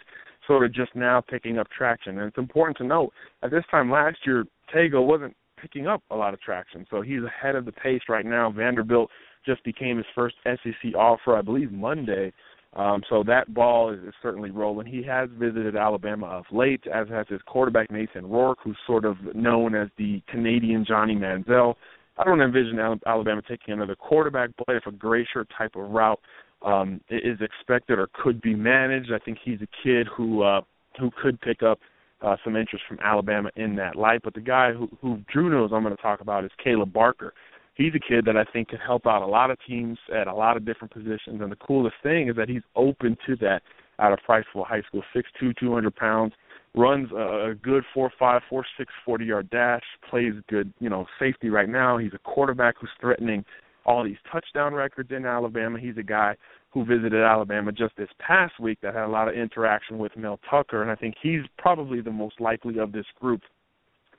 sort of just now picking up traction. And it's important to note at this time last year, Tega wasn't picking up a lot of traction, so he's ahead of the pace right now. Vanderbilt just became his first SEC offer, I believe, Monday. Um, so that ball is, is certainly rolling. He has visited Alabama of late, as has his quarterback Nathan Rourke, who's sort of known as the Canadian Johnny Manziel. I don't envision Alabama taking another quarterback, but if a Gracier type of route um, is expected or could be managed, I think he's a kid who uh, who could pick up uh, some interest from Alabama in that light. But the guy who, who Drew knows I'm going to talk about is Caleb Barker. He's a kid that I think could help out a lot of teams at a lot of different positions. And the coolest thing is that he's open to that out of Priceville High School, six two, two hundred pounds runs a, a good four five, four six, forty yard dash, plays good, you know, safety right now. He's a quarterback who's threatening all these touchdown records in Alabama. He's a guy who visited Alabama just this past week that had a lot of interaction with Mel Tucker, and I think he's probably the most likely of this group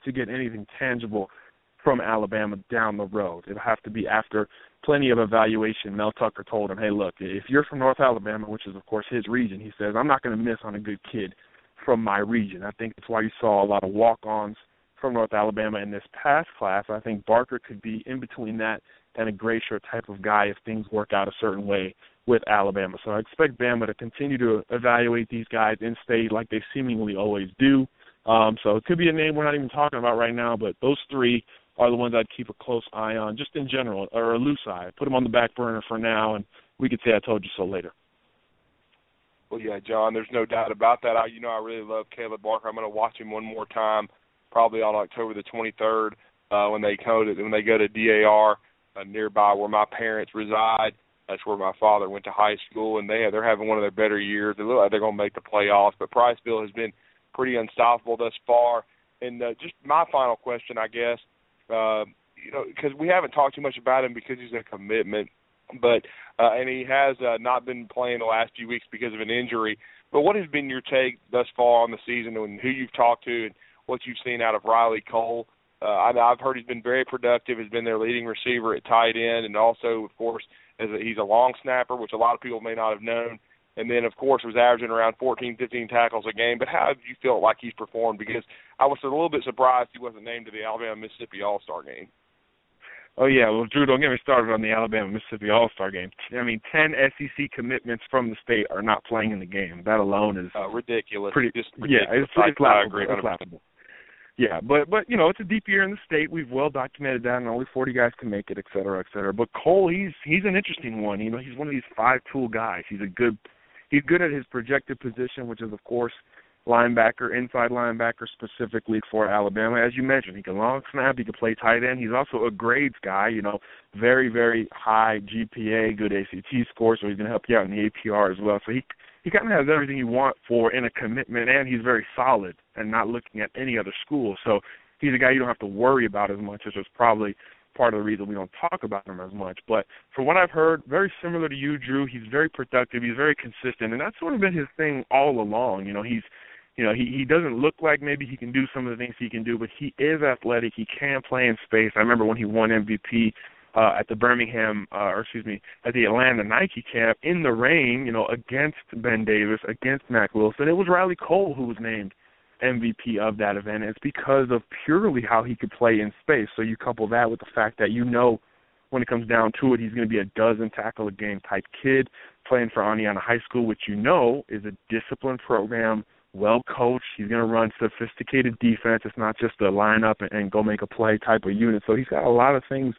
to get anything tangible from Alabama down the road. It'll have to be after plenty of evaluation. Mel Tucker told him, "Hey, look, if you're from North Alabama, which is of course his region, he says I'm not going to miss on a good kid from my region. I think that's why you saw a lot of walk-ons from North Alabama in this past class. I think Barker could be in between that and a Gracier type of guy if things work out a certain way with Alabama. So I expect Bama to continue to evaluate these guys in state like they seemingly always do. Um, so it could be a name we're not even talking about right now, but those three are the ones I'd keep a close eye on, just in general, or a loose eye. Put them on the back burner for now, and we could say I told you so later. Well, yeah, John, there's no doubt about that. I, you know, I really love Caleb Barker. I'm going to watch him one more time, probably on October the 23rd uh, when they go to when they go to DAR uh, nearby where my parents reside. That's where my father went to high school, and they they're having one of their better years. They look like they're going to make the playoffs, but Priceville has been pretty unstoppable thus far. And uh, just my final question, I guess, uh, you know, because we haven't talked too much about him because he's a commitment but uh, and he has uh, not been playing the last few weeks because of an injury. But what has been your take thus far on the season, and who you've talked to, and what you've seen out of Riley Cole? Uh, I, I've heard he's been very productive. Has been their leading receiver at tight end, and also, of course, as a, he's a long snapper, which a lot of people may not have known. And then, of course, was averaging around 14, 15 tackles a game. But how have you felt like he's performed? Because I was a little bit surprised he wasn't named to the Alabama Mississippi All Star game. Oh yeah, well Drew, don't get me started on the Alabama Mississippi All Star game. I mean, ten SEC commitments from the state are not playing in the game. That alone is uh, ridiculous. Pretty, Just ridiculous. Yeah, it's, it's laughable. It's laughable. Yeah, but but you know it's a deep year in the state. We've well documented that, and only 40 guys can make it, et cetera, et cetera. But Cole, he's he's an interesting one. You know, he's one of these five tool guys. He's a good he's good at his projected position, which is of course linebacker, inside linebacker specifically for Alabama. As you mentioned, he can long snap, he can play tight end. He's also a grades guy, you know, very, very high GPA, good ACT score, so he's going to help you out in the APR as well. So he he kind of has everything you want for in a commitment, and he's very solid and not looking at any other school. So he's a guy you don't have to worry about as much, which is probably part of the reason we don't talk about him as much. But from what I've heard, very similar to you, Drew. He's very productive. He's very consistent, and that's sort of been his thing all along. You know, he's you know, he he doesn't look like maybe he can do some of the things he can do, but he is athletic. He can play in space. I remember when he won MVP uh, at the Birmingham, uh, or excuse me, at the Atlanta Nike camp in the rain, you know, against Ben Davis, against Mack Wilson. It was Riley Cole who was named MVP of that event. It's because of purely how he could play in space. So you couple that with the fact that you know when it comes down to it, he's going to be a dozen tackle a game type kid playing for Indiana High School, which you know is a disciplined program well coached. He's going to run sophisticated defense. It's not just a line up and, and go make a play type of unit. So he's got a lot of things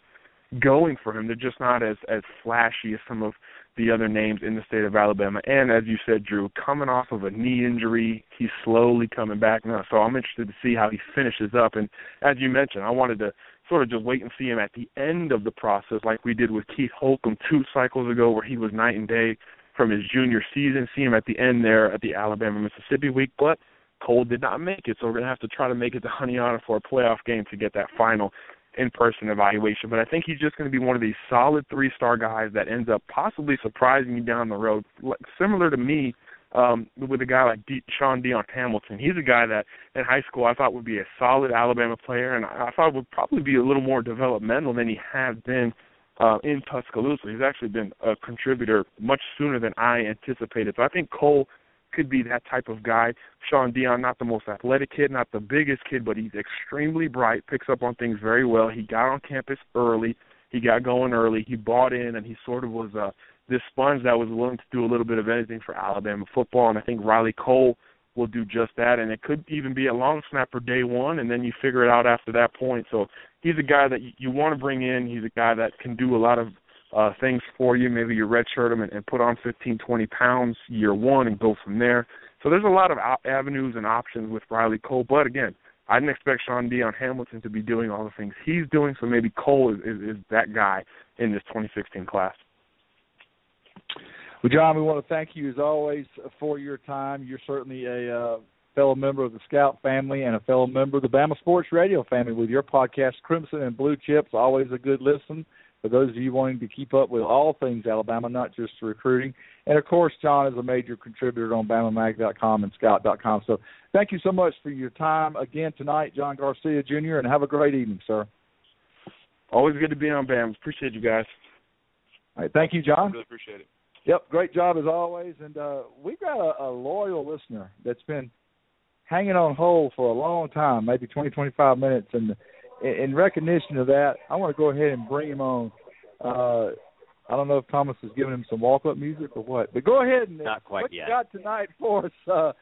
going for him. They're just not as as flashy as some of the other names in the state of Alabama. And as you said, Drew, coming off of a knee injury, he's slowly coming back now. So I'm interested to see how he finishes up. And as you mentioned, I wanted to sort of just wait and see him at the end of the process, like we did with Keith Holcombe two cycles ago, where he was night and day from his junior season. See him at the end there at the Alabama Mississippi week, but Cole did not make it, so we're gonna have to try to make it to Huniana for a playoff game to get that final in-person evaluation. But I think he's just going to be one of these solid three-star guys that ends up possibly surprising you down the road, similar to me um, with a guy like D- Shaun Dion Hamilton. He's a guy that in high school I thought would be a solid Alabama player, and I thought would probably be a little more developmental than he has been uh, in Tuscaloosa. He's actually been a contributor much sooner than I anticipated. So I think Cole could be that type of guy. Shaun Dion, not the most athletic kid, not the biggest kid, but he's extremely bright, picks up on things very well. He got on campus early. He got going early. He bought in, and he sort of was uh, this sponge that was willing to do a little bit of anything for Alabama football. And I think Riley Cole will do just that. And it could even be a long snapper day one, and then you figure it out after that point. So he's a guy that you, want to bring in. He's a guy that can do a lot of uh, things for you. Maybe you redshirt him and, and put on 15, 20 pounds year one and go from there. So there's a lot of avenues and options with Riley Cole. But again, I didn't expect Shaun Dion Hamilton to be doing all the things he's doing. So maybe Cole is, is, is that guy in this 2016 class. Well, John, we want to thank you as always for your time. You're certainly a uh, fellow member of the Scout family and a fellow member of the Bama Sports Radio family with your podcast, Crimson and Blue Chips. Always a good listen for those of you wanting to keep up with all things Alabama, not just recruiting. And of course, John is a major contributor on BamaMag.com and Scout.com. So thank you so much for your time again tonight, John Garcia Jr., and have a great evening, sir. Always good to be on BAM. Appreciate you guys. All right, thank you, John. Really appreciate it. Yep, great job as always. And uh, we've got a, a loyal listener that's been hanging on hold for a long time, maybe 20, 25 minutes. And in recognition of that, I want to go ahead and bring him on. Uh, I don't know if Thomas is giving him some walk-up music or what, but go ahead and not quite what yet. you got tonight for us. Uh,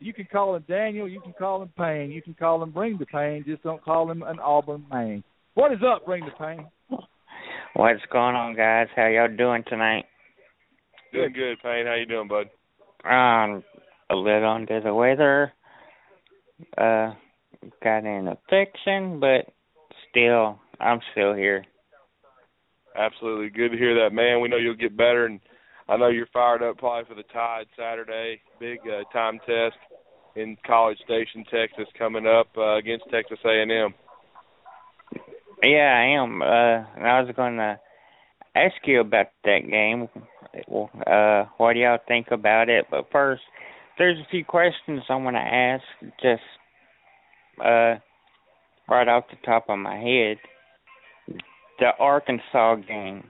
you can call him Daniel. You can call him Payne. You can call him Bring the Pain. Just don't call him an Auburn man. What is up, Bring the Pain? What's going on, guys? How y'all doing tonight? Doing good, Payne. How you doing, bud? Um, a little under the weather. Uh, got an infection, but still, I'm still here. Absolutely, good to hear that, man. We know you'll get better, and I know you're fired up probably for the Tide Saturday big uh, time test in College Station, Texas, coming up uh, against Texas A&M. Yeah, I am. Uh, I was going to ask you about that game. Uh, what do y'all think about it? But first, there's a few questions I want to ask. Just uh, right off the top of my head, the Arkansas game.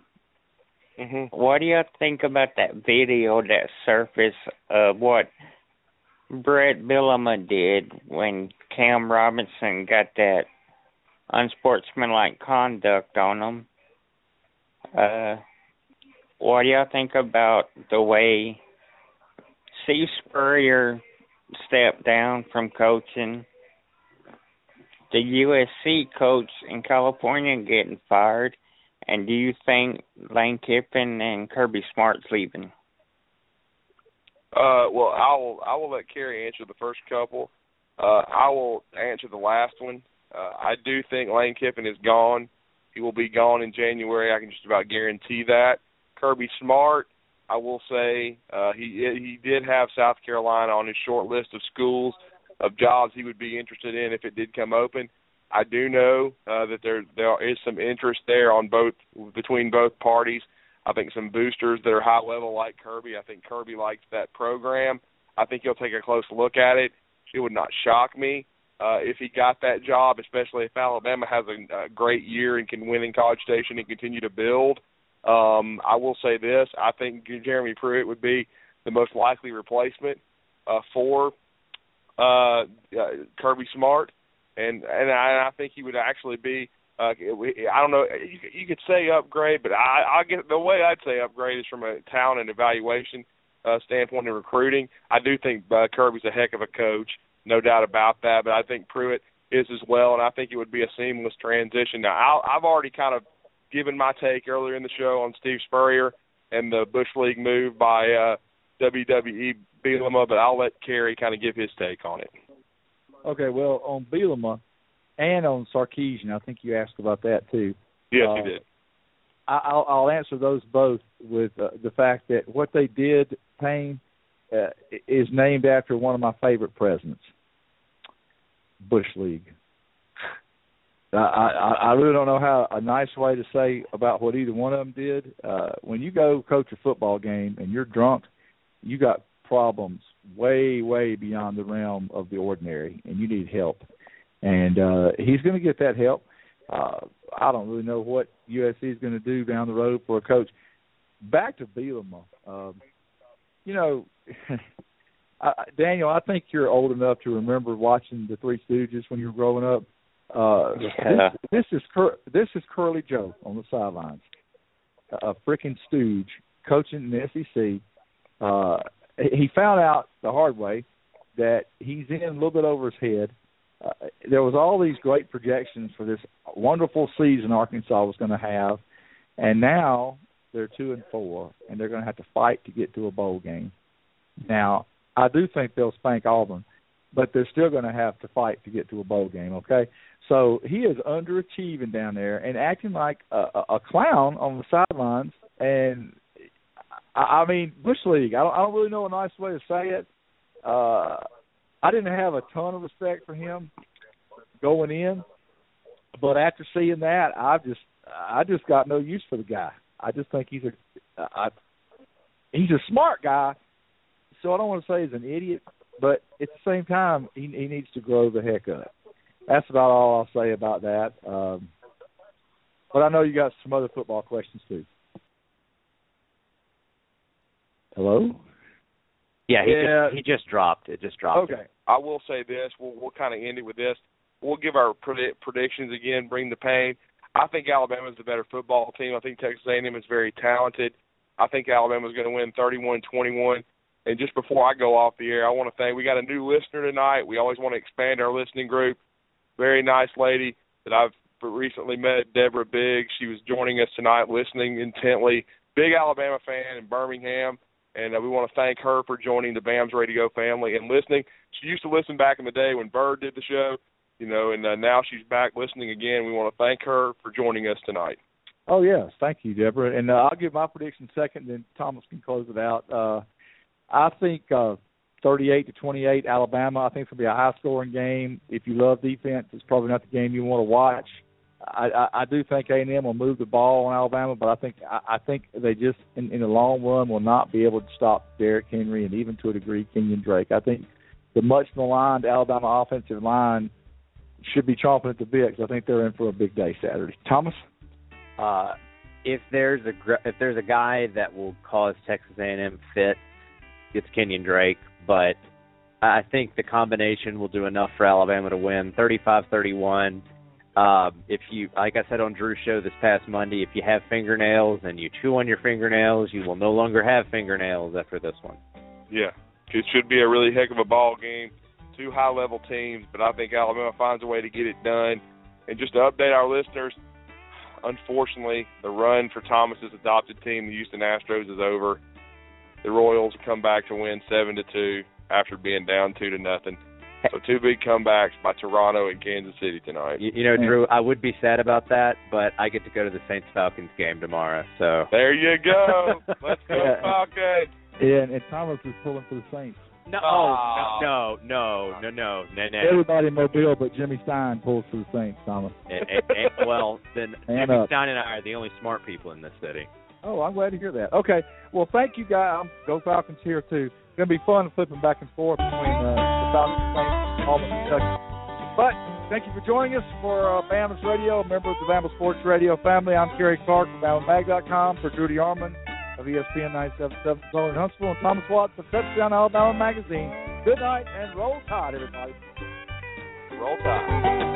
Mm-hmm. What do y'all think about that video that surfaced of what Bret Bielema did when Cam Robinson got that unsportsmanlike conduct on him? Uh, what do y'all think about the way Steve Spurrier stepped down from coaching? The USC coach in California getting fired, and do you think Lane Kiffin and Kirby Smart's leaving? Uh, well, I will I will let Cary answer the first couple. Uh, I will answer the last one. Uh, I do think Lane Kiffin is gone. He will be gone in January. I can just about guarantee that. Kirby Smart, I will say uh, he he did have South Carolina on his short list of schools of jobs he would be interested in if it did come open. I do know uh, that there there is some interest there on both between both parties. I think some boosters that are high level like Kirby. I think Kirby likes that program. I think he'll take a close look at it. It would not shock me uh, if he got that job, especially if Alabama has a, a great year and can win in College Station and continue to build. Um, I will say this: I think Jeremy Pruitt would be the most likely replacement uh, for uh, uh, Kirby Smart, and and I, I think he would actually be. Uh, I don't know. You, you could say upgrade, but I, I get the way I'd say upgrade is from a talent and evaluation uh, standpoint in recruiting. I do think uh, Kirby's a heck of a coach, no doubt about that. But I think Pruitt is as well, and I think it would be a seamless transition. Now, I'll, I've already kind of given my take earlier in the show on Steve Spurrier and the Bush League move by uh, WWE Bielema, but I'll let Cary kind of give his take on it. Okay, well, on Bielema and on Sarkisian, I think you asked about that too. Yes, uh, he did. I'll, I'll answer those both with uh, the fact that what they did, Payne, uh, is named after one of my favorite presidents, Bush League. I, I, I really don't know how a nice way to say about what either one of them did. Uh, when you go coach a football game and you're drunk, you got problems way, way beyond the realm of the ordinary, and you need help. And uh, he's going to get that help. Uh, I don't really know what USC is going to do down the road for a coach. Back to Bielema. Um, you know, (laughs) I, Daniel, I think you're old enough to remember watching the Three Stooges when you were growing up. Uh, Yeah. this, this is Cur- this is Curly Joe on the sidelines, a freaking stooge coaching in the SEC. Uh, he found out the hard way that he's in a little bit over his head. Uh, there was all these great projections for this wonderful season Arkansas was going to have, and now they're two and four, and they're going to have to fight to get to a bowl game. Now, I do think they'll spank Auburn, but they're still going to have to fight to get to a bowl game. Okay, so he is underachieving down there and acting like a, a, clown on the sidelines. And I, I mean, Bush League. I don't, I don't really know a nice way to say it. Uh, I didn't have a ton of respect for him going in, but after seeing that, I just I just got no use for the guy. I just think he's a I, he's a smart guy. So I don't want to say he's an idiot, but at the same time, he he needs to grow the heck up. That's about all I'll say about that. Um, but I know you got some other football questions too. Hello. Yeah, he Yeah. just he just dropped. It just dropped. Okay. I will say this. We'll we'll kind of end it with this. We'll give our predi- predictions again. Bring the pain. I think Alabama's the better football team. I think Texas A&M is very talented. I think Alabama's going to win 31-21. And just before I go off the air, I want to thank we got a new listener tonight. We always want to expand our listening group. Very nice lady that I've recently met, Deborah Biggs. She was joining us tonight, listening intently. Big Alabama fan in Birmingham, and uh, we want to thank her for joining the BAMS Radio family and listening. She used to listen back in the day when Bird did the show, you know, and uh, now she's back listening again. We want to thank her for joining us tonight. Oh yes, thank you, Deborah. And uh, I'll give my prediction second, then Thomas can close it out. Uh, I think uh, 38 to 28, Alabama. I think it's gonna be a high scoring game. If you love defense, it's probably not the game you want to watch. I, I, I do think A&M will move the ball on Alabama, but I think I, I think they just in, in the long run will not be able to stop Derrick Henry and even to a degree Kenyon Drake. I think the much maligned Alabama offensive line should be chomping at the bit because I think they're in for a big day Saturday. Thomas. Uh, if there's a gr- if there's a guy that will cause Texas A&M fit, it's Kenyon Drake. But I think the combination will do enough for Alabama to win 35-31. Um, if you, like I said on Drew's show this past Monday, if you have fingernails and you chew on your fingernails, you will no longer have fingernails after this one. Yeah, it should be a really heck of a ball game. Two high level teams, but I think Alabama finds a way to get it done. And just to update our listeners, unfortunately, the run for Thomas's adopted team, the Houston Astros, is over. the Royals come back to win seven to two after being down two to nothing. So two big comebacks by Toronto and Kansas City tonight. You, you know, Drew, I would be sad about that, but I get to go to the Saints Falcons game tomorrow. So there you go. (laughs) Let's go Falcons. Yeah, and, and Thomas is pulling for the Saints. No, oh, no, no, no, no, no, no. Everybody in Mobile but Jimmy Stein pulls for the Saints, Thomas. and, and, and, well, then (laughs) And Jimmy up. Stein and I are the only smart people in this city. Oh, I'm glad to hear that. Okay, well, thank you, guys. I'm Go Falcons here too. It's gonna be fun flipping back and forth between uh, the Falcons and Saints, Auburn, Kentucky. But thank you for joining us for uh, BAMS Radio, a member of the Bama Sports Radio family. I'm Cary Clark from BamaMag.com for Judy Arman of ESPN 977 Southern Huntsville and Thomas Watts of Touchdown Alabama Magazine. Good night and roll tide, everybody. Roll Tide.